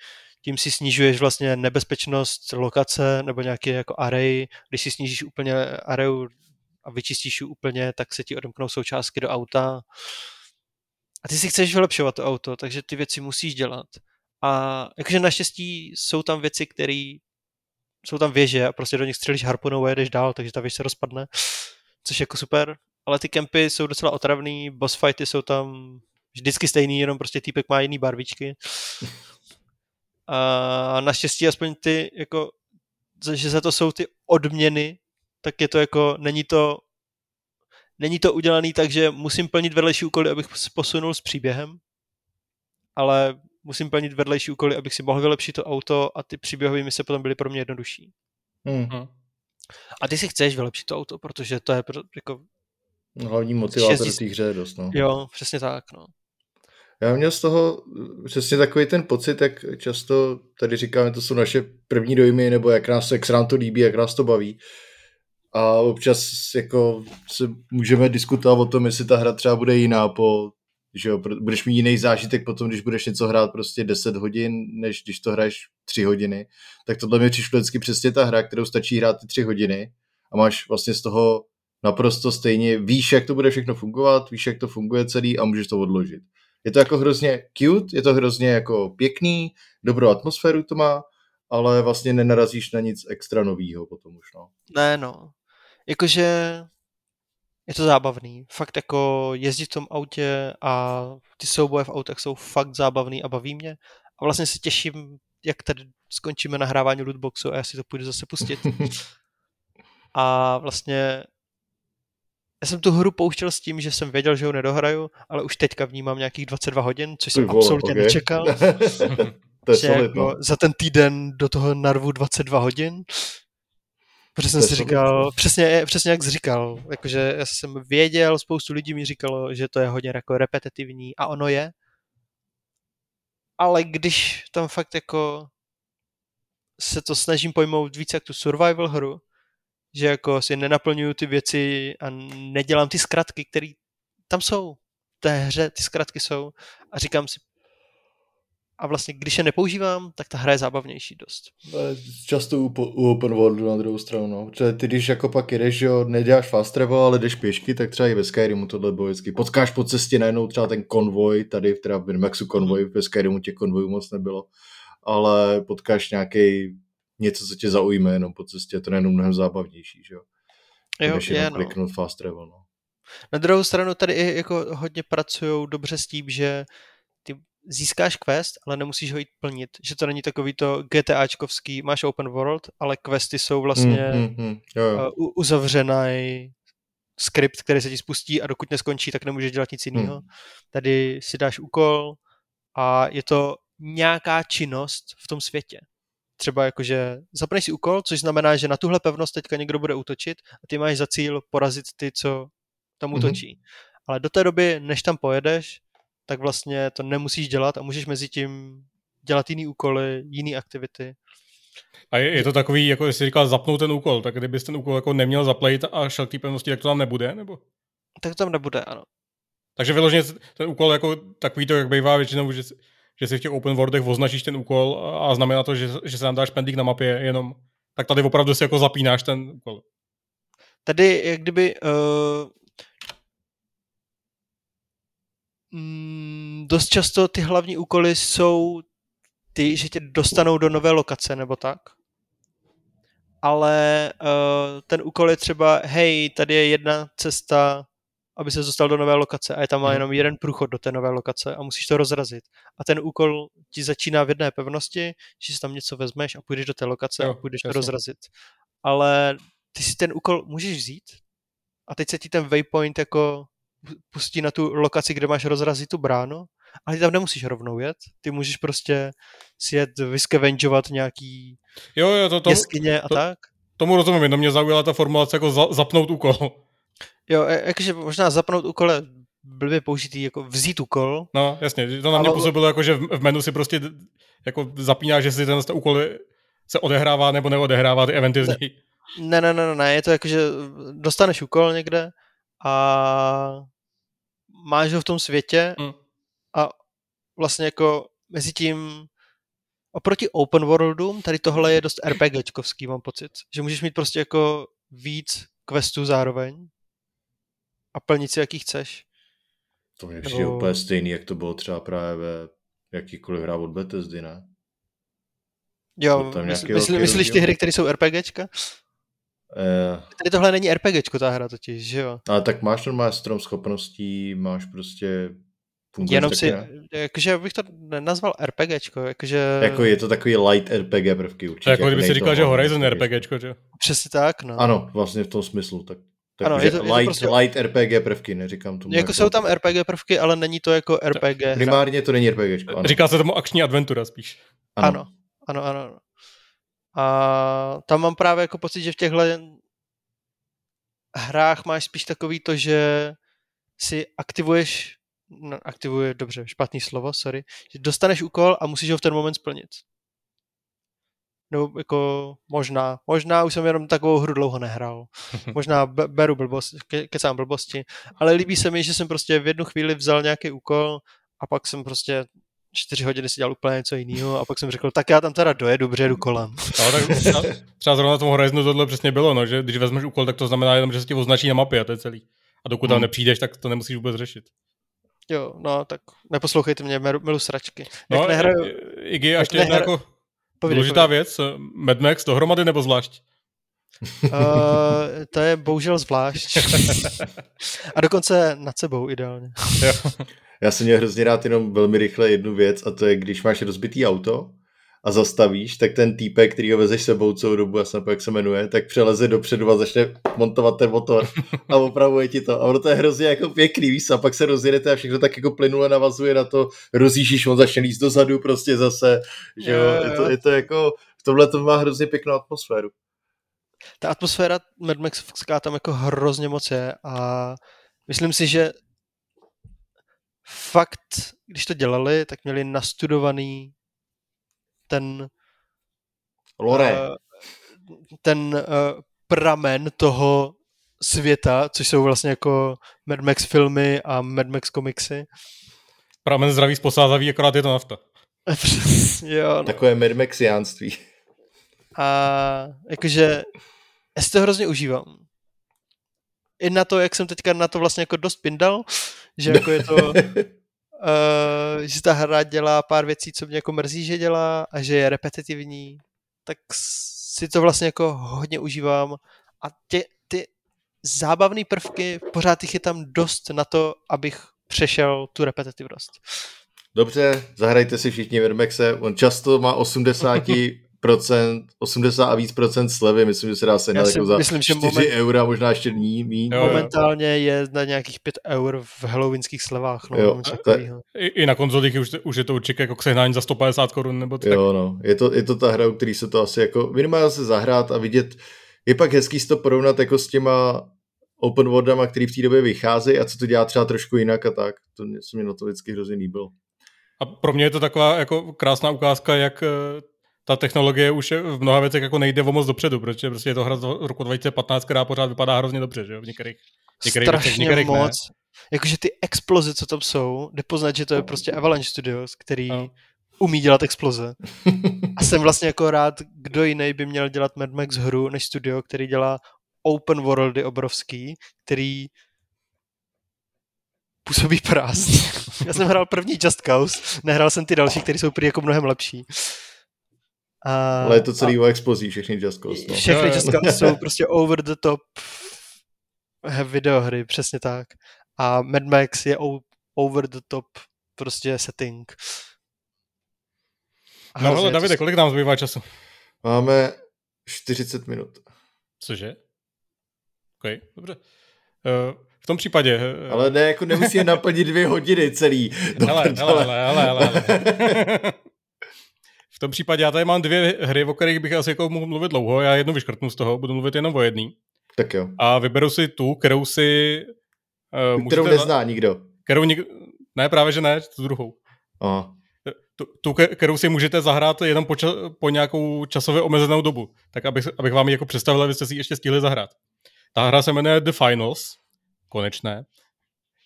tím si snižuješ vlastně nebezpečnost lokace nebo nějaký jako array. Když si snížíš úplně array a vyčistíš ji úplně, tak se ti odemknou součástky do auta. A ty si chceš vylepšovat to auto, takže ty věci musíš dělat. A jakože naštěstí jsou tam věci, které jsou tam věže a prostě do nich střelíš harpunou a jedeš dál, takže ta věž se rozpadne, což je jako super. Ale ty kempy jsou docela otravný, boss fighty jsou tam vždycky stejný, jenom prostě týpek má jiný barvičky. A naštěstí aspoň ty, jako, že za to jsou ty odměny, tak je to jako, není to není to udělaný tak, že musím plnit vedlejší úkoly, abych posunul s příběhem, ale musím plnit vedlejší úkoly, abych si mohl vylepšit to auto a ty příběhové mise potom byly pro mě jednodušší. Hm. Hm. A ty si chceš vylepšit to auto, protože to je pro, jako, Hlavní motivátor v té hře je dost, no. jo, přesně tak, no. Já měl z toho přesně takový ten pocit, jak často tady říkáme, to jsou naše první dojmy, nebo jak, nás, jak se nám to líbí, jak nás to baví. A občas jako se můžeme diskutovat o tom, jestli ta hra třeba bude jiná po, že jo, budeš mít jiný zážitek potom, když budeš něco hrát prostě 10 hodin, než když to hraješ 3 hodiny. Tak tohle mi přišlo vždycky přesně ta hra, kterou stačí hrát ty 3 hodiny a máš vlastně z toho naprosto stejně, víš, jak to bude všechno fungovat, víš, jak to funguje celý a můžeš to odložit. Je to jako hrozně cute, je to hrozně jako pěkný, dobrou atmosféru to má ale vlastně nenarazíš na nic extra novýho potom už, no. Ne, no. Jakože je to zábavný. Fakt jako jezdit v tom autě a ty souboje v autech jsou fakt zábavný a baví mě. A vlastně se těším, jak tady skončíme nahrávání lootboxu a já si to půjdu zase pustit. a vlastně já jsem tu hru pouštěl s tím, že jsem věděl, že ho nedohraju, ale už teďka vnímám nějakých 22 hodin, což jsem vole, absolutně okay. nečekal. to je jako za ten týden do toho narvu 22 hodin. Protože jsem si říkal, přesně, přesně jak jsi říkal, jakože já jsem věděl, spoustu lidí mi říkalo, že to je hodně jako repetitivní a ono je. Ale když tam fakt jako se to snažím pojmout víc jak tu survival hru, že jako si nenaplňuju ty věci a nedělám ty zkratky, které tam jsou. V té hře ty zkratky jsou a říkám si, a vlastně když je nepoužívám, tak ta hra je zábavnější dost. Často u, u open worldu na druhou stranu, no. Ty když jako pak jedeš, že jo, neděláš fast travel, ale jdeš pěšky, tak třeba i ve Skyrimu tohle bylo vždycky. Potkáš po cestě najednou třeba ten konvoj, tady teda v Minimaxu konvoj, ve Skyrimu těch konvojů moc nebylo, ale potkáš nějaký něco, co tě zaujme jenom po cestě, to je mnohem zábavnější, že jo. Jo, Než je, jenom no. fast travel, no. Na druhou stranu tady i jako hodně pracují dobře s tím, že získáš quest, ale nemusíš ho jít plnit. Že to není takový to GTAčkovský, máš open world, ale questy jsou vlastně Mm, mm, mm, jo, jo. uh, uzavřený skript, který se ti spustí a dokud neskončí, tak nemůžeš dělat nic jiného. Hmm. Tady si dáš úkol a je to nějaká činnost v tom světě. Třeba jakože zapneš si úkol, což znamená, že na tuhle pevnost teďka někdo bude útočit a ty máš za cíl porazit ty, co tam Mhm. útočí. Ale do té doby, než tam pojedeš, tak vlastně to nemusíš dělat a můžeš mezi tím dělat jiný úkoly, jiný aktivity. A je, je to takový, jako jestli říkal zapnout ten úkol, tak kdybys ten úkol jako neměl zaplejit a šel k té pevnosti, tak to tam nebude, nebo? Tak to tam nebude, ano. Takže vyloženě ten úkol jako takový to, jak bývá většinou, že, že si v těch open worldech označíš ten úkol a, a znamená to, že, že se tam dáš pendík na mapě jenom, tak tady opravdu si jako zapínáš ten úkol. Tady jak kdyby uh, mm, dost často ty hlavní úkoly jsou ty, že tě dostanou do nové lokace nebo tak. Ale uh, ten úkol je třeba, hej, tady je jedna cesta, aby se dostal do nové lokace a je tam Mhm. jenom jeden průchod do té nové lokace a musíš to rozrazit. A ten úkol ti začíná v jedné pevnosti, že si tam něco vezmeš a půjdeš do té lokace Jo, a půjdeš to rozrazit. Ale ty si ten úkol můžeš vzít a teď se ti ten waypoint jako pustí na tu lokaci, kde máš rozrazit tu bránu, ale ty tam nemusíš rovnou jet. Ty můžeš prostě si jet vyskevenžovat nějaký Jo, jo, to, to, jeskyně a to- tak. tomu rozumím, jenom mě zaujala ta formulace jako za, zapnout úkol. Jo, e- jakože možná zapnout úkol je blbě použitý, jako vzít úkol, No, jasně, to na mě Ale- působilo jako, že v menu si prostě jako zapínáš, že si ten úkol se odehrává nebo neodehrává ty eventy z ne, ne, ne, ne, je to jako, že dostaneš úkol někde a máš ho v tom světě Mm. a vlastně jako mezi tím oproti open worldům, tady tohle je dost RPGčkovský, mám pocit, že můžeš mít prostě jako víc questů zároveň a plnit si, jaký chceš. To mě přijde Nebo- úplně stejný, jak to bylo třeba právě ve jakýkoliv hra od Bethesdy, ne? Jo, mysl, mysl, myslíš ty hry, které jsou RPGčka? Eh, Tady tohle není RPGčko, ta hra totiž, že jo? ale tak máš normálně strom schopností, máš prostě... funguješ Jenom si, ne? jakože bych to nenazval RPGčko, jakože... Jako je to takový light RPG prvky určitě. je jako kdyby si říkal, že Horizon RPG. RPGčko, že? jo? Přesně tak, no. Ano, vlastně v tom smyslu. Tak, tak Ano, je to- je to light, prostě- light RPG prvky, neříkám tomu. Jako jsou tam RPG prvky, ale není to jako RPG. Primárně to není RPG. Ano. Říká se tomu akční adventura spíš. Ano, ano, ano. ano. A tam mám právě jako pocit, že v těchto hrách máš spíš takový to, že si aktivuješ, no, aktivuje, dobře, špatný slovo, sorry, že dostaneš úkol a musíš ho v ten moment splnit. Nebo jako možná, možná už jsem jenom takovou hru dlouho nehrál. Možná be- beru blbost, ke, kecám blbosti, ale líbí se mi, že jsem prostě v jednu chvíli vzal nějaký úkol a pak jsem prostě čtyři hodiny si dělal úplně něco jiného a pak jsem řekl, tak já tam teda dojedu, protože jedu kolem. No, tak třeba, třeba zrovna na tom Horizonu tohle přesně bylo, no, že když vezmeš úkol, tak to znamená jenom, že se ti označí na mapě a to je celý. A dokud tam Hmm. nepřijdeš, tak to nemusíš vůbec řešit. Jo, no tak neposlouchejte mě, milu, sračky. No, Jak nehraju, Iggy, a ještě jak jedna nehra- jako Povídej, Důležitá povídej. věc, Mad Max dohromady nebo zvlášť? Uh, to je bohužel zvlášť. A dokonce nad sebou ideálně. Já jsem měl hrozně rád jenom velmi rychle jednu věc a to je, když máš rozbitý auto a zastavíš, tak ten týpek, který ho vezeš sebou celou dobu, já jsem jak se jmenuje, tak přeleze dopředu a začne montovat ten motor a opravuje ti to. A ono to je hrozně jako pěkný, víš, a pak se rozjedete a všechno tak jako plynule navazuje na to, rozjížíš, on začne líst dozadu prostě zase, že jo, je to, je to jako, v tomhle to má hrozně pěknou atmosféru. Ta atmosféra Mad Maxská tam jako hrozně moc je a myslím si, že fakt, když to dělali, tak měli nastudovaný ten Lore, eh, ten uh, pramen toho světa, což jsou vlastně jako Mad Max filmy a Mad Max komiksy. Pramen zdraví sposázavý, akorát je to nafta. jo, no. takové Mad Maxiánství. A jakože já si to hrozně užívám. I na to, jak jsem teďka na to vlastně jako dost pindal, že jako je to, uh, že ta hra dělá pár věcí, co mě jako mrzí, že dělá a že je repetitivní, tak si to vlastně jako hodně užívám a tě, ty zábavné prvky, pořád jich je tam dost na to, abych přešel tu repetitivnost. Dobře, zahrajte si všichni Maxe, on často má 80 80 a víc procent slevy, myslím, že se dá Já si jako za myslím, že 4 moment- eura, možná ještě ní, míň. Jo, jo. Momentálně je na nějakých 5 eur v halloweenských slevách. No, Jo, jo, takovýho. I, I na konzolích už, už je to určitě jako k sehnání za 150 korun nebo tak. Jo, no. Je to, je to ta hra, u který se to asi jako minimálně se zahrát a vidět, je pak hezký si to porovnat jako s těma open worldama, který v té době vycházejí a co to dělá třeba trošku jinak a tak. To mě, se mě na to vždycky hrozně líbilo. A pro mě je to taková jako krásná ukázka, jak eh, ta technologie už je v mnoha věcech jako nejde o moc dopředu, protože prostě je to hra z roku 2015, která pořád vypadá hrozně dobře, že jo, v některých, některých věcech, v Strašně některých ne. moc. Jakože ty exploze, co tam jsou, jde poznat, že to je prostě Avalanche Studios, který No. umí dělat exploze. A jsem vlastně jako rád, kdo jiný by měl dělat Mad Max hru, než studio, který dělá open worldy obrovský, který působí prázdně. Já jsem hrál první Just Cause, nehrál jsem ty další, které jsou prý jako mnohem lepší. A, Ale je to celý o explozí, všechny Just Cause. No. všechny. Just Cause jsou prostě over the top videohry, přesně tak. A Mad Max je over the top prostě setting. A No to Davide, kolik nám zbývá času? Máme 40 minut. Cože? OK, dobře. Uh, v tom případě... eh, Ale ne, jako nemusíme naplnit dvě hodiny celý. Hele, hele, hele, hele, hele, hele. V tom případě já tady mám dvě hry, o kterých bych asi jako mohl mluvit dlouho. Já jednu vyškrtnu z toho, budu mluvit jenom o jedný. Tak jo. A vyberu si tu, kterou si... Uh, Kterou nezná nikdo. Kterou nik... Ne, právě že ne, tu druhou. Aha. Tu, tu, ke- kterou si můžete zahrát jenom po, ča- po nějakou časově omezenou dobu. Tak abych, abych vám ji jako představil, abyste si ji ještě stihli zahrát. Ta hra se jmenuje The Finals. Konečné.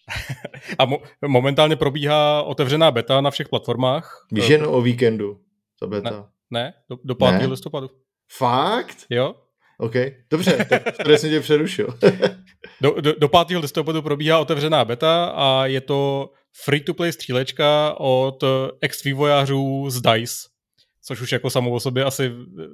A mo- momentálně probíhá otevřená beta na všech platformách. Víš Eh, jen o víkendu. Ta beta. Ne, do, do 5. Ne. listopadu. Fakt? Jo? OK. Dobře, tak tady jsem tě přerušil. Do, do, do 5. listopadu probíhá otevřená beta a je to free-to-play střílečka od ex-vývojářů z DICE, což už jako samo o sobě asi eh,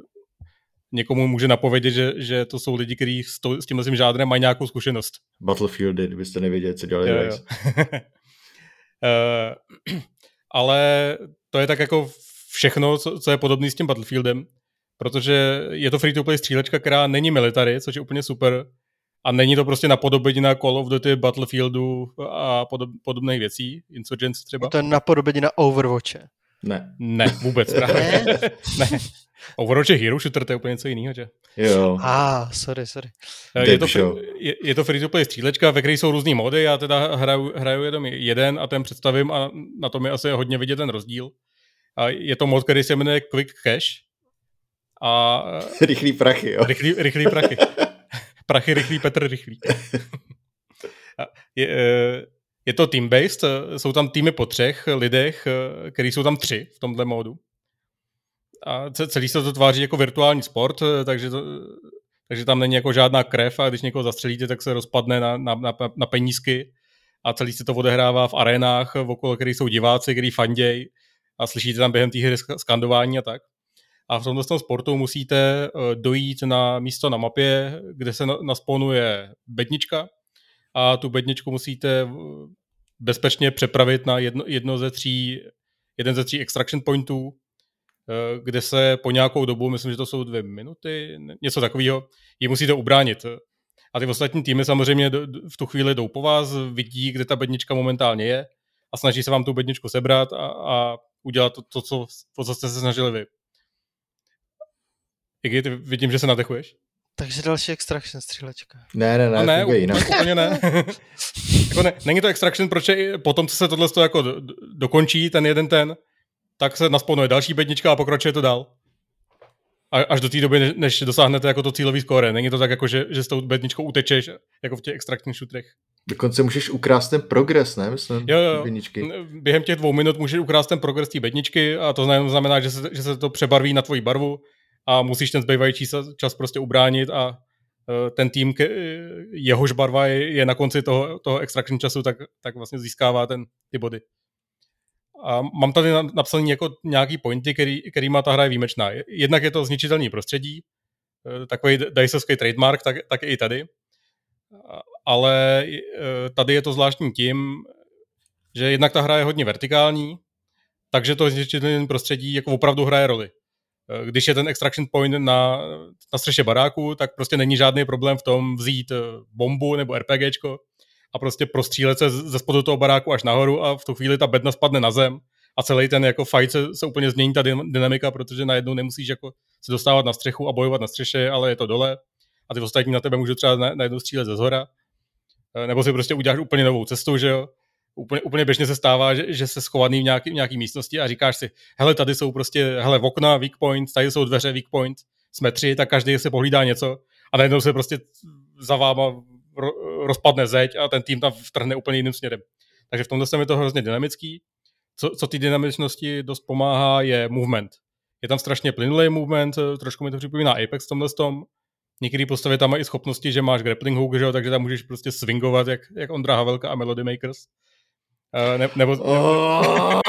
někomu může napovědět, že, že to jsou lidi, kteří s, to, s tímhle tím žádrem mají nějakou zkušenost. Battlefieldy, kdybyste nevěděli, co dělali Jo, jo. Eh, ale to je tak jako všechno, co, co je podobné s tím Battlefieldem, protože je to free-to-play střílečka, která není military, což je úplně super, a není to prostě napodobenina Call of Duty, Battlefieldu a podob, podobných věcí, Insurgency třeba. To je napodobenina Overwatche. Ne. Ne, vůbec právě. ne. Overwatch je hero shooter, to je úplně něco jiného, že? Jo. A, ah, sorry, sorry. Eh, Je to, je, je to free-to-play střílečka, ve které jsou různý mody, já teda hraju, hraju jenom jeden a ten představím a na tom je asi hodně vidět ten rozdíl. A je to mod, který se jmenuje Quick Cash a Rychlý prachy, jo. rychlý, rychlý prachy. Prachy rychlý, Petr rychlý. A je, eh, je to team-based, jsou tam týmy po třech lidech, eh, který jsou tam tři v tomhle módu. A ce- celý se to tváří jako virtuální sport, eh, takže, to, takže tam není jako žádná krev a když někoho zastřelíte, tak se rozpadne na, na, na, na penízky a celý se to odehrává v arénách, okolo kterých jsou diváci, který fanděj a slyšíte tam během té hry sk- skandování a tak. a v tomto tom sportu musíte uh, dojít na místo na mapě, kde se na, nasponuje bednička a tu bedničku musíte bezpečně přepravit na jedno, jedno ze tří, jeden ze tří extraction pointů, eh, kde se po nějakou dobu, myslím, že to jsou dvě minuty, něco takového, ji musíte ubránit. A ty ostatní týmy samozřejmě v tu chvíli jdou po vás, vidí, kde ta bednička momentálně je a snaží se vám tu bedničku sebrat a, a udělat to, to, co, to, co jste se snažili vy. Iggy, ty vidím, že se nadechuješ. Takže další extraction střílečka. Ne, ne, ne, no ne, úplně jinak. úplně ne. jako ne. Není to extraction, protože potom, co se tohle jako dokončí, ten jeden ten, tak se nasponuje další bednička a pokračuje to dál. A, až do té doby, než dosáhnete jako to cílový skóre. Není to tak, jako, že, že s tou bedničkou utečeš, jako v těch extraktních šutrech. Dokonce můžeš ukrást ten progres, ne? Myslím, jo, jo. Bedničky. Během těch dvou minut můžeš ukrást ten progres té bedničky a to znamená, že se, že se to přebarví na tvoji barvu a musíš ten zbývající čas prostě ubránit a e, ten tým, jehož barva je, na konci toho, toho extraction času, tak, tak vlastně získává ten, ty body. A mám tady napsaný jako nějaký pointy, který, kterýma ta hra je výjimečná. Jednak je to zničitelný prostředí, e, takový Dicevský trademark, tak, tak i tady. Ale e, tady je to zvláštní tím, že jednak ta hra je hodně vertikální, takže to zničitelné prostředí jako opravdu hraje roli. Eh, když je ten extraction point na, na střeše baráku, tak prostě není žádný problém v tom vzít eh, bombu nebo RPGčko a prostě prostřílet se ze spodu toho baráku až nahoru a v tu chvíli ta bedna spadne na zem a celý ten jako fight se, se úplně změní ta dynamika, protože najednou nemusíš jako se dostávat na střechu a bojovat na střeše, ale je to dole a ty ostatní na tebe můžou třeba najednou střílet ze zhora. Eh, nebo si prostě uděláš úplně novou cestu, že jo úplně, úplně běžně se stává, že, že se schovaný v nějaký, v nějaký místnosti a říkáš si, hele, tady jsou prostě, hele, okna, weak point, tady jsou dveře, weak point, jsme tři, tak každý se pohlídá něco a najednou se prostě za váma rozpadne zeď a ten tým tam vtrhne úplně jiným směrem. Takže v tomto je to hrozně dynamický. Co, co ty dynamičnosti dost pomáhá, je movement. Je tam strašně plynulý movement, trošku mi to připomíná Apex v tomhle tom. Některé postavy tam mají i schopnosti, že máš grappling hook, že jo, takže tam můžeš prostě swingovat jak, jak Ondra Havelka a Melody Makers. Uh, ne, nebo, nebo,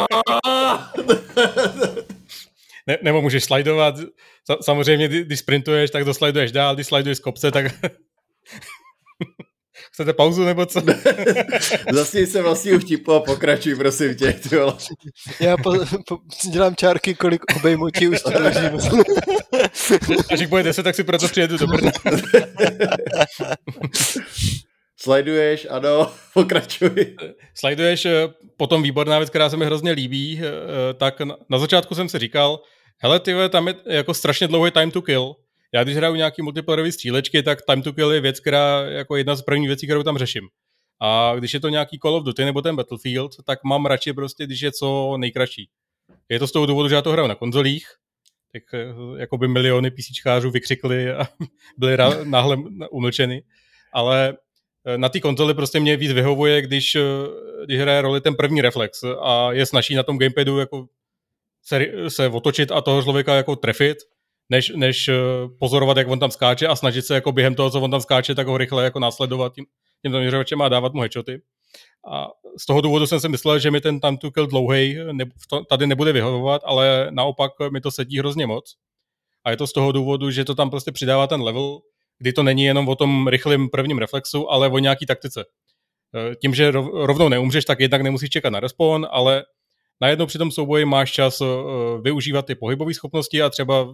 ne, nebo můžeš slidovat. Samozřejmě, když sprintuješ, tak dosliduješ dál, když sliduješ z kopce, tak... Chcete pauzu nebo co? Zasněj se vlastního vtipu a pokračuj, prosím tě. Ty Já po, po, dělám čárky, kolik obejmutí už to držím. Až jich bude 10, tak si proto přijedu do Brna. Slajduješ, ano, pokračuj. Slajduješ, eh, potom výborná věc, která se mi hrozně líbí, eh, tak na začátku jsem si říkal, hele ty tam je jako strašně dlouhý time to kill. Já když hraju nějaký multiplayerový střílečky, tak time to kill je věc, která jako jedna z prvních věcí, kterou tam řeším. A když je to nějaký Call of Duty nebo ten Battlefield, tak mám radši prostě, když je co nejkratší. Je to z toho důvodu, že já to hraju na konzolích, tak eh, jako by miliony PCčkářů vykřikli a byli náhle umlčeny, ale Eh, na té konzoli prostě mě víc vyhovuje, když, eh, když hraje roli ten první reflex a je snaží na tom gamepadu jako se, se otočit a toho člověka jako trefit, než, než eh, pozorovat, jak on tam skáče a snažit se jako během toho, co on tam skáče, tak ho rychle jako následovat tím, tím zaměřovačem a dávat mu headshoty. A z toho důvodu jsem si myslel, že mi ten to kill dlouhej ne, tady nebude vyhovovat, ale naopak mi to sedí hrozně moc. A je to z toho důvodu, že to tam prostě přidává ten level, kdy to není jenom o tom rychlém prvním reflexu, ale o nějaký taktice. Tím, že rovnou neumřeš, tak jednak nemusíš čekat na respawn, ale najednou při tom souboji máš čas využívat ty pohybové schopnosti a třeba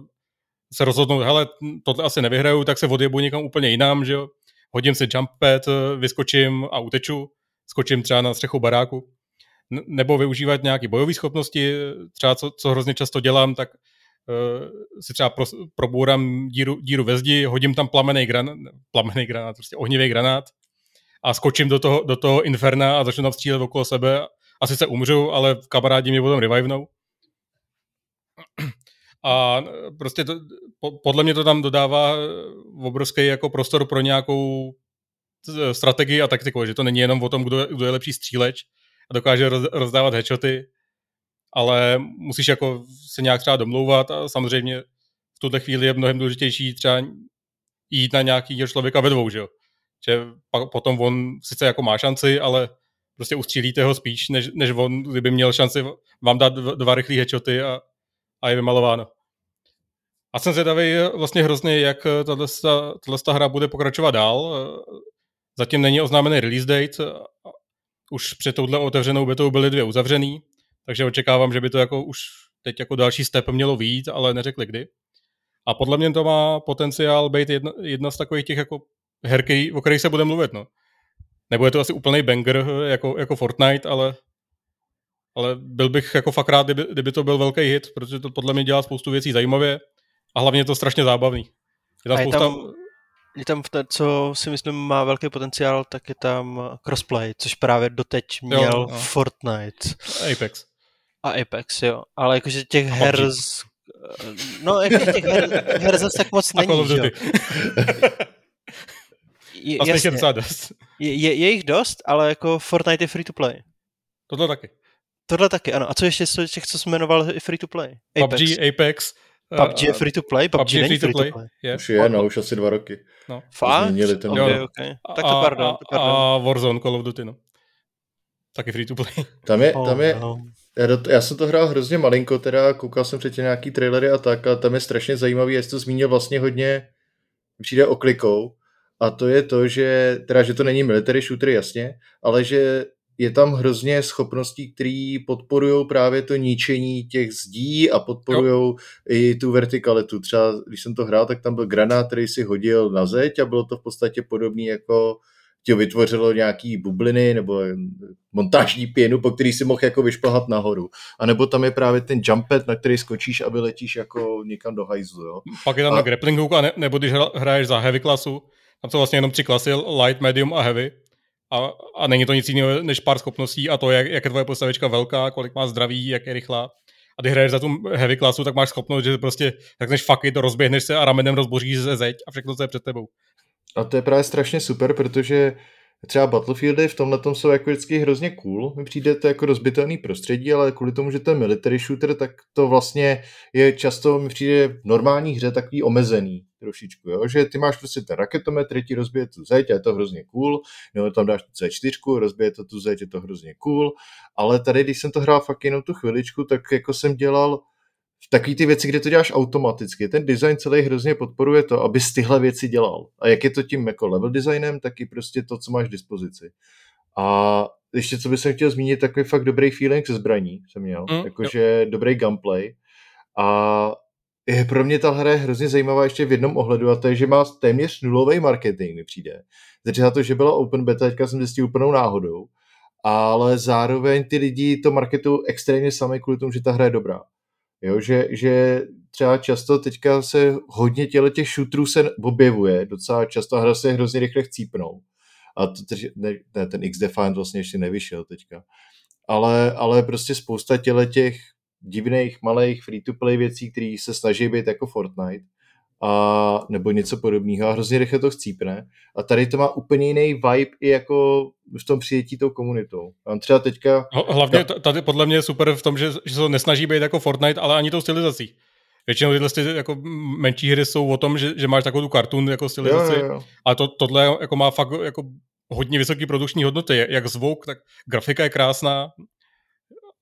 se rozhodnout, hele, tohle asi nevyhraju, tak se odjebu někam úplně jinam, že jo. Hodím si jump pad, e, vyskočím a uteču, skočím třeba na střechu baráku. Nebo využívat nějaké bojové schopnosti, třeba co, co hrozně často dělám, tak uh, si třeba pro, probourám díru, díru ve zdi, hodím tam plamený granát, plamený granát, prostě ohnivý granát a skočím do toho, do toho inferna a začnu tam střílet okolo sebe. A sice umřu, ale kamarádi mě potom revivenou. A prostě to, podle mě to tam dodává obrovský jako prostor pro nějakou strategii a taktiku, že to není jenom o tom, kdo, kdo je lepší stříleč a dokáže roz, rozdávat headshoty, ale musíš jako se nějak třeba domlouvat a samozřejmě v tuhle chvíli je mnohem důležitější třeba jít na nějaký člověka ve dvou, že jo. Že potom on sice jako má šanci, ale prostě ustřílíte ho spíš, než, než on, kdyby měl šanci vám dát dva rychlé headshoty a, a je vymalováno. A jsem zvědavý vlastně hrozně, jak tato hra bude pokračovat dál. Zatím není oznámený release date. Už před touhle otevřenou betou byly dvě uzavřený, takže očekávám, že by to jako už teď jako další step mělo výjít, ale neřekli kdy. A podle mě to má potenciál být jedna, jedna z takových těch jako herky, o kterých se bude mluvit. No. Nebude to asi úplný banger jako, jako Fortnite, ale, ale byl bych jako fakt rád, kdyby, kdyby to byl velký hit, protože to podle mě dělá spoustu věcí zajímavě a hlavně je to strašně zábavný. Je tam, a je spousta... tam, je tam v té, co si myslím má velký potenciál, tak je tam crossplay, což právě doteď měl jo, no. Fortnite. Apex. A Apex, jo. Ale jakože těch her z... No, jakože těch her, her zase tak moc není, jo. je, jasně. Je, je, je jich dost, ale jako Fortnite je free to play. Tohle taky. Tohle taky, ano. A co ještě z těch, co jsme jmenoval, je free to play? Apex. PUBG, Apex. PUBG je free to play? PUBG, PUBG není free, free to play? play. Je. Už je, no, už asi dva roky. No. Fakt? Změnili ten okay, okay. Tak to pardon, a, pardon. A Warzone, Call of Duty, no. Taky free to play. Tam je, tam je, oh, no. já, do, já jsem to hrál hrozně malinko, teda koukal jsem předtím nějaký trailery a tak, a tam je strašně zajímavý, jestli to zmínil vlastně hodně, přijde oklikou, a to je to, že, teda, že to není military shooter, jasně, ale že je tam hrozně schopností, které podporují právě to ničení těch zdí a podporují i tu vertikalitu. Třeba když jsem to hrál, tak tam byl granát, který si hodil na zeď a bylo to v podstatě podobné jako ti vytvořilo nějaký bubliny nebo montážní pěnu, po který si mohl jako vyšplhat nahoru. A nebo tam je právě ten jumpet, na který skočíš a vyletíš jako někam do hajzlu. Jo? Pak je tam a... na grappling hook, a ne, nebo když hraješ za heavy klasu, tam jsou vlastně jenom tři klasy, light, medium a heavy. A, a není to nic jiného než pár schopností a to, jak, jak je tvoje postavička velká, kolik má zdraví, jak je rychlá. A když hraješ za tu heavy klasu, tak máš schopnost, že prostě řekneš fuck it, rozběhneš se a ramenem rozboříš ze zeď a všechno, co je před tebou. A to je právě strašně super, protože třeba Battlefieldy v tomhle tom jsou jako vždycky hrozně cool. Mi přijde to jako rozbitelný prostředí, ale kvůli tomu, že to je military shooter, tak to vlastně je často, mi přijde v normální hře takový omezený trošičku, jo? že ty máš prostě ten raketometr, ti rozbije tu zeď a je to hrozně cool, nebo tam dáš tu C4, rozbije to tu zeď, je to hrozně cool, ale tady, když jsem to hrál fakt jenom tu chviličku, tak jako jsem dělal takový ty věci, kde to děláš automaticky. Ten design celý hrozně podporuje to, abys tyhle věci dělal. A jak je to tím jako level designem, tak i prostě to, co máš v dispozici. A ještě co bych se chtěl zmínit, takový fakt dobrý feeling se zbraní jsem měl. Mm, jakože dobrý gunplay. A je pro mě ta hra je hrozně zajímavá ještě v jednom ohledu a to je, že má téměř nulový marketing mi přijde. Takže za to, že byla open beta, teďka jsem zjistil úplnou náhodou, ale zároveň ty lidi to marketují extrémně sami kvůli tomu, že ta hra je dobrá. Jo, že, že třeba často teďka se hodně těle těch shooterů se objevuje, docela často hra se hrozně rychle chcípnou. A to, ne, ne, ten X-Defiant vlastně ještě nevyšel teďka. Ale, ale prostě spousta těle těch divných, malých free-to-play věcí, které se snaží být jako Fortnite, a, nebo něco podobného a hrozně rychle to chcípne. A tady to má úplně jiný vibe i jako v tom přijetí tou komunitou. A třeba teďka... Hlavně tady podle mě je super v tom, že, že se to nesnaží být jako Fortnite, ale ani tou stylizací. Většinou tyhle styly, jako menší hry jsou o tom, že, že máš takovou tu cartoon jako stylizaci, jo, jo, jo. ale to, tohle jako má fakt jako hodně vysoké produkční hodnoty, jak zvuk, tak grafika je krásná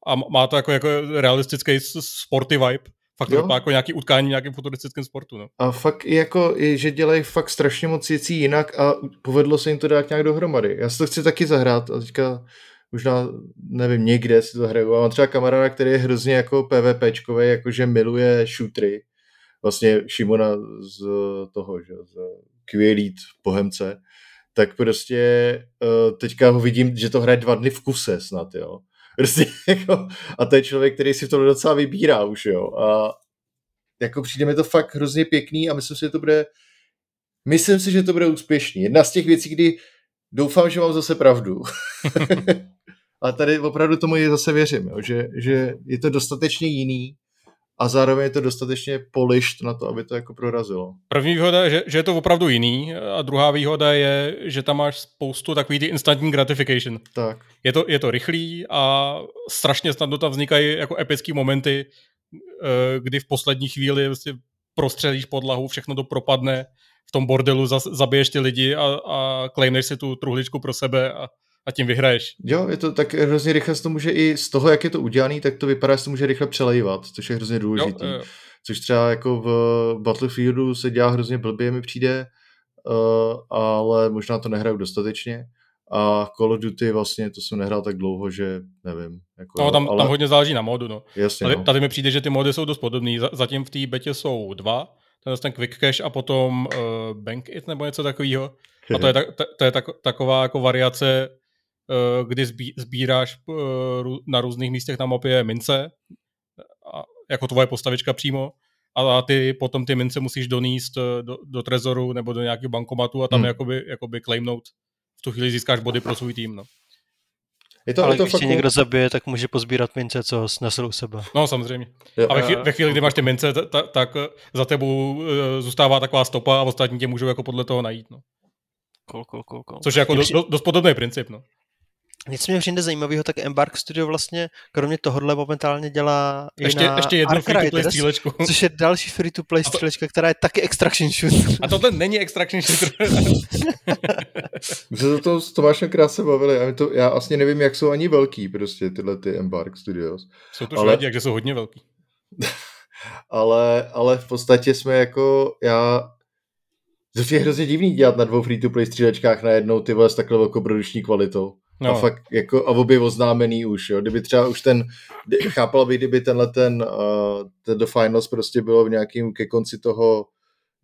a má to jako, jako realistický sporty vibe. Fakt to jako nějaký utkání v nějakém futuristickém sportu. No. A fakt jako, že dělají fakt strašně moc věcí jinak a povedlo se jim to dát nějak dohromady. Já si to chci taky zahrát a teďka možná, nevím, někde si to hraju. A mám třeba kamaráda, který je hrozně jako PvPčkový, jakože miluje šutry. Vlastně Šimona z toho, že, z Quilít Bohemce. Tak prostě uh, teďka ho vidím, že to hraje dva dny v kuse snad, jo. Prostě jako, a to je člověk, který si to docela vybírá už, jo. A jako přijde mi to fakt hrozně pěkný a myslím si, že to bude myslím si, že to bude úspěšný. Jedna z těch věcí, kdy doufám, že mám zase pravdu. a tady opravdu tomu je zase věřím, jo, že, že je to dostatečně jiný a zároveň je to dostatečně polišt na to, aby to jako prorazilo. První výhoda je, že, že je to opravdu jiný a druhá výhoda je, že tam máš spoustu takový ty instantní gratification. Tak. Je to, je to rychlý a strašně snadno tam vznikají jako epické momenty, eh, kdy v poslední chvíli vlastně prostřelíš podlahu, všechno to propadne, v tom bordelu zabiješ ty lidi a, a claimneš si tu truhličku pro sebe a a tím vyhraješ. Jo, je to tak hrozně rychle, to může i z toho, jak je to udělané, tak to vypadá, že to může rychle přelejvat, což je hrozně důležité. což třeba jako v Battlefieldu se dělá hrozně blbě, mi přijde, uh, ale možná to nehraju dostatečně. A Call of Duty vlastně, to jsem nehrál tak dlouho, že nevím. Jako, no, tam, ale... tam hodně záleží na modu, no. Jasně, tady, no. tady mi přijde, že ty mody jsou dost podobný. Zatím v té betě jsou dva, ten, ten Quick Cache a potom uh, Bank It nebo něco takového. A to je, tak, to, je tak, taková jako variace, kdy zbí, sbíráš uh, na různých místech na mapě mince, a, jako tvoje postavička přímo, a ty potom ty mince musíš doníst do, do trezoru nebo do nějakého bankomatu a tam hmm. jakoby, jakoby claimnout. V tu chvíli získáš body pro svůj tým. No. Je to, Ale je to když fakt... někdo zabije, tak může pozbírat mince, co snesl u sebe. No, samozřejmě. Jo, a ve chvíli, ve chvíli, kdy máš ty mince, tak, tak za tebou zůstává taková stopa a ostatní tě můžou jako podle toho najít. No. Cool, cool, cool, cool. Což je jako dost, dost podobný princip. No. Něco mě přijde zajímavého, tak Embark Studio vlastně kromě tohohle momentálně dělá ještě, ještě jednu free-to-play střílečku. Což je další free-to-play to... střílečka, která je taky extraction shooter. A tohle není extraction shooter. My se to, to Tomášem krásně bavili a to, já vlastně nevím, jak jsou ani velký prostě tyhle ty Embark Studios. Jsou to ale... takže jsou hodně velký. ale, ale v podstatě jsme jako, já to je hrozně divný dělat na dvou free-to-play střílečkách najednou ty s takhle velkoproduční kvalitou. No. A fakt jako, a obě oznámený už, jo. Kdyby třeba už ten, chápal by, kdyby tenhle ten, uh, ten The Finals prostě bylo v nějakým ke konci toho,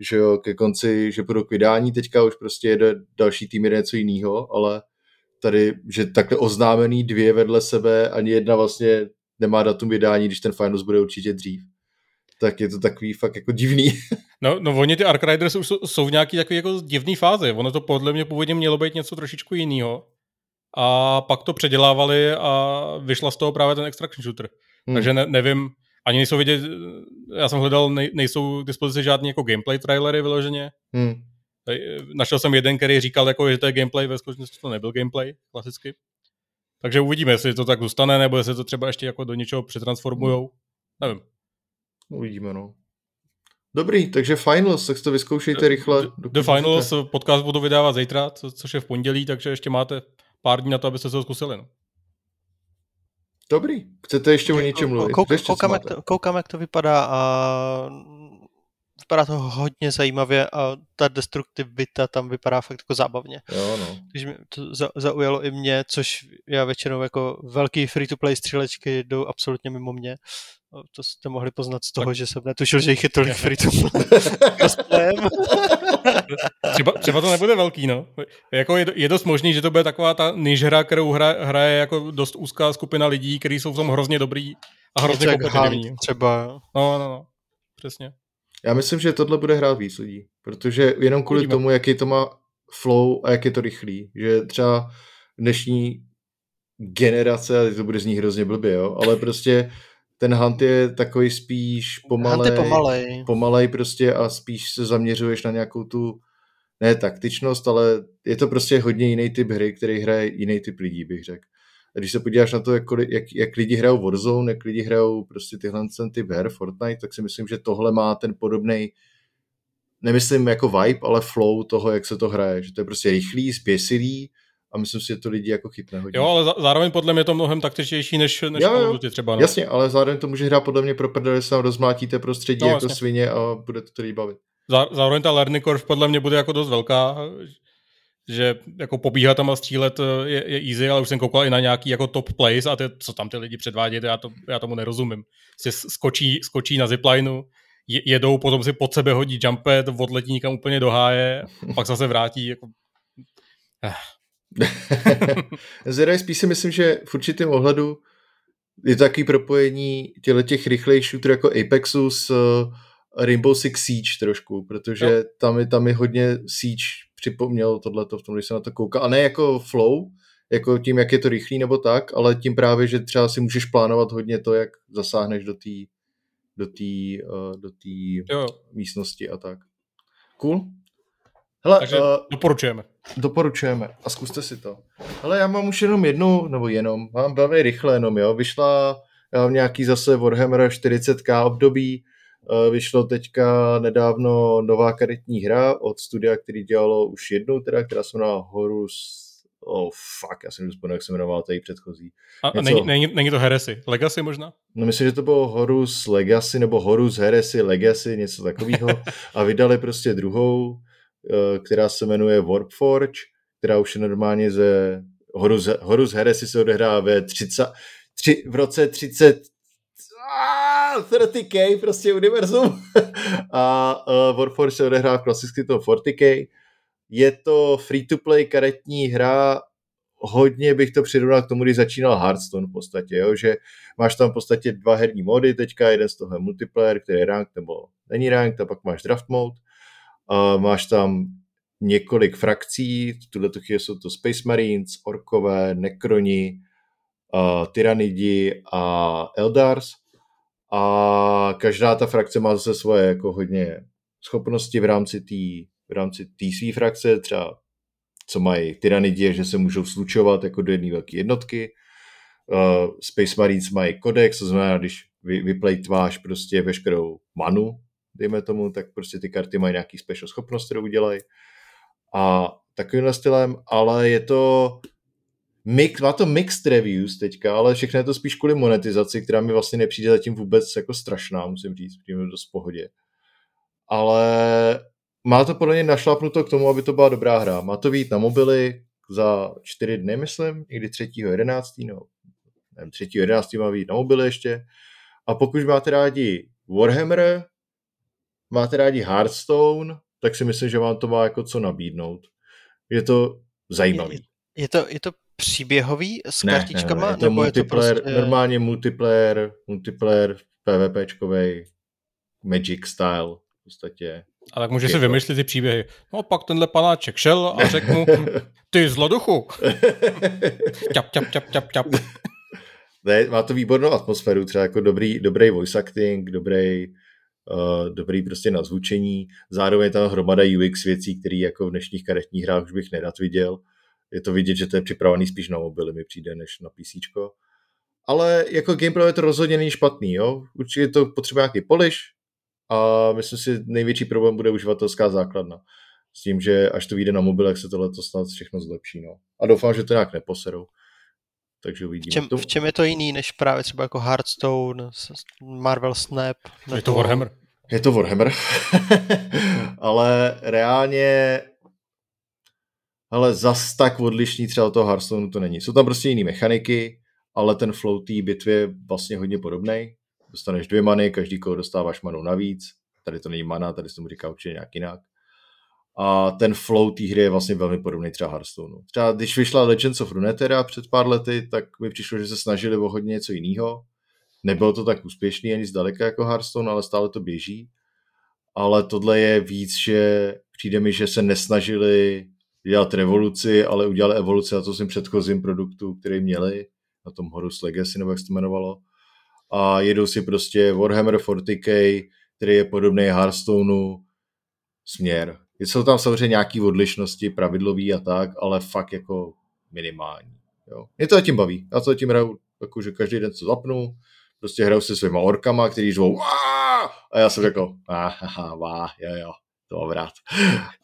že jo, ke konci, že budou k vydání, teďka už prostě jede další tým jede něco jiného, ale tady, že takhle oznámený dvě vedle sebe, ani jedna vlastně nemá datum vydání, když ten Finals bude určitě dřív. Tak je to takový fakt jako divný. No, no oni ty Ark Riders už jsou v nějaký takový jako divný fázi. Ono to podle mě původně mělo být něco trošičku jiného a pak to předělávali a vyšla z toho právě ten extraction shooter. Hmm. Takže ne, nevím, ani nejsou vidět, já jsem hledal, nej, nejsou k dispozici žádný jako gameplay trailery vyloženě. Hmm. Našel jsem jeden, který říkal, jako, že to je gameplay, ve skutečnosti to nebyl gameplay, klasicky. Takže uvidíme, jestli to tak zůstane, nebo jestli to třeba ještě jako do něčeho přetransformujou. Hmm. Nevím. Uvidíme, no. Dobrý, takže Finals, tak to vyzkoušejte rychle. The, the Finals podcast budu vydávat zítra, co, což je v pondělí, takže ještě máte pár dní na to, abyste se to zkusili. No. Dobrý. Chcete ještě o něčem mluvit? Kouk, koukám, jak to, koukám, jak to vypadá a vypadá to hodně zajímavě a ta destruktivita tam vypadá fakt jako zábavně. Jo, no. Takže mě to zaujalo i mě, což já většinou jako velký free-to-play střílečky jdou absolutně mimo mě. To jste mohli poznat z toho, tak. že jsem netušil, že jich je tolik free-to-play. třeba, třeba to nebude velký, no. Jako je, je dost možný, že to bude taková ta niž hra, kterou hra, hraje jako dost úzká skupina lidí, kteří jsou v tom hrozně dobrý a hrozně kompetitivní. Třeba. No, no, no. Přesně. Já myslím, že tohle bude hrát víc lidí, protože jenom kvůli Uvidíme. tomu, jaký to má flow a jak je to rychlý, že třeba dnešní generace, a to bude z ní hrozně blbě, jo, ale prostě ten hunt je takový spíš pomalej, pomalej. pomalej prostě a spíš se zaměřuješ na nějakou tu ne taktičnost, ale je to prostě hodně jiný typ hry, který hraje jiný typ lidí, bych řekl. A když se podíváš na to, jak, jak, jak lidi hrajou Warzone, jak lidi hrajou prostě tyhle ten typ her, Fortnite, tak si myslím, že tohle má ten podobný nemyslím jako vibe, ale flow toho, jak se to hraje. Že to je prostě rychlý, spěsilý, a myslím si, že to lidi jako chytne hodně. Jo, ale zároveň podle mě to mnohem taktičtější než, než jo, jo. Třeba. No. Jasně, ale zároveň to může hrát podle mě pro prdele, se rozmlátíte prostředí no, jako jasně. svině a bude to tedy bavit. Zároveň ta learning curve podle mě bude jako dost velká, že jako pobíhat tam a střílet eh, je, je easy, ale už jsem koukal i na nějaký jako top plays a ty, co tam ty lidi předvádějí, já, to, já tomu nerozumím. Si skočí, skočí na ziplineu, jedou, potom si pod sebe hodí jumpet, odletí někam úplně do háje, pak zase vrátí. Jako... Eh. Zero spíš si myslím, že v určitém ohledu je to takový propojení těle těch rychlejších shooterů jako Apexu s eh, Rainbow Six Siege trošku, protože no. tam, je, tam je hodně Siege připomněl tohleto v tom, když se na to kouká. A ne jako flow, jako tím, jak je to rychlý nebo tak, ale tím právě, že třeba si můžeš plánovat hodně to, jak zasáhneš do té do uh, do tý místnosti a tak. Cool. Hele, Takže uh, doporučujeme. Doporučujeme a zkuste si to. Ale já mám už jenom jednu, nebo jenom, mám velmi rychle jenom, jo. Vyšla já mám nějaký zase Warhammer 40k období, uh, vyšlo teďka nedávno nová karetní hra od studia, který dělalo už jednou, teda, která se jmenuje Horus oh fuck, já jsem nevzpomněl, jak se jmenoval tady předchozí. A, a není, není, není, to Heresy, Legacy možná? No myslím, že to bylo Horus Legacy nebo Horus Heresy Legacy, něco takového. a vydali prostě druhou, eh, která se jmenuje Warpforge, která už je normálně ze Horus, Horus Heresy se odehrává ve 30, tři, v roce 30 30k prostě univerzum a uh, Warforge se odehrává klasicky to 40k je to free-to-play karetní hra, hodně bych to přirovnal k tomu, když začínal Hearthstone v podstatě, jo? že máš tam v podstatě dva herní mody teďka, jeden z toho je multiplayer, který je ranked nebo není ranked, a pak máš draft mode, a máš tam několik frakcí, v tuhle chvíli jsou to Space Marines, Orkové, Nekroni, uh, Tyrannidi a Eldars a každá ta frakce má zase svoje jako hodně schopnosti v rámci té v rámci té své frakce, třeba co mají tyranidie, že se můžou slučovat jako do jedné velké jednotky. Uh, Space Marines mají kodex, to znamená, když vy, vyplejtváš prostě veškerou manu, dejme tomu, tak prostě ty karty mají nějaký special schopnost, kterou udělají. A takovým stylem, ale je to mix, má to mixed reviews teďka, ale všechno je to spíš kvůli monetizaci, která mi vlastně nepřijde zatím vůbec jako strašná, musím říct, přijde dost pohodě. Ale má to podle mě našlapnuto k tomu, aby to byla dobrá hra. Má to být na mobily za čtyři dny, myslím, někdy 3.11. No, nevím, 3.11. má být na mobily ještě. A pokud máte rádi Warhammer, máte rádi Hearthstone, tak si myslím, že vám to má jako co nabídnout. Je to zajímavý. Je, je to, je to příběhový s ne, kartičkama? Ne, ne, je to nebo multiplayer, je to prostě... normálně multiplayer, multiplayer PvPčkovej, Magic style v podstatě. A tak může si vymyslet ty příběhy. No pak tenhle panáček šel a řekl mu, ty zloduchu. ťap, ťap, ťap, ťap, ťap. Ne, má to výbornou atmosféru, třeba jako dobrý, dobrý voice acting, dobrý, uh, dobrý prostě nazvučení, zároveň je tam hromada UX věcí, které jako v dnešních karetních hrách už bych nerad viděl. Je to vidět, že to je připravený spíš na mobily, mi přijde, než na PC. Ale jako gameplay je to rozhodně není špatný, jo. Určitě to potřebuje nějaký polish, a myslím si, největší problém bude uživatelská základna. S tím, že až to vyjde na mobilech, se tohle to snad všechno zlepší. No. A doufám, že to nějak neposerou. Takže uvidíme. V čem, v čem je to jiný, než právě třeba jako Hearthstone, Marvel Snap? Je to Warhammer. Je to Warhammer. Ale reálně ale zas tak odlišný třeba od toho Hearthstoneu to není. Jsou tam prostě jiné mechaniky, ale ten flow té bitvy je vlastně hodně podobný dostaneš dvě many, každý kolo dostáváš manu navíc, tady to není mana, tady se tomu říká určitě nějak jinak. A ten flow té hry je vlastně velmi podobný třeba Hearthstoneu. Třeba když vyšla Legends of Runeterra před pár lety, tak mi přišlo, že se snažili o hodně něco jiného. Nebylo to tak úspěšný ani zdaleka jako Hearthstone, ale stále to běží. Ale tohle je víc, že přijde mi, že se nesnažili dělat revoluci, ale udělali evoluci na to svým předchozím produktu, který měli, na tom Horus Legacy, nebo jak se to jmenovalo a jedou si prostě Warhammer 40k, který je podobný Hearthstoneu směr. Jsou tam samozřejmě nějaké odlišnosti, pravidlový a tak, ale fakt jako minimální. Jo. Mě to tím baví. Já to tím hraju, jakože každý den co zapnu, prostě hraju se svýma orkama, který řvou a já jsem řekl, aha, vá, jo, jo, to mám rád.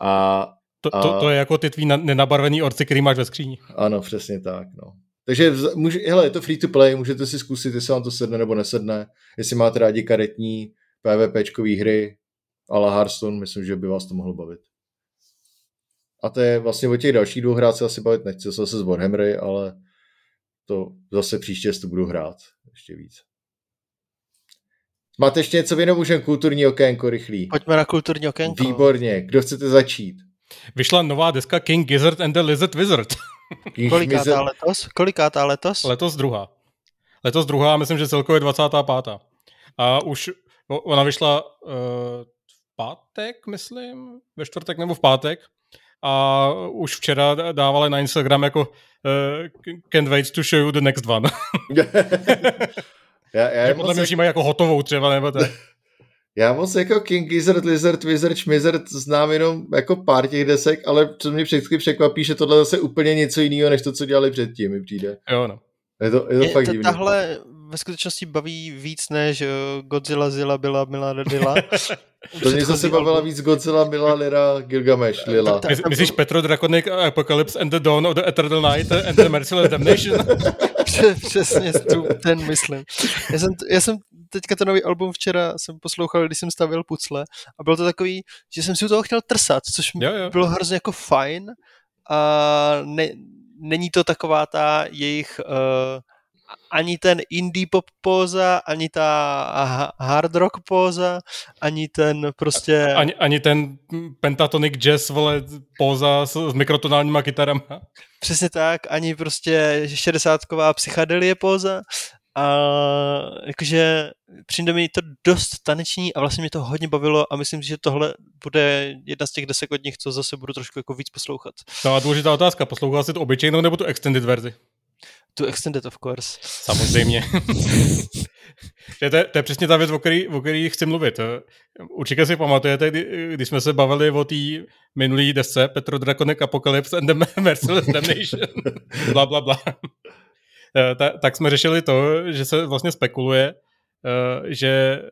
A, to, to, to, je jako ty tvý nenabarvený orci, který máš ve skříni. Ano, přesně tak, no. Takže může, hele, je to free to play, můžete si zkusit, jestli vám to sedne nebo nesedne. Jestli máte rádi karetní PvPčkové hry ale Hearthstone, myslím, že by vás to mohlo bavit. A to je vlastně o těch dalších dvou hrát se asi bavit nechci, zase z Warhammery, ale to zase příště to budu hrát ještě víc. Máte ještě něco věnou, můžeme kulturní okénko rychlý. Pojďme na kulturní okénko. Výborně, kdo chcete začít? Vyšla nová deska King Gizzard and the Lizard Wizard. Kolikátá letos? Kolikátá letos? Letos druhá. Letos druhá, myslím, že celkově 25. A už ona vyšla uh, pátek, myslím, ve čtvrtek nebo v pátek. A už včera dávali na Instagram jako uh, can't wait to show you the next one. já, já podle mě už mají jako hotovou třeba, nebo tak. Já moc jako King Gizzard, Lizard, Wizard, Schmizard znám jenom jako pár těch desek, ale co mě vždycky překvapí, že tohle zase úplně něco jiného, než to, co dělali předtím, mi přijde. Jo, no. Je to, je to je, fakt divný. Tahle ve skutečnosti baví víc než eh, Godzilla, Zilla, Byla, Mila, Dila. to mě zase bavila víc Godzilla, Mila, Lira, Gilgamesh, Lila. My, myslíš Petro Draconic Apocalypse and the Dawn of the Eternal Night and the Merciless Damnation? Přesně, ten myslím. Já jsem, já jsem teďka ten nový album včera jsem poslouchal, když jsem stavil pucle a bylo to takový, že jsem si u toho chtěl trsat, což jo, jo. bylo hrozně jako fajn a ne, není to taková ta jejich uh, ani ten indie pop póza, ani ta hard rock póza, ani ten prostě... Ani, ani ten pentatonic jazz, vole, póza s, s mikrotonálníma kytarama. Přesně tak, ani prostě šedesátková psychadelie póza. A jakože přijde mi to dost taneční a vlastně mě to hodně bavilo a myslím si, že tohle bude jedna z těch desek od nich, co zase budu trošku jako víc poslouchat. No a důležitá otázka, poslouchal jsi tu obyčejnou nebo tu extended verzi? Tu extended, of course. Samozřejmě. to, je, to je přesně ta věc, o který, o který chci mluvit. Určitě si pamatujete, kdy, když jsme se bavili o té minulý desce Petro Draconic Apocalypse and the Merciless Damnation. bla, bla, bla. Eh, ta, tak jsme řešili to, že se vlastně spekuluje, eh, že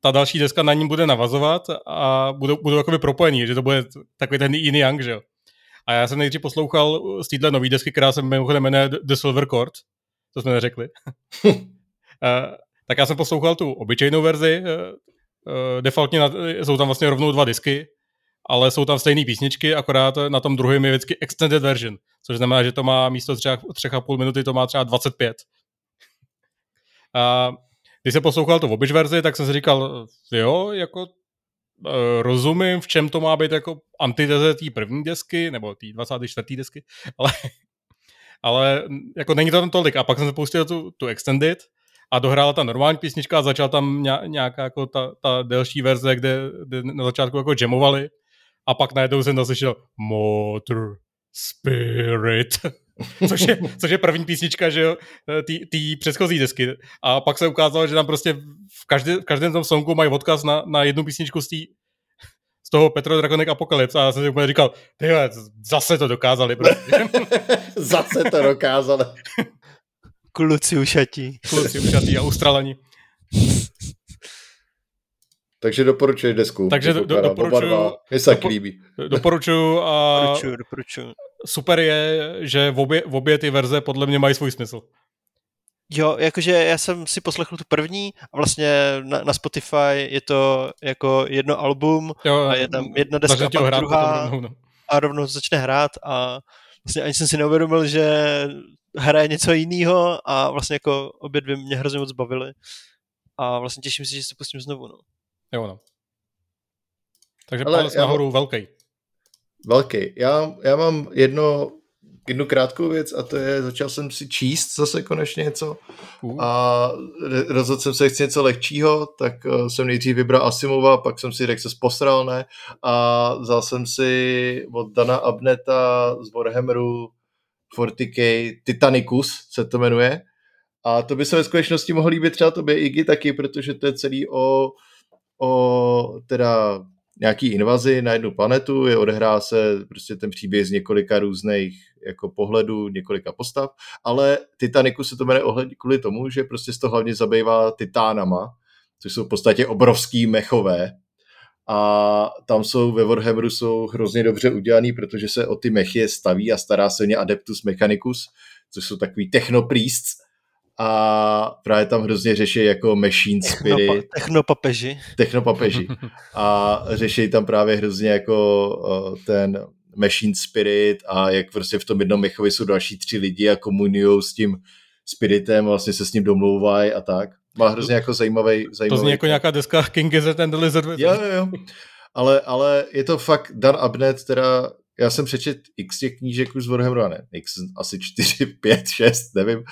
ta další deska na ní bude navazovat a budou, budou jakoby propojení, že to bude takový ten jiný Young, že jo. A já jsem nejdřív poslouchal z téhle nové desky, která se mimochodem jmenuje The Silver Chord, to jsme neřekli. Eh, tak já jsem poslouchal tu obyčejnou verzi, defaultně na, jsou tam vlastně rovnou dva disky, ale jsou tam stejné písničky, akorát na tom druhém je vždycky extended version, což znamená, že to má místo třeba třech a půl minuty, to má třeba 25. A když jsem poslouchal tu obyč verzi, tak jsem si říkal, jo, jako rozumím, v čem to má být jako antiteze té první desky, nebo té 24. desky, ale, ale jako není to tam tolik. A pak jsem se pustil tu, tu Extended a dohrála ta normální písnička a začala tam nějaká jako ta, ta delší verze, kde, kde na začátku jako jamovali a pak najednou jsem naslyšel Motor Spirit, což je, což je první písnička, že jo, té předchozí desky. A pak se ukázalo, že tam prostě v, každé, v každém tom songu mají odkaz na, na jednu písničku z, tý, z toho Petro Dragonek Apocalypse a já jsem si úplně říkal, tyhle, zase to dokázali. Prostě. zase to dokázali. Kluci ušatí. Kluci ušatí a ustralení. Takže doporučuji desku. Takže do, do, doporučuji. Mně se dopo, líbí. Doporučuji a doporučuji, doporučuji. Super je, že v obě, v obě ty verze podle mě mají svůj smysl. Jo, jakože já jsem si poslechl tu první a vlastně na, na Spotify je to jako jedno album jo, a je tam jedna deska a pak hrát druhá rovnou, no. a rovnou začne hrát a vlastně ani jsem si neuvědomil, že hraje něco jiného a vlastně jako obě dvě mě hrozně moc bavily a vlastně těším se, že se pustím znovu. No. Jo, no. Takže Ale palec nahoru, velký. Velký. Já, já mám jedno, jednu krátkou věc a to je, začal jsem si číst zase konečně něco uh. a rozhodl jsem se, chci něco lehčího, tak uh, jsem nejdřív vybral Asimova, pak jsem si řekl, se posral, ne? A vzal jsem si od Dana Abneta z Warhammeru 40k Titanicus se to jmenuje. A to by se ve skutečnosti mohlo líbit třeba tobě Iggy taky, protože to je celý o o teda nějaký invazi na jednu planetu, je odehrá se prostě ten příběh z několika různých jako pohledů, několika postav, ale Titaniku se to jmenuje ohled kvůli tomu, že prostě z toho hlavně zabývá titánama, což jsou v podstatě obrovský mechové, a tam jsou ve Warhammeru jsou hrozně dobře udělaný, protože se o ty mechy staví a stará se o ně Adeptus Mechanicus, což jsou takový technopriests, a právě tam hrozně řeší jako machine spirit. Technopapeži. Technopapeži. A řeší tam právě hrozně jako ten machine spirit a jak prostě v tom jednom mechovi jsou další tři lidi a komunujou s tím spiritem, vlastně se s ním domlouvají a tak. Má hrozně jako zajímavý, zajímavý... To zní jako nějaká deska King Gizzard and the Lizard Jo, jo, jo. Ale, ale je to fakt Dan Abnett, teda já jsem přečet x těch knížek už z Warhammeru, ne, x asi 4, 5, 6, nevím.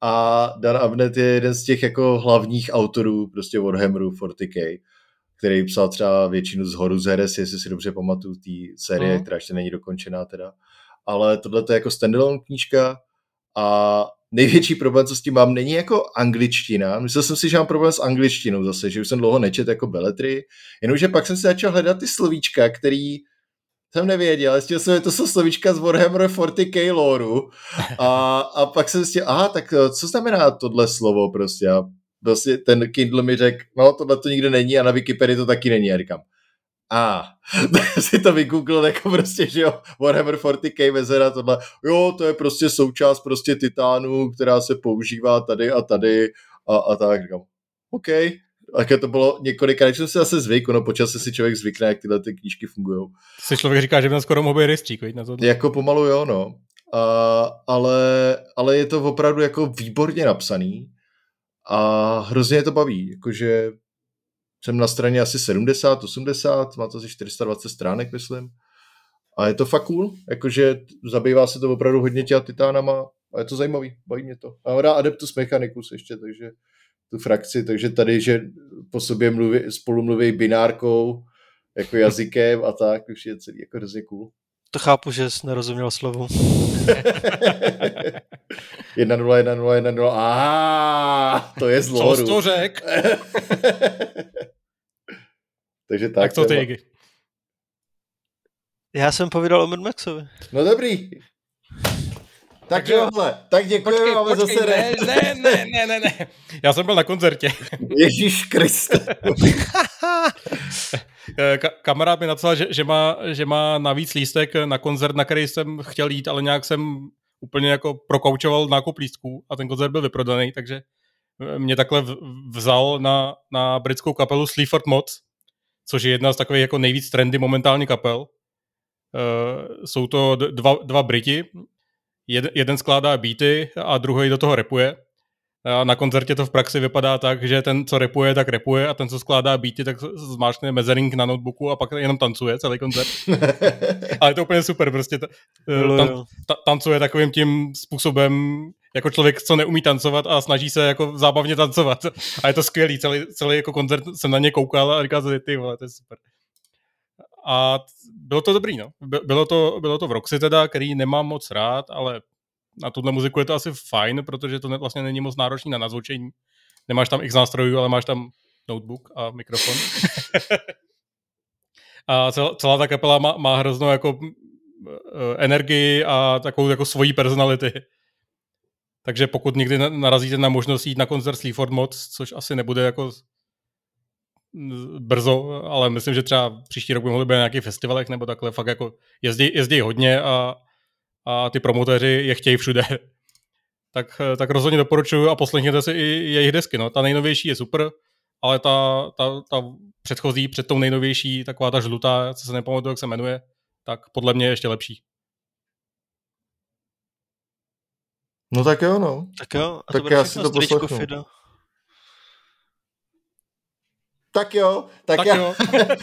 A Dan Abnett je jeden z těch jako hlavních autorů prostě Warhammeru 40k, který psal třeba většinu z Horu z Heres, jestli si dobře pamatuju, té série, mm. která ještě není dokončená teda. Ale tohle je jako standalone knížka a největší problém, co s tím mám, není jako angličtina. Myslel jsem si, že mám problém s angličtinou zase, že už jsem dlouho nečet jako beletry, jenomže pak jsem si začal hledat ty slovíčka, který jsem nevěděl, zjistil jsem, že to jsou slovíčka z Warhammer 40k lore a, a pak jsem zjistil, aha, tak eh, co znamená tohle slovo prostě a prostě ten Kindle mi řekl, no tohle to nikde není a na Wikipedii to taky není. A říkám, a ah. si to vygooglil jako prostě, že jo, Warhammer 40k vezera, tohle, jo, to je prostě součást prostě titánu, která se používá tady a tady a, a tak, říkám, OK, také to bylo několikrát, jsem si zase zvyk, no počas si člověk zvykne, jak tyhle ty knížky fungují. Si člověk říká, že by skoro mohl být rejstřík, na to. Jako pomalu jo, no. A, ale, ale je to opravdu jako výborně napsaný a hrozně to baví, jakože jsem na straně asi 70, 80, má to asi 420 stránek, myslím. A je to fakt cool, jakože zabývá se to opravdu hodně těma titánama a je to zajímavý, baví mě to. A dá Adeptus Mechanicus ještě, takže tu frakci, takže tady, že po sobě mluví, spolu mluví binárkou, jako jazykem a tak, už je celý jako hrozně cool. To chápu, že jsi nerozuměl slovu. 1 0 1 0 1 0 a to je z Co jsi to řek? Takže tak. Tak to ty, Já jsem povídal o Mad Maxovi. No dobrý. Tak Takže, tak děkujeme, máme zase ne, ne, ne, ne, ne, ne. Já jsem byl na koncertě. Ježíš Kriste. Ka- kamarád mi napsal, že, že, má, že má navíc lístek na koncert, na který jsem chtěl jít, ale nějak jsem úplně jako prokoučoval nákup lístků a ten koncert byl vyprodaný, takže mě takhle vzal na, na britskou kapelu Sleaford Mods, což je jedna z takových jako nejvíc trendy momentálně kapel. Uh, jsou to dva, dva Briti, Jed, jeden skládá beaty a druhý do toho repuje. A na koncertě to v praxi vypadá tak, že ten, co repuje, tak repuje a ten, co skládá beaty, tak zmáčkne mezering na notebooku a pak jenom tancuje celý koncert. Ale je to úplně super, prostě tan, ta, tancuje takovým tím způsobem, jako člověk, co neumí tancovat a snaží se jako zábavně tancovat. A je to skvělý, celý, celý jako koncert jsem na ně koukal a říkal si, ty vole, to je super. A bylo to dobrý, no. Bylo to, bylo to v Roxy teda, který nemám moc rád, ale na tuhle muziku je to asi fajn, protože to vlastně není moc náročný na nazvučení. Nemáš tam x nástrojů, ale máš tam notebook a mikrofon. a celá, celá ta kapela má, má hroznou jako eh, energii a takovou jako svojí personality. Takže pokud někdy narazíte na možnost jít na koncert Sleaford Mods, což asi nebude jako brzo, ale myslím, že třeba příští rok by mohli být na nějakých festivalech nebo takhle, fakt jako jezdí, jezdí hodně a, a ty promotéři je chtějí všude. tak, tak rozhodně doporučuju a poslechněte si i jejich desky. No. Ta nejnovější je super, ale ta, ta, ta předchozí, před tou nejnovější, taková ta žlutá, co se nepamatuju, jak se jmenuje, tak podle mě je ještě lepší. No tak jo, no. Tak jo, a tak to já si to poslechnu. Tak jo, tak, tak já... jo.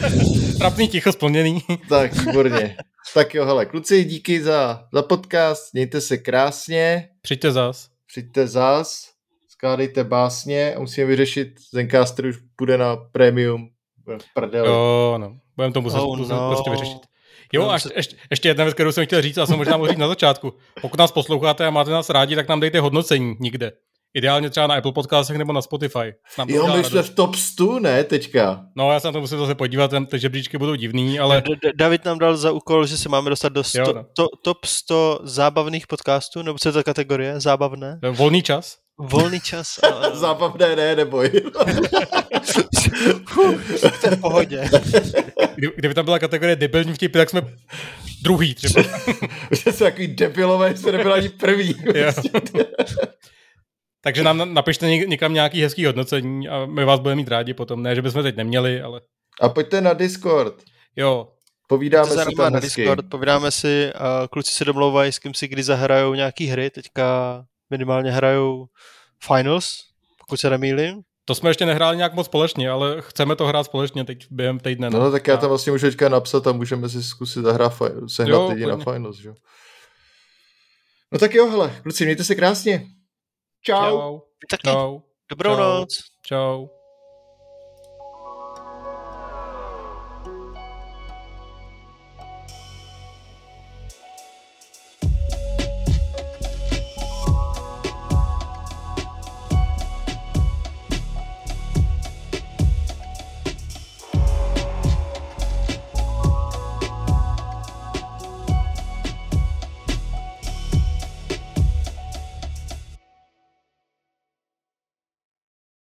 Trapný ticho splněný. tak, výborně. Tak jo, hele, kluci, díky za, za podcast, mějte se krásně. Přijďte zás. Přijďte zás, skládejte básně a musíme vyřešit, Zencaster už bude na premium v prdeli. Jo, no, budeme to muset, oh, no. prostě vyřešit. Jo, a ještě, ještě jedna věc, kterou jsem chtěl říct, a jsem možná mohl říct na začátku. Pokud nás posloucháte a máte nás rádi, tak nám dejte hodnocení nikde. Ideálně třeba na Apple podcastech nebo na Spotify. Nám jo, my jsme v top 100, ne, teďka? No, já se na to musím zase podívat, ty žebříčky budou divný, ale... David nám dal za úkol, že se máme dostat do sto, jo, no. to, top 100 zábavných podcastů, nebo co je to kategorie? Zábavné? Volný čas? Volný čas. Zábavné ne, neboj. v pohodě. Kdy, kdyby tam byla kategorie debilní vtipy, tak jsme druhý třeba. Jsme takový debilové, že nebyl ani první. Takže nám napište někam nějaký hezký hodnocení a my vás budeme mít rádi potom. Ne, že bychom teď neměli, ale... A pojďte na Discord. Jo. Povídáme si tam na Discord, povídáme si a kluci se domlouvají, s kým si kdy zahrajou nějaký hry. Teďka minimálně hrajou Finals, pokud se nemýlím. To jsme ještě nehráli nějak moc společně, ale chceme to hrát společně teď během týdne. No, no tak já tam vlastně můžu teďka napsat a můžeme si zkusit zahrát, sehnat lidi na Finals, jo. No tak jo, hele, kluci, mějte se krásně. Čau. Čau. Taky. Čau. Dobrou Čau. noc. Čau.